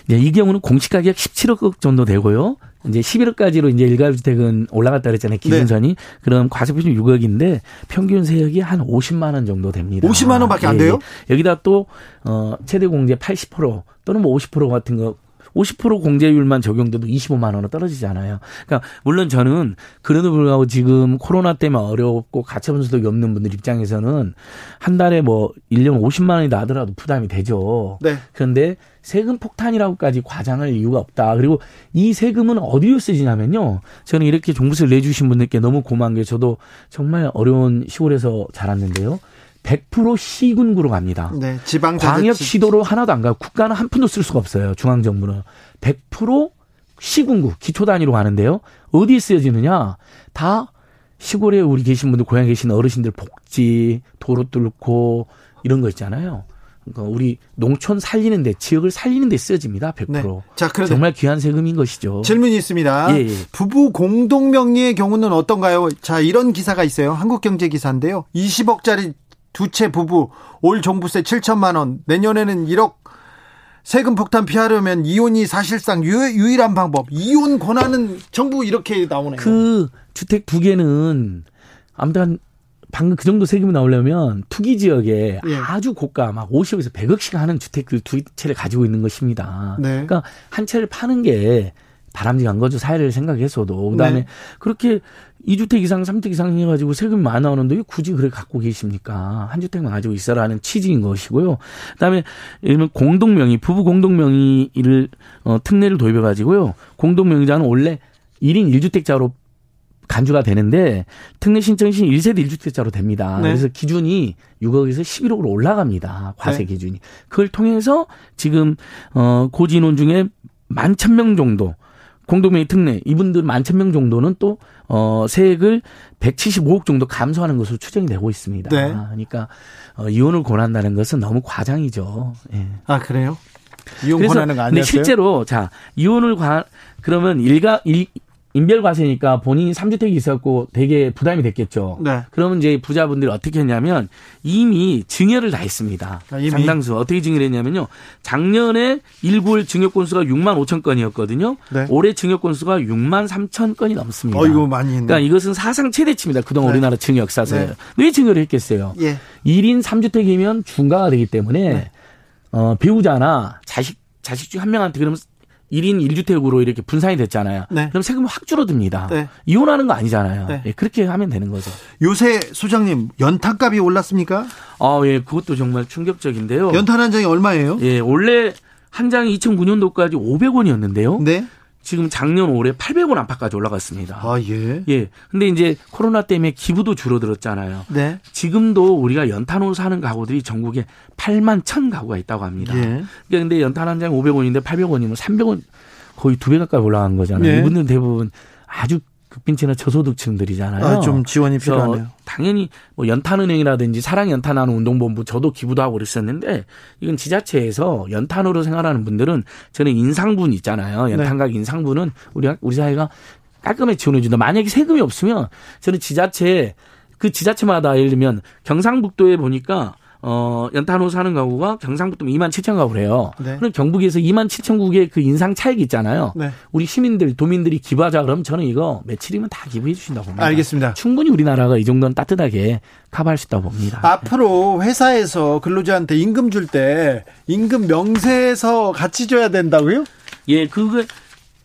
네, 이 경우는 공시 가격 17억 정도 되고요. 이제 11억까지로 이제 일가주택은 올라갔다 그랬잖아요. 기준선이. 네. 그럼 과세표준 6억인데 평균 세액이 한 50만 원 정도 됩니다. 50만 원밖에 안 돼요? 예. 여기다 또 어, 최대 공제 80% 또는 뭐 50% 같은 거 50% 공제율만 적용돼도 25만 원은 떨어지잖아요. 그러니까 물론 저는 그래도 불구하고 지금 코로나 때문에 어렵고 가처분 소득이 없는 분들 입장에서는 한 달에 뭐 1년 50만 원이 나더라도 부담이 되죠. 네. 그런데 세금 폭탄이라고까지 과장할 이유가 없다. 그리고 이 세금은 어디로 쓰지냐면요. 저는 이렇게 종부세를 내주신 분들께 너무 고마운 게 저도 정말 어려운 시골에서 자랐는데요. 100% 시군구로 갑니다. 네, 지방 광역 시도로 하나도 안 가고 국가는 한 푼도 쓸 수가 없어요. 중앙 정부는 100% 시군구 기초 단위로 가는데요. 어디에 쓰여지느냐? 다 시골에 우리 계신 분들 고향에 계신 어르신들 복지, 도로 뚫고 이런 거 있잖아요. 그러니까 우리 농촌 살리는데 지역을 살리는데 쓰여집니다. 100%. 네. 자, 그래도 정말 귀한 세금인 것이죠. 질문이 있습니다. 예, 예. 부부 공동 명의의 경우는 어떤가요? 자, 이런 기사가 있어요. 한국경제 기사인데요. 20억짜리 두 채 부부 올 종부세 7천만 원 내년에는 1억 세금 폭탄 피하려면 이혼이 사실상 유, 일한 방법. 이혼 권한은 정부 이렇게 나오네요. 그 주택 두 개는 아무튼 방금 그 정도 세금이 나오려면 투기 지역에 예. 아주 고가 막 50에서 100억씩 하는 주택 그두 채를 가지고 있는 것입니다. 네. 그러니까 한 채를 파는 게 바람직한 거죠. 사회를 생각해서도. 그다음에 네. 그렇게 2주택 이상, 3주택 이상 해가지고 세금이 많이 나오는데 왜 굳이 그래 갖고 계십니까? 한 주택만 가지고 있어라는 취지인 것이고요. 그다음에 예를 공동명의, 부부 공동명의를 어, 특례를 도입해가지고요. 공동명의자는 원래 1인 1주택자로 간주가 되는데 특례 신청 시 1세대 1주택자로 됩니다. 네. 그래서 기준이 6억에서 11억으로 올라갑니다. 과세 네. 기준이. 그걸 통해서 지금 어 고진원 중에 만 천 명 정도 공동명의 특례 이분들 만 천 명 정도는 또 어, 세액을 175억 정도 감소하는 것으로 추정이 되고 있습니다. 네. 그러니까 어, 이혼을 권한다는 것은 너무 과장이죠. 예. 아 그래요? 이혼 권하는 거 아니었어요? 근데 실제로 자 이혼을 관 그러면 일가 일, 인별과세니까 본인이 3주택이 있었고 되게 부담이 됐겠죠. 네. 그러면 이제 부자분들이 어떻게 했냐면 이미 증여를 다 했습니다. 아, 이미? 상당수. 어떻게 증여를 했냐면요. 작년에 1구월 증여 건수가 6만 5천 건이었거든요. 네. 올해 증여 건수가 6만 3천 건이 넘습니다. 어, 이거 많이 했네. 그러니까 이것은 사상 최대치입니다. 그동안 네. 우리나라 증여 역사에서. 네. 왜 증여를 했겠어요? 예. 1인 3주택이면 중가가 되기 때문에 네. 어, 배우자나 자식 자식 중 한 명한테 그러면 1인 1주택으로 이렇게 분산이 됐잖아요. 네. 그럼 세금이 확 줄어듭니다. 네. 이혼하는 거 아니잖아요. 네. 예, 그렇게 하면 되는 거죠. 요새 소장님 연탄값이 올랐습니까? 아, 예, 그것도 정말 충격적인데요. 연탄 한 장이 얼마예요? 예, 원래 한 장이 2009년도까지 500원이었는데요. 네. 지금 작년 올해 800원 안팎까지 올라갔습니다. 아, 예. 예. 근데 이제 코로나 때문에 기부도 줄어들었잖아요. 네. 지금도 우리가 연탄으로 사는 가구들이 전국에 8만 1천 가구가 있다고 합니다. 예. 그러니까 근데 연탄 한 장 500원인데 800원이면 300원 거의 두 배 가까이 올라간 거잖아요. 네. 이분들은 대부분 아주 극빈치나 저소득층들이잖아요. 아, 좀 지원이 필요하네요. 당연히 뭐 연탄은행이라든지 사랑연탄하는 운동본부 저도 기부도 하고 그랬었는데 이건 지자체에서 연탄으로 생활하는 분들은 저는 인상분 있잖아요. 연탄각 네. 인상분은 우리 우리 사회가 깔끔하게 지원해 준다. 만약에 세금이 없으면 저는 지자체 그 지자체마다 예를 들면 경상북도에 보니까 어, 연탄호 사는 가구가 경상북도 2만 7천 가구래요. 네. 그럼 경북에서 2만 7천 국의 그 인상 차익 있잖아요. 네. 우리 시민들, 도민들이 기부하자 그러면 저는 이거 며칠이면 다 기부해 주신다고 봅니다. 알겠습니다. 충분히 우리나라가 이 정도는 따뜻하게 커버할 수 있다고 봅니다. 앞으로 회사에서 근로자한테 임금 줄 때 임금 명세서 같이 줘야 된다고요? 예, 그거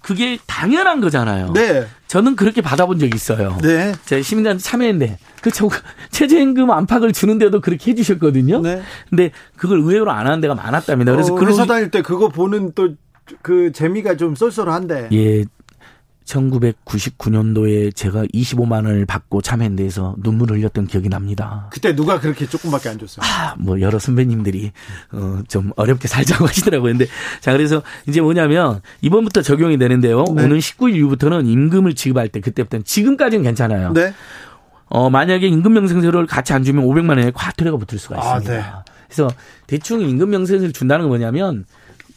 그게 당연한 거잖아요. 네. 저는 그렇게 받아본 적이 있어요. 네. 제가 시민들한테 참여했는데 그 최저임금 안팎을 주는데도 그렇게 해주셨거든요. 네. 근데 그걸 의외로 안 하는 데가 많았답니다. 그래서 어, 회사 다닐 때 그거 보는 또 그 재미가 좀 쏠쏠한데. 예, 1999년도에 제가 25만 원을 받고 참여한 데서 눈물을 흘렸던 기억이 납니다. 그때 누가 그렇게 조금밖에 안 줬어요? 아, 뭐 여러 선배님들이 어, 좀 어렵게 살자고 하시더라고요. 근데 자 그래서 이제 뭐냐면 이번부터 적용이 되는데요. 네. 오는 19일 이후부터는 임금을 지급할 때 그때부터는 지금까지는 괜찮아요. 네. 어, 만약에 임금 명세서를 같이 안 주면 500만 원의 과태료가 붙을 수가 아, 있습니다. 아, 네. 그래서 대충 임금 명세서를 준다는 건 뭐냐면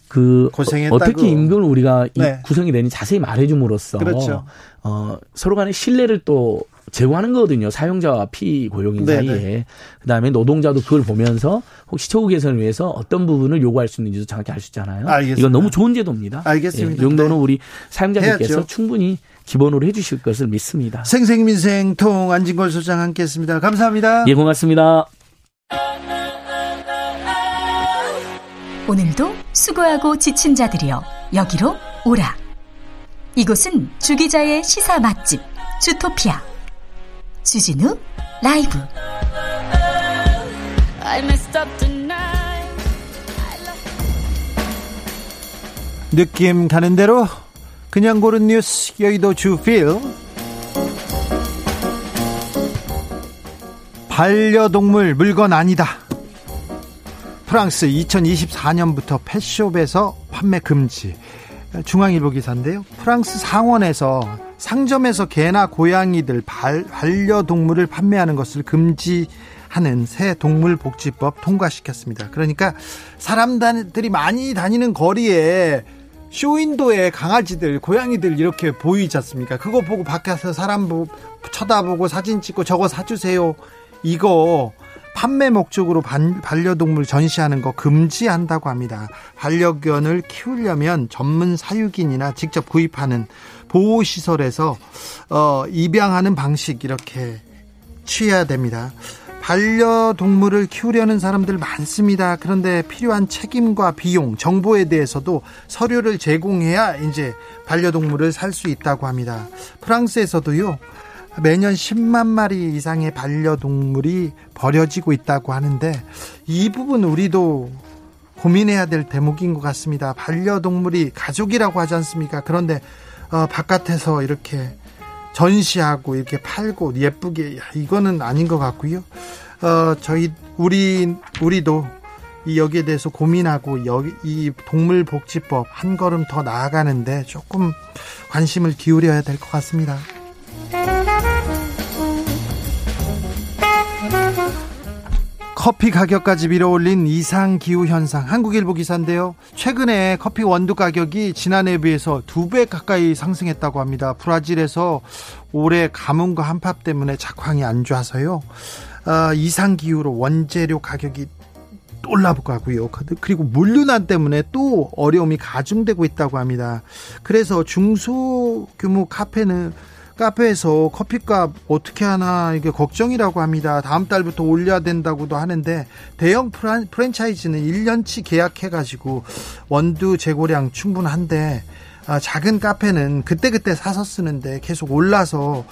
그 고생했다고. 어떻게 임금을 우리가 네. 구성이 되니 자세히 말해줌으로써 그렇죠. 어, 서로 간의 신뢰를 또 제공하는 거거든요. 사용자와 피고용인 네네. 사이에. 그다음에 노동자도 그걸 보면서 혹시 처우 개선을 위해서 어떤 부분을 요구할 수 있는지도 정확히 알 수 있잖아요. 알겠습니다. 이건 너무 좋은 제도입니다. 알겠습니다. 예, 이 정도는 네. 우리 사용자들께서. 충분히 기본으로 해주실 것을 믿습니다. 생생민생통 안진걸 소장 함께했습니다. 감사합니다. 예, 고맙습니다. 오늘도 수고하고 지친 자들이여 여기로 오라. 이곳은 주기자의 시사 맛집 주토피아 주진우 라이브 느낌 가는 대로 그냥 고른 뉴스 여의도 주필. 반려동물 물건 아니다. 프랑스 2024년부터 펫숍에서 판매 금지. 중앙일보 기사인데요. 프랑스 상원에서 상점에서 개나 고양이들 발, 반려동물을 판매하는 것을 금지 하는 새 동물복지법 통과시켰습니다. 그러니까 사람들이 많이 다니는 거리에 쇼윈도에 강아지들, 고양이들 이렇게 보이지 않습니까? 그거 보고 밖에서 사람 보고 쳐다보고 사진 찍고 저거 사주세요. 이거 판매 목적으로 반, 반려동물 전시하는 거 금지한다고 합니다. 반려견을 키우려면 전문 사육인이나 직접 구입하는 보호시설에서 어, 입양하는 방식 이렇게 취해야 됩니다. 반려동물을 키우려는 사람들 많습니다. 그런데 필요한 책임과 비용, 정보에 대해서도 서류를 제공해야 이제 반려동물을 살 수 있다고 합니다. 프랑스에서도요, 매년 10만 마리 이상의 반려동물이 버려지고 있다고 하는데 이 부분 우리도 고민해야 될 대목인 것 같습니다. 반려동물이 가족이라고 하지 않습니까? 그런데 어, 바깥에서 이렇게 전시하고 이렇게 팔고 예쁘게 이거는 아닌 것 같고요. 어, 저희 우리 우리도 이 여기에 대해서 고민하고 여기 이 동물복지법 한 걸음 더 나아가는데 조금 관심을 기울여야 될 것 같습니다. 커피 가격까지 밀어올린 이상 기후 현상 한국일보 기사인데요. 최근에 커피 원두 가격이 지난해에 비해서 두 배 가까이 상승했다고 합니다. 브라질에서 올해 가뭄과 한파 때문에 작황이 안 좋아서요. 어, 이상 기후로 원재료 가격이 올라가고요. 그리고 물류난 때문에 또 어려움이 가중되고 있다고 합니다. 그래서 중소규모 카페는 카페에서 커피값 어떻게 하나 이게 걱정이라고 합니다. 다음 달부터 올려야 된다고도 하는데 대형 프랜차이즈는 1년치 계약해 가지고 원두 재고량 충분한데 아, 작은 카페는 그때그때 사서 쓰는데 계속 올라서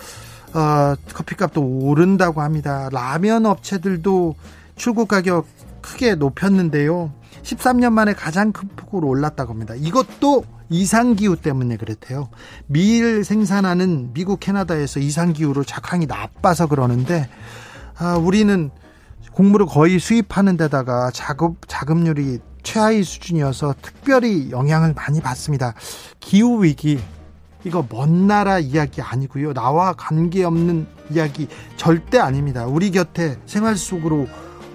어, 커피값도 오른다고 합니다. 라면 업체들도 출고 가격 크게 높였는데요. 13년 만에 가장 큰 폭으로 올랐다고 합니다. 이것도 이상기후 때문에 그렇대요. 밀 생산하는 미국, 캐나다에서 이상기후로 작황이 나빠서 그러는데, 아, 우리는 곡물을 거의 수입하는 데다가 작업, 자급률이 최하위 수준이어서 특별히 영향을 많이 받습니다. 기후 위기, 이거 먼 나라 이야기 아니고요. 나와 관계없는 이야기 절대 아닙니다. 우리 곁에 생활 속으로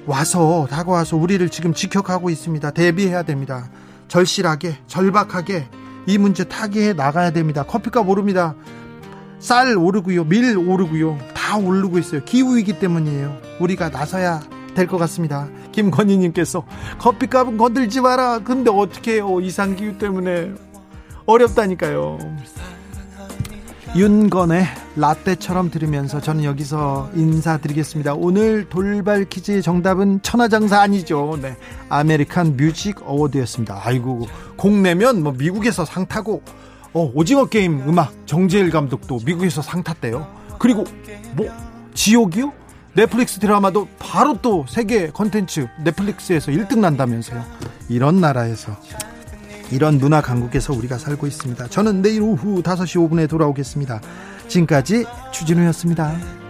와서 다가와서 우리를 지금 지켜가고 있습니다. 대비해야 됩니다. 절실하게 절박하게 이 문제 타개해 나가야 됩니다. 커피값 오릅니다. 쌀 오르고요. 밀 오르고요. 다 오르고 있어요. 기후이기 때문이에요. 우리가 나서야 될 것 같습니다. 김건희 님께서 커피값은 건들지 마라. 근데 어떻게 해요. 이상기후 때문에 어렵다니까요. 윤건의 라떼처럼 들으면서 저는 여기서 인사드리겠습니다. 오늘 돌발 퀴즈의 정답은 천하장사 아니죠. 네. 아메리칸 뮤직 어워드였습니다. 아이고, 공 내면 뭐 미국에서 상 타고, 어, 오징어 게임 음악 정재일 감독도 미국에서 상 탔대요. 그리고 뭐, 지옥이요? 넷플릭스 드라마도 바로 또 세계 컨텐츠 넷플릭스에서 1등 한다면서요. 이런 나라에서 이런 문화 강국에서 우리가 살고 있습니다. 저는 내일 오후 5시 5분에 돌아오겠습니다. 지금까지 주진우였습니다.